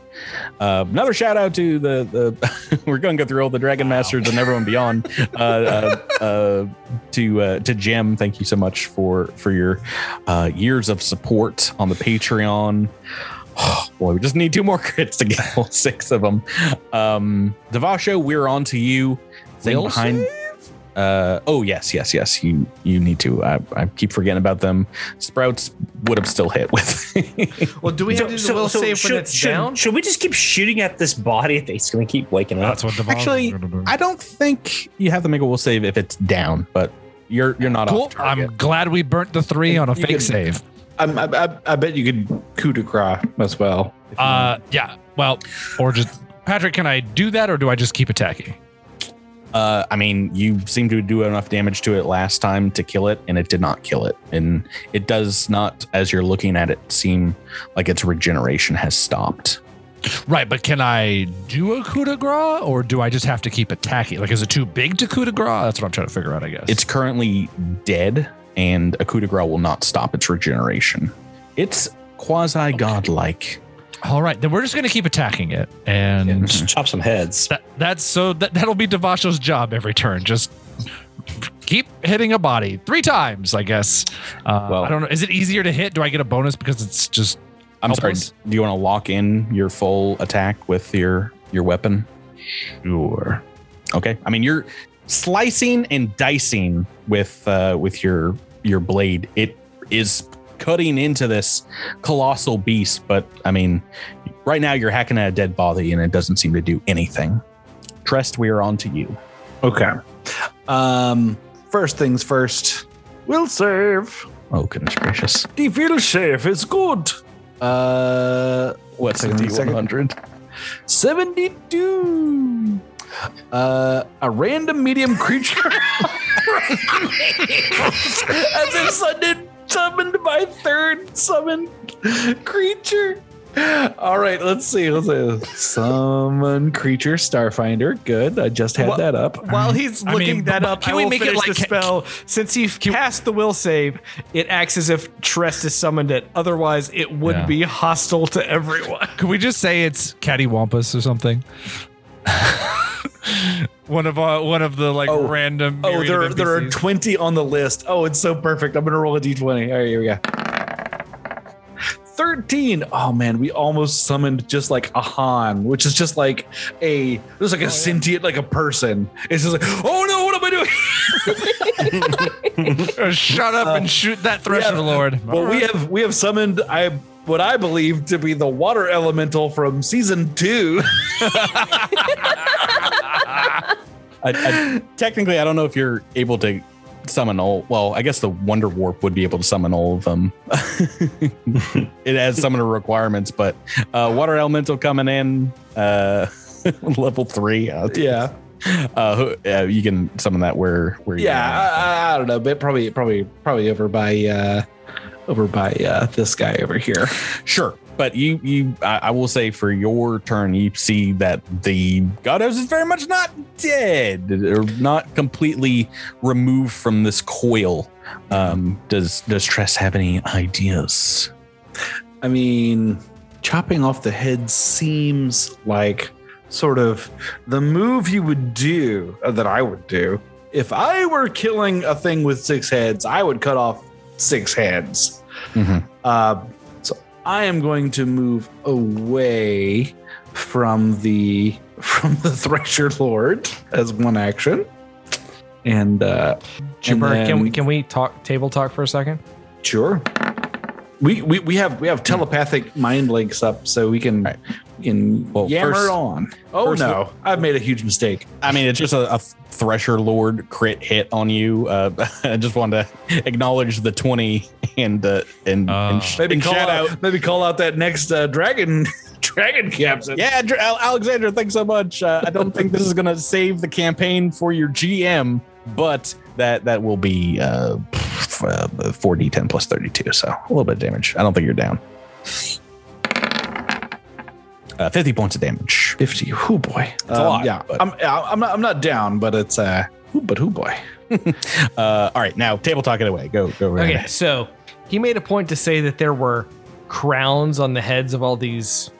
Speaker 1: Uh, another shout out to the the we're going to go through all the Dragon Masters and everyone beyond. Uh, uh, uh, to uh, to Jim, thank you so much for for your uh, years of support on the Patreon. Oh, boy, we just need two more crits to get all six of them. Um, Devasho, we're on to you.
Speaker 3: Will
Speaker 1: behind. Uh, oh yes, yes, yes. You you need to. I, I keep forgetting about them. Sprouts would have still hit with.
Speaker 3: Well, do we have to do the will save when it's
Speaker 6: should,
Speaker 3: down?
Speaker 6: should we just keep shooting at this body if it's gonna keep waking up?
Speaker 4: That's what Devasho's
Speaker 1: Actually,
Speaker 4: do.
Speaker 1: I don't think you have to make a will save if it's down, but you're you're not
Speaker 4: Cool.
Speaker 1: off target.
Speaker 4: I'm glad we burnt the three on a
Speaker 5: You
Speaker 4: fake
Speaker 5: can-
Speaker 4: save.
Speaker 5: I'm, I, I, I bet you could coup de grace as well.
Speaker 4: Uh, yeah. Well, or just Patrick, can I do that, or do I just keep attacking?
Speaker 1: Uh, I mean, you seem to do enough damage to it last time to kill it, and it did not kill it. And it does not, as you're looking at it, seem like its regeneration has stopped.
Speaker 4: Right, but can I do a coup de grace, or do I just have to keep attacking? Like, is it too big to coup de grace? That's what I'm trying to figure out. I guess
Speaker 1: It's currently dead, and a coup de grace will not stop its regeneration. It's quasi godlike.
Speaker 4: All right. Then we're just going to keep attacking it, and
Speaker 6: Just chop some heads.
Speaker 4: that, that's so that that'll be Devasho's job every turn. Just keep hitting a body three times, I guess. Uh,
Speaker 1: Well-
Speaker 4: I don't know. Is it easier to hit? Do I get a bonus because it's just
Speaker 1: I'm
Speaker 4: Helpless?
Speaker 1: sorry. Do you want to lock in your full attack with your your weapon?
Speaker 4: sure?
Speaker 1: Okay. I mean, you're slicing and dicing with uh, with your your blade. It is cutting into this colossal beast, but I mean, right now you're hacking at a dead body, and it doesn't seem to do anything. Trest, we are on to you.
Speaker 5: Okay. Um, first things first. We'll save.
Speaker 1: Oh goodness gracious!
Speaker 5: The will save is good. Uh,
Speaker 1: What's. D100?
Speaker 5: 72. Uh, a random medium creature has been summoned, summoned by third summoned creature. All right, let's see. Let's see. Summon creature, Starfinder. Good. I just had
Speaker 3: Wha-
Speaker 5: that up.
Speaker 3: While mm. he's
Speaker 4: I
Speaker 3: looking
Speaker 4: mean,
Speaker 3: that up,
Speaker 4: can
Speaker 3: I
Speaker 4: we make it like-
Speaker 3: the spell. Since he passed the will save, it acts as if Trest has summoned it. Otherwise, it would
Speaker 4: Yeah.
Speaker 3: be hostile to everyone.
Speaker 4: Could we just say it's Cattywampus or something? one of uh, one of the like
Speaker 5: Oh.
Speaker 4: random.
Speaker 5: Oh, there, there are 20 on the list. Oh, it's so perfect. I'm going to roll a d20. All right, here we go. 13. Oh, man, we almost summoned just like a Han, which is just like a, there's like a sentient, like a person. It's just like, oh no, what am I doing?
Speaker 4: Uh, Shut up and shoot that Thresher
Speaker 5: yeah.
Speaker 4: Lord.
Speaker 5: Well, we have, we have summoned, I, what I believe to be the water elemental from season two.
Speaker 1: I, I, technically, I don't know if you're able to summon all. Well, I guess the Wonder Warp would be able to summon all of them. it has summoner requirements, but uh, Water Elemental coming in uh, level three. Uh,
Speaker 5: yeah.
Speaker 1: uh, who- uh, you can summon that where where you
Speaker 5: Yeah. I, I- I don't know, but probably, probably, probably over by, uh, over by uh, this guy over here.
Speaker 1: Sure. But you, you, I, I will say for your turn, you see that the goddess is very much not dead or not completely removed from this coil. Um, does does Trest have any ideas?
Speaker 5: I mean, chopping off the head seems like sort of the move you would do uh, that I would do. If I were killing a thing with six heads, I would cut off six heads.
Speaker 1: Mhm.
Speaker 5: Uh, so I am going to move away from the from the Thresher Lord as one action. And uh
Speaker 3: Jabber,
Speaker 5: and
Speaker 3: can we can we talk table talk for a second?
Speaker 5: Sure. We, we we have we have telepathic mind links up, so we can
Speaker 1: Right.
Speaker 5: We can
Speaker 1: Well,
Speaker 5: yammer
Speaker 1: first-
Speaker 5: on. Oh
Speaker 1: first
Speaker 5: no, I've made a huge mistake.
Speaker 1: I mean, it's just a, a Thresher Lord crit hit on you. Uh, I just wanted to acknowledge the twenty and uh, and,
Speaker 4: Oh.
Speaker 1: and, sh-
Speaker 5: Maybe
Speaker 1: and
Speaker 5: call
Speaker 1: shout
Speaker 5: out,
Speaker 1: out.
Speaker 5: maybe call out that next uh, dragon dragon captain.
Speaker 1: Yeah, Dr- Alexander, thanks so much. Uh, I don't think this is going to save the campaign for your GM, but that that will be uh, uh, 4d10 plus 32, so a little bit of damage. I don't think you're down. Uh, 50 points of damage.
Speaker 5: fifty. Who boy, it's
Speaker 1: a lot,
Speaker 5: Yeah,
Speaker 1: but-
Speaker 5: I'm I'm not I'm not down, but it's uh, who but who boy.
Speaker 1: Uh, all right, now table talk it away. Go go. right
Speaker 3: Okay,
Speaker 1: ahead.
Speaker 3: so he made a point to say that there were crowns on the heads of all these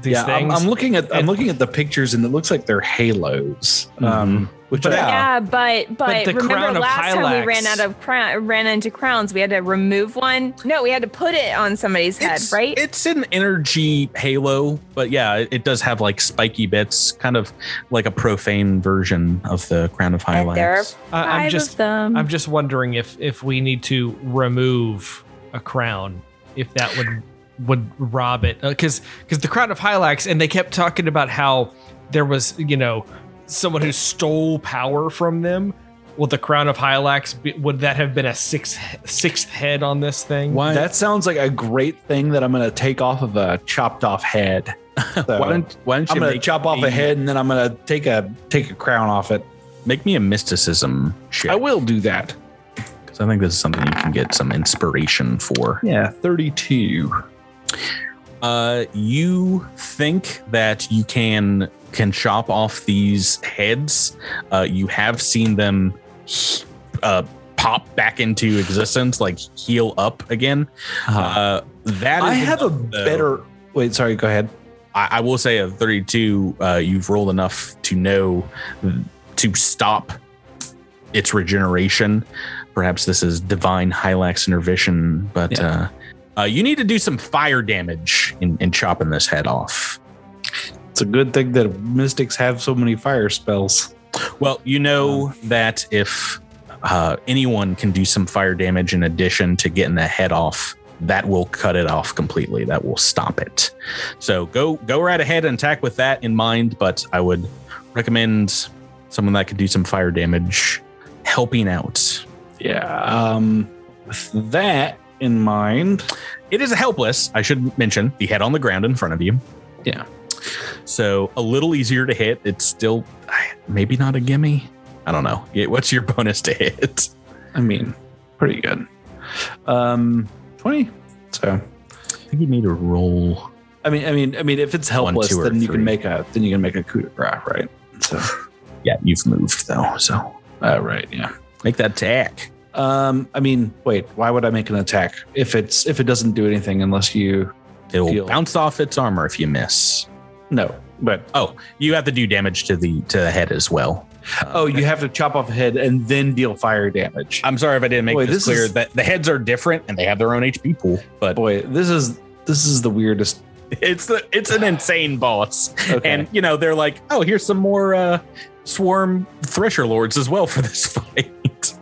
Speaker 3: these
Speaker 5: yeah, I'm,
Speaker 3: things.
Speaker 5: I'm looking at I'm looking at the pictures, and it looks like they're halos. Um, which
Speaker 3: But-
Speaker 5: I,
Speaker 2: Yeah, but but,
Speaker 3: the crown
Speaker 2: remember
Speaker 3: of
Speaker 2: last time we ran out of crown, ran into crowns. We had to remove one. No, we had to put it on somebody's head,
Speaker 1: It's,
Speaker 2: right?
Speaker 1: It's an energy halo, but yeah, it, it does have like spiky bits, kind of like a profane version of the Crown of
Speaker 2: And there are
Speaker 1: Highlights.
Speaker 3: I- I'm just
Speaker 2: of them.
Speaker 3: I'm just wondering if if we need to remove a crown, if that would would rob it, uh, because because the crown of Hylax, and they kept talking about how there was you know someone who stole power from them. Well, the crown of Hylax be, would that have been a sixth sixth head on this thing?
Speaker 1: Why,
Speaker 5: that sounds like a great thing that I'm going to take off of a chopped off head. So,
Speaker 1: why don't, why don't you
Speaker 5: I'm going to
Speaker 1: make
Speaker 5: chop off a head, and then I'm going to take a take a crown off it.
Speaker 1: Make me a mysticism check.
Speaker 5: I will do that.
Speaker 1: because I think this is something you can get some inspiration for.
Speaker 5: Yeah, 32.
Speaker 1: Uh, you think that you can can chop off these heads? Uh, you have seen them uh, pop back into existence, like heal up again. Uh, that is
Speaker 5: I have a
Speaker 1: enough, though.
Speaker 5: better. Wait, sorry. Go ahead.
Speaker 1: I, I will say a 32. Uh, you've rolled enough to know to stop its regeneration. Perhaps this is divine Hylax intervention, but uh, uh, you need to do some fire damage in, in chopping this head off.
Speaker 5: A good thing that mystics have so many fire spells.
Speaker 1: Well, you know that if uh, anyone can do some fire damage in addition to getting the head off, that will cut it off completely. That will stop it. So go go right ahead and attack with that in mind. But I would recommend someone that could do some fire damage helping out.
Speaker 5: Yeah. Um, with that in mind,
Speaker 1: It is a helpless. I should mention the head on the ground in front of you.
Speaker 5: Yeah.
Speaker 1: So a little easier to hit. It's still maybe not a gimme. I don't know. What's your bonus to hit?
Speaker 5: I mean, pretty good. Um, twenty. So,
Speaker 1: I think you need to roll.
Speaker 5: I mean, I mean, I mean, if it's helpless,
Speaker 1: two, or
Speaker 5: then you
Speaker 1: three.
Speaker 5: can make a then you can make a coup de grace, right? So,
Speaker 1: Yeah, you've moved though. So
Speaker 5: uh, right, yeah.
Speaker 1: make that attack.
Speaker 5: Um, I mean, wait, why would I make an attack if it's if it doesn't do anything unless you
Speaker 1: It'll
Speaker 5: Feel-
Speaker 1: bounce off its armor if you miss.
Speaker 5: No, but
Speaker 1: Oh, you have to do damage to the to the head as well.
Speaker 5: oh, you have to chop off a head and then deal fire damage.
Speaker 1: I'm sorry if I didn't make
Speaker 5: Boy,
Speaker 1: this,
Speaker 5: this
Speaker 1: clear.
Speaker 5: is-
Speaker 1: that the heads are different and they have their own HP pool, but
Speaker 5: Boy, this is this is the weirdest.
Speaker 1: it's the it's an insane boss.
Speaker 5: Okay.
Speaker 1: And you know they're like, oh, here's some more uh, swarm thresher lords as well for this fight.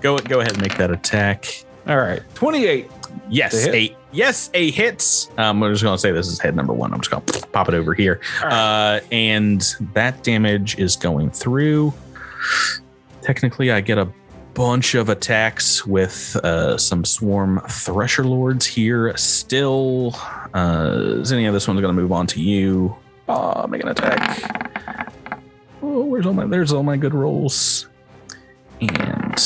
Speaker 1: go go ahead and make that attack.
Speaker 5: All right, twenty-eight.
Speaker 1: Yes,
Speaker 5: To
Speaker 1: a yes, a hit. Um, I'm just gonna say this is head number one. I'm just gonna pop it over here,
Speaker 5: right.
Speaker 1: uh, and that damage is going through. Technically, I get a bunch of attacks with uh, some swarm thresher lords here. Still, uh, Zinnia, this one's gonna move on to you. Uh, make an attack. Oh, where's all my? There's all my good rolls. And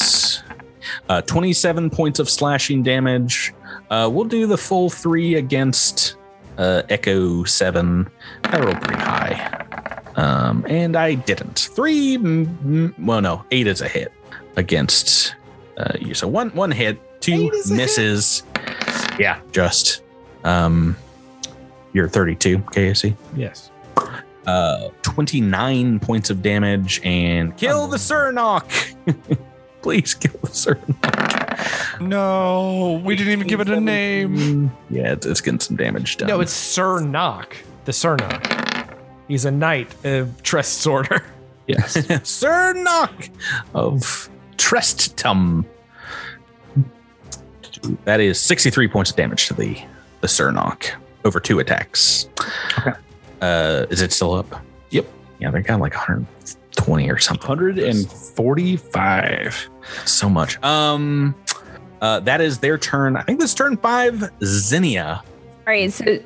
Speaker 1: uh, 27 points of slashing damage. Uh, we'll do the full three against uh, Echo 7. I rolled pretty high. Um, and I didn't. Three, mm, well, no, eight is a hit against uh, you. So one one hit, two misses. Yeah, just. Um, you're 32, KAC.
Speaker 3: Yes.
Speaker 1: Uh, 29 points of damage and kill the Cernok. Please kill the Cernok.
Speaker 4: No, we didn't even give it a name.
Speaker 1: Yeah, it's, it's getting some damage done.
Speaker 3: No, it's Sir Knock, the Sir Knock. He's a knight of Trest's order.
Speaker 5: Yes.
Speaker 1: Sir Knock of Trestum. That is 63 points of damage to the the Cernok over two attacks.
Speaker 5: Okay.
Speaker 1: Uh, is it still up?
Speaker 5: Yep.
Speaker 1: Yeah, they got like 120 or something.
Speaker 5: Hundred and forty-five.
Speaker 1: so much. Um, uh, that is their turn. I think this turn five. Zinnia.
Speaker 2: All right, so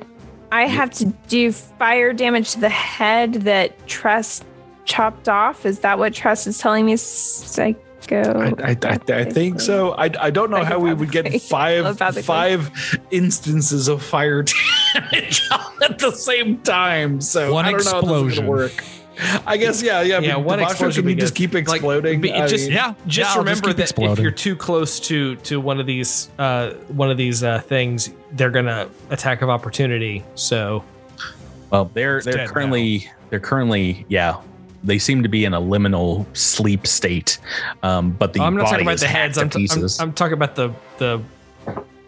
Speaker 2: I have to do fire damage to the head that Trest chopped off. Is that what Trest is telling me? Psycho.
Speaker 5: I, I, I, I think so. I, I don't know how we would get five five instances of fire damage at the same time. So
Speaker 4: One
Speaker 5: I don't know how this is
Speaker 4: explosion.
Speaker 5: gonna work. I guess yeah, yeah.
Speaker 3: Yeah,
Speaker 5: but
Speaker 3: one explosion
Speaker 5: Can you
Speaker 3: would
Speaker 5: just keep exploding?
Speaker 3: but it
Speaker 5: I
Speaker 3: just-
Speaker 5: mean,
Speaker 4: Yeah,
Speaker 3: Just
Speaker 4: yeah,
Speaker 3: remember
Speaker 4: keep
Speaker 3: that if you're too close to to one of these uh, one of these uh, things, they're gonna attack of opportunity. So
Speaker 1: Well, they're they're
Speaker 4: dead
Speaker 1: currently they're currently yeah. They seem to be in a liminal sleep state, um, but the
Speaker 3: I'm not talking about the
Speaker 1: hacked
Speaker 3: heads. I'm, t- I'm,
Speaker 1: pieces.
Speaker 3: I'm talking about the the,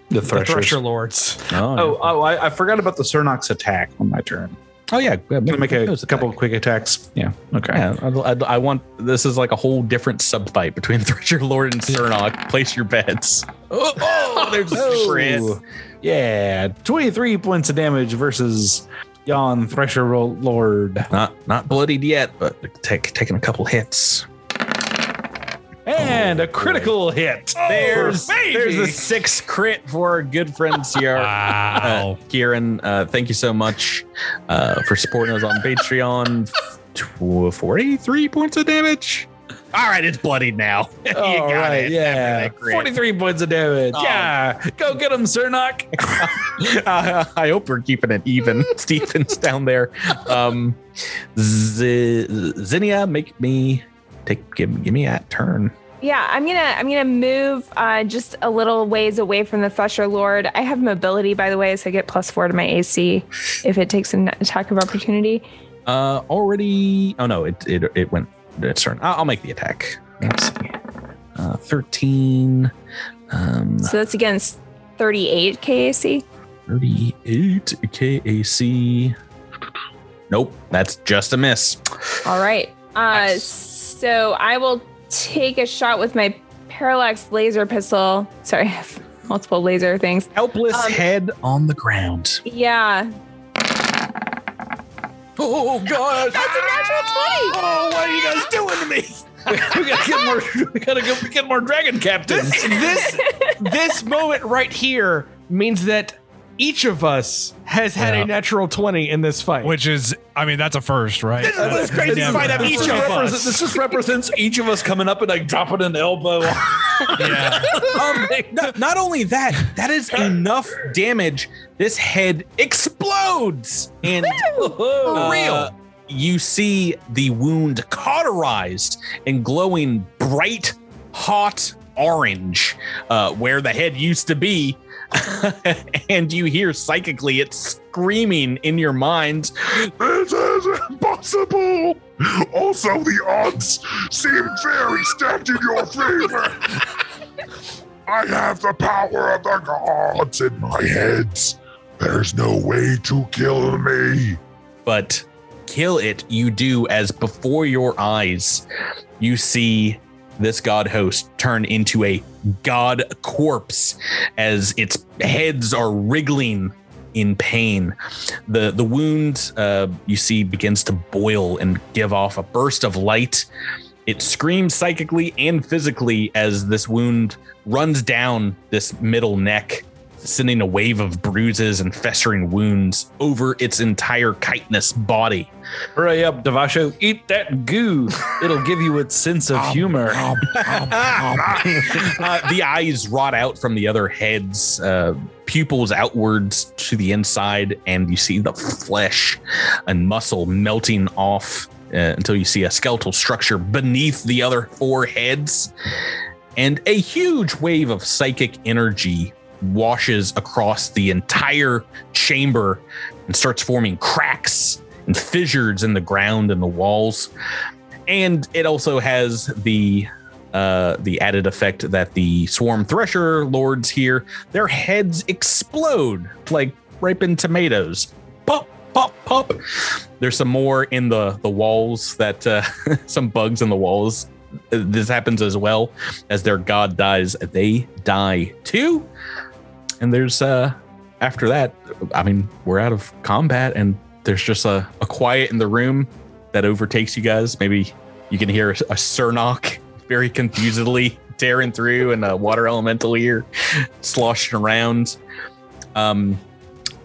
Speaker 5: the
Speaker 3: the. Thresher Lords.
Speaker 1: oh,
Speaker 5: Oh, oh, I, I forgot about the Cernok's attack on my turn.
Speaker 1: Oh yeah. Go ahead,
Speaker 5: Can I make a
Speaker 1: those
Speaker 5: couple
Speaker 1: attack.
Speaker 5: of quick attacks? Yeah. Okay.
Speaker 1: Yeah, I, I, I want this is like a whole different sub fight between Thresher Lord and Cernok. Place your bets. Oh, oh there's a super.
Speaker 5: Oh, yeah, 23 points of damage versus Jan Thresher Lord.
Speaker 1: Not not bloodied yet, but take, taking a couple hits.
Speaker 5: And
Speaker 1: Oh,
Speaker 5: a critical hit.
Speaker 1: There's
Speaker 5: baby.
Speaker 1: there's the six crit for our good friends here.
Speaker 4: Wow.
Speaker 1: Uh, Kieran, uh, thank you so much uh, for supporting us on Patreon. Tw- 43 points of damage. All right, it's bloodied now. You
Speaker 5: All
Speaker 1: got
Speaker 5: right,
Speaker 1: it.
Speaker 5: yeah.
Speaker 1: After that crit.
Speaker 5: 43 points of damage.
Speaker 1: Oh.
Speaker 5: Yeah. Go get him, Cernok.
Speaker 1: uh, I hope we're keeping it even. Stevens down there. Um, Z- Zinnia, make me take give, give me that turn.
Speaker 2: Yeah, I'm gonna I'm gonna move uh, just a little ways away from the Thresher Lord. I have mobility, by the way, so I get plus four to my AC if it takes an attack of opportunity.
Speaker 1: Uh, already. Oh no, it it, it went its turn. I'll, I'll make the attack. Let's see. Uh, Thirteen. Um,
Speaker 2: So that's against 38 KAC.
Speaker 1: 38 KAC. Nope, that's just a miss.
Speaker 2: All right. Uh, so I will take a shot with my parallax laser pistol. Sorry, I have multiple laser things.
Speaker 1: Helpless
Speaker 2: Um,
Speaker 1: head on the ground.
Speaker 2: Yeah,
Speaker 1: Oh god!
Speaker 2: that's a natural 20.
Speaker 1: Oh, what are you guys doing to me?
Speaker 5: we gotta get more. We gotta go get more dragon captains.
Speaker 3: This this this moment right here means that each of us has had
Speaker 4: Yeah.
Speaker 3: a natural twenty in this fight.
Speaker 4: Which is, I mean, that's a first, right?
Speaker 1: This is the
Speaker 4: That's
Speaker 1: craziest
Speaker 4: never
Speaker 1: fight I've each
Speaker 5: This
Speaker 1: of us.
Speaker 5: This just represents each of us coming up and like dropping an elbow.
Speaker 4: Yeah.
Speaker 1: um, not, not only that, that is enough damage. This head explodes, and uh,
Speaker 4: real.
Speaker 1: You see the wound cauterized and glowing bright, hot orange, uh, where the head used to be. and you hear psychically it screaming in your mind.
Speaker 7: This is impossible. Also, the odds seem very stacked in your favor. I have the power of the gods in my head. There's no way to kill me.
Speaker 1: but kill it you do as before your eyes you see this god host turn into a god corpse as its heads are wriggling in pain. The the wound uh, you see begins to boil and give off a burst of light. It screams psychically and physically as this wound runs down this middle neck sending a wave of bruises and festering wounds over its entire chitinous body.
Speaker 5: Hurry up, Devasho. Eat that goo. It'll give you its sense of humor.
Speaker 1: Uh, the eyes rot out from the other heads, uh, pupils outwards to the inside, and you see the flesh and muscle melting off uh, until you see a skeletal structure beneath the other four heads. And a huge wave of psychic energy washes across the entire chamber and starts forming cracks and fissures in the ground and the walls. And it also has the uh, the added effect that the swarm thresher lords here, their heads explode like ripened tomatoes. Pop, pop, pop. There's some more in the the walls that uh, some bugs in the walls. This happens as well as their god dies. They die too. And there's uh after that, I mean, we're out of combat and there's just a, a quiet in the room that overtakes you guys. Maybe you can hear a, a very confusedly tearing through and a water elemental here sloshing around. Um,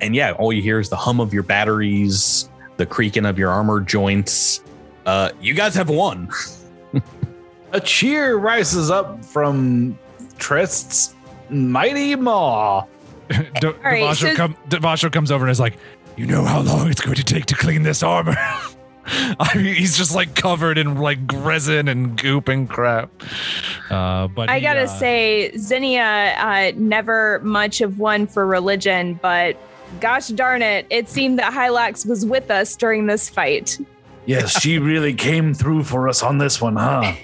Speaker 1: and yeah, all you hear is the hum of your batteries, the creaking of your armor joints. Uh, you guys have won.
Speaker 5: A cheer rises up from Trest's mighty maw.
Speaker 4: De-
Speaker 2: right,
Speaker 4: Devasho,
Speaker 2: so-
Speaker 4: come, Devasho comes over and is like, "You know how long it's going to take to clean this armor." I mean, he's just like covered in like resin and goop and crap. Uh, but
Speaker 2: I
Speaker 4: he,
Speaker 2: gotta
Speaker 4: uh,
Speaker 2: say, Zinnia, uh, never much of one for religion, but gosh darn it, it seemed that Hylax was with us during this fight.
Speaker 5: Yes, she really came through for us on this one, huh?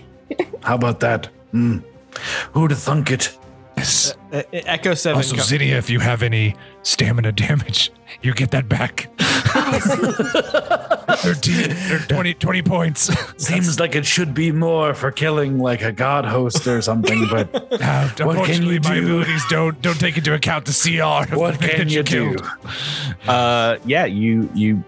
Speaker 5: How about that? Hmm. Who'd have thunk it?
Speaker 4: Yes.
Speaker 3: Uh, Echo Seven.
Speaker 4: Also,
Speaker 3: co-
Speaker 4: Zinnia, if you have any stamina damage, you get that back. 13 or 20, 20 points.
Speaker 5: Seems like it should be more for killing like a god host or something, but
Speaker 4: Uh,
Speaker 5: can
Speaker 4: unfortunately,
Speaker 5: you
Speaker 4: my
Speaker 5: do?
Speaker 4: abilities don't don't take into account the CR.
Speaker 5: what
Speaker 4: the
Speaker 5: can
Speaker 4: that
Speaker 5: you do?
Speaker 1: Uh, yeah, you you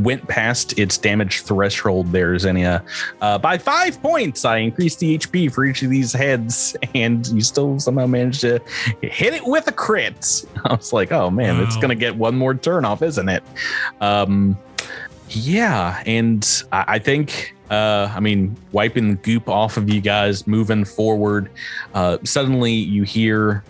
Speaker 1: went past its damage threshold there, Zinnia. Uh, by five points, I increased the HP for each of these heads, and you still somehow managed to hit it with a crit. I was like, oh man, it's gonna get one more turn off, isn't it? Um, yeah, and I, I think. Uh, I mean, wiping the goop off of you guys, moving forward. Uh, suddenly, you hear,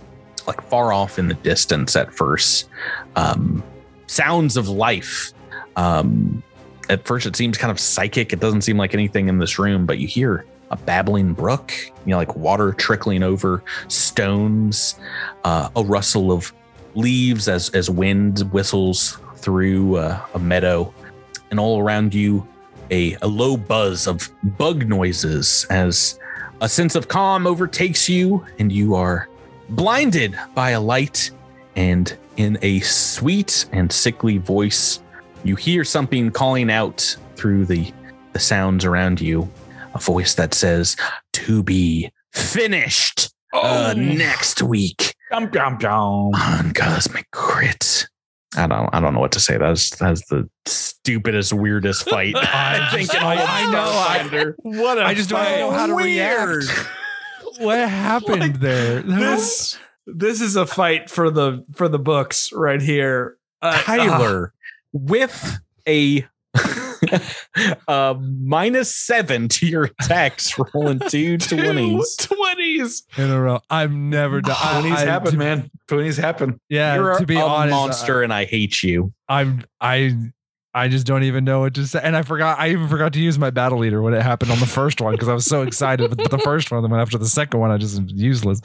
Speaker 1: like far off in the distance at first, um, sounds of life. Um, at first, it seems kind of psychic. It doesn't seem like anything in this room, but you hear a babbling brook, you know, like water trickling over stones, uh, a rustle of leaves as as wind whistles through uh, a meadow, and all around you, a, a low buzz of bug noises as a sense of calm overtakes you, and you are blinded by a light and in a sweet and sickly voice you hear something calling out through the the sounds around you a voice that says to be finished uh, next week
Speaker 5: Jump, jump, jump.
Speaker 1: on cosmic crit I don't I don't know what to say. That's that's the stupidest, weirdest fight.
Speaker 4: I
Speaker 1: think in
Speaker 4: I-
Speaker 1: all of
Speaker 4: I know, I-
Speaker 3: What a
Speaker 4: I just don't know how to react. What happened
Speaker 3: Like,
Speaker 4: there?
Speaker 3: This this is a fight for the for the books right here. Uh,
Speaker 1: Tyler with a uh, minus seven to your attacks, rolling two
Speaker 3: two
Speaker 1: twenties.
Speaker 3: twenties.
Speaker 4: in a row. I've never done. I-
Speaker 5: Twenties
Speaker 4: I-
Speaker 5: happen, man. Twenties happen.
Speaker 4: Yeah,
Speaker 1: You're
Speaker 4: to be
Speaker 1: a
Speaker 4: honest,
Speaker 1: monster, and I hate you.
Speaker 4: I'm I I just don't even know what to say. And I forgot I even forgot to use my battle leader when it happened on the first one because I was so excited with the first one. Then after the second one, I just am useless.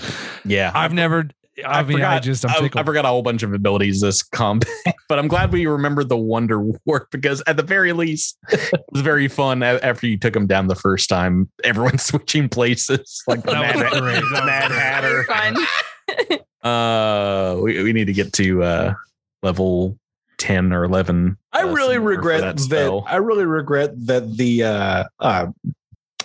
Speaker 1: Yeah,
Speaker 4: I've never. I, mean, I just I'm
Speaker 1: I. I forgot a whole bunch of abilities this comp, but I'm glad we remembered the Wonder Warp because at the very least, it was very fun after you took him down the first time. Everyone switching places, like the
Speaker 4: That
Speaker 1: Mad,
Speaker 4: great. That was
Speaker 1: Mad. Hatter.
Speaker 2: Fun.
Speaker 1: Uh, we, we need to get to uh level ten or eleven.
Speaker 5: I
Speaker 1: uh,
Speaker 5: really regret that,
Speaker 1: spell.
Speaker 5: I really regret that the uh, uh,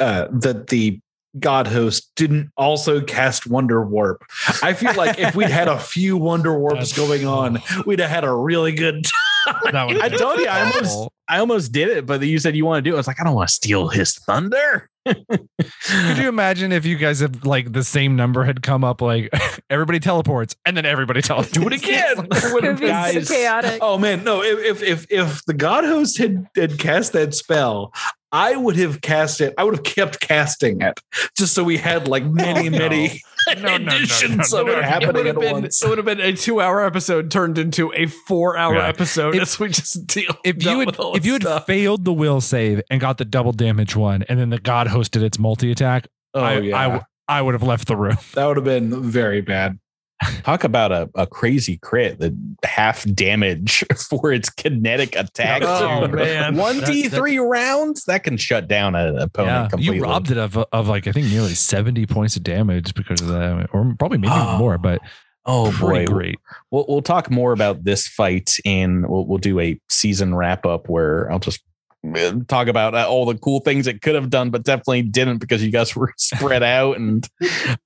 Speaker 5: uh, that the God host didn't also cast Wonder Warp. I feel like if we'd had a few Wonder Warps
Speaker 4: That's-
Speaker 5: going on, we'd have had a really good.
Speaker 4: That
Speaker 1: I told you, I almost, I almost did it, but you said you want to do it. I was like, I don't want to steal his thunder.
Speaker 4: Could you imagine if you guys had like the same number had come up like everybody teleports and then everybody teleports?
Speaker 5: Do it again.
Speaker 2: It would be so chaotic.
Speaker 5: Oh man, no! If if if, if the God host had, had cast that spell, I would have cast it. I would have kept casting it just so we had like oh, many,
Speaker 4: Oh, no.
Speaker 5: many
Speaker 4: No, no, no, no,
Speaker 5: editions of
Speaker 4: no,
Speaker 5: it
Speaker 4: no.
Speaker 3: It
Speaker 5: happening
Speaker 3: would
Speaker 5: at
Speaker 3: have been
Speaker 5: once.
Speaker 3: it would have been a two hour episode turned into a four hour
Speaker 4: Yeah.
Speaker 3: episode
Speaker 4: If-
Speaker 3: as we just deal.
Speaker 4: If you had
Speaker 3: with all
Speaker 4: if you
Speaker 3: this
Speaker 4: had
Speaker 3: stuff.
Speaker 4: failed the will save and got the double damage one, and then the god hosted its multi attack,
Speaker 5: Oh
Speaker 4: I,
Speaker 5: yeah,
Speaker 4: I, w- I would have left the room.
Speaker 5: that would have been very bad.
Speaker 1: Talk about a, a crazy crit, the half damage for its kinetic attack.
Speaker 3: Oh, man.
Speaker 1: One D three rounds that can shut down an opponent
Speaker 4: Yeah,
Speaker 1: completely.
Speaker 4: you robbed it of of like I think nearly seventy points of damage because of that, or probably maybe
Speaker 1: Oh,
Speaker 4: more. But
Speaker 1: Oh boy,
Speaker 4: great.
Speaker 1: We'll we'll talk more about this fight and we'll we'll do a season wrap up where I'll just talk about uh, all the cool things it could have done, but definitely didn't because you guys were spread out and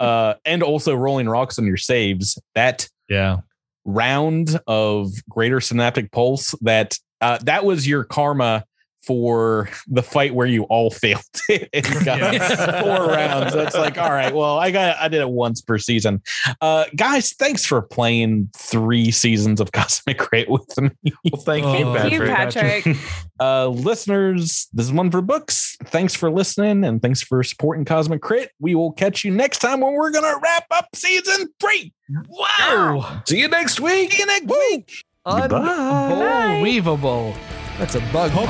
Speaker 1: uh and also rolling rocks on your saves. That
Speaker 4: Yeah,
Speaker 1: round of greater synaptic pulse that uh that was your karma for the fight where you all failed and got
Speaker 3: Yeah.
Speaker 1: four rounds that's like all right well i got i did it once per season uh guys thanks for playing three seasons of cosmic crit with me
Speaker 5: Well, thank you,
Speaker 4: Oh.
Speaker 2: Thank you,
Speaker 5: Patrick.
Speaker 2: Patrick.
Speaker 1: uh listeners this is one for books thanks for listening and thanks for supporting cosmic crit we will catch you next time when we're gonna wrap up season three
Speaker 3: wow,
Speaker 5: See you next week.
Speaker 1: see you next week
Speaker 3: unbelievable. That's a bug pun.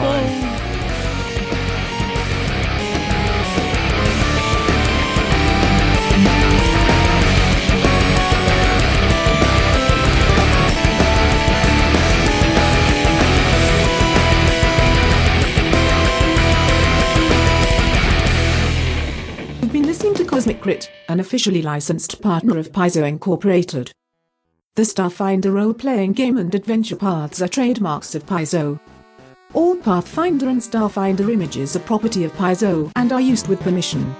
Speaker 9: You've been listening to Cosmic Crit, an officially licensed partner of Paizo Incorporated. The Starfinder role-playing game and adventure paths are trademarks of Paizo. All Pathfinder and Starfinder images are property of Paizo and are used with permission.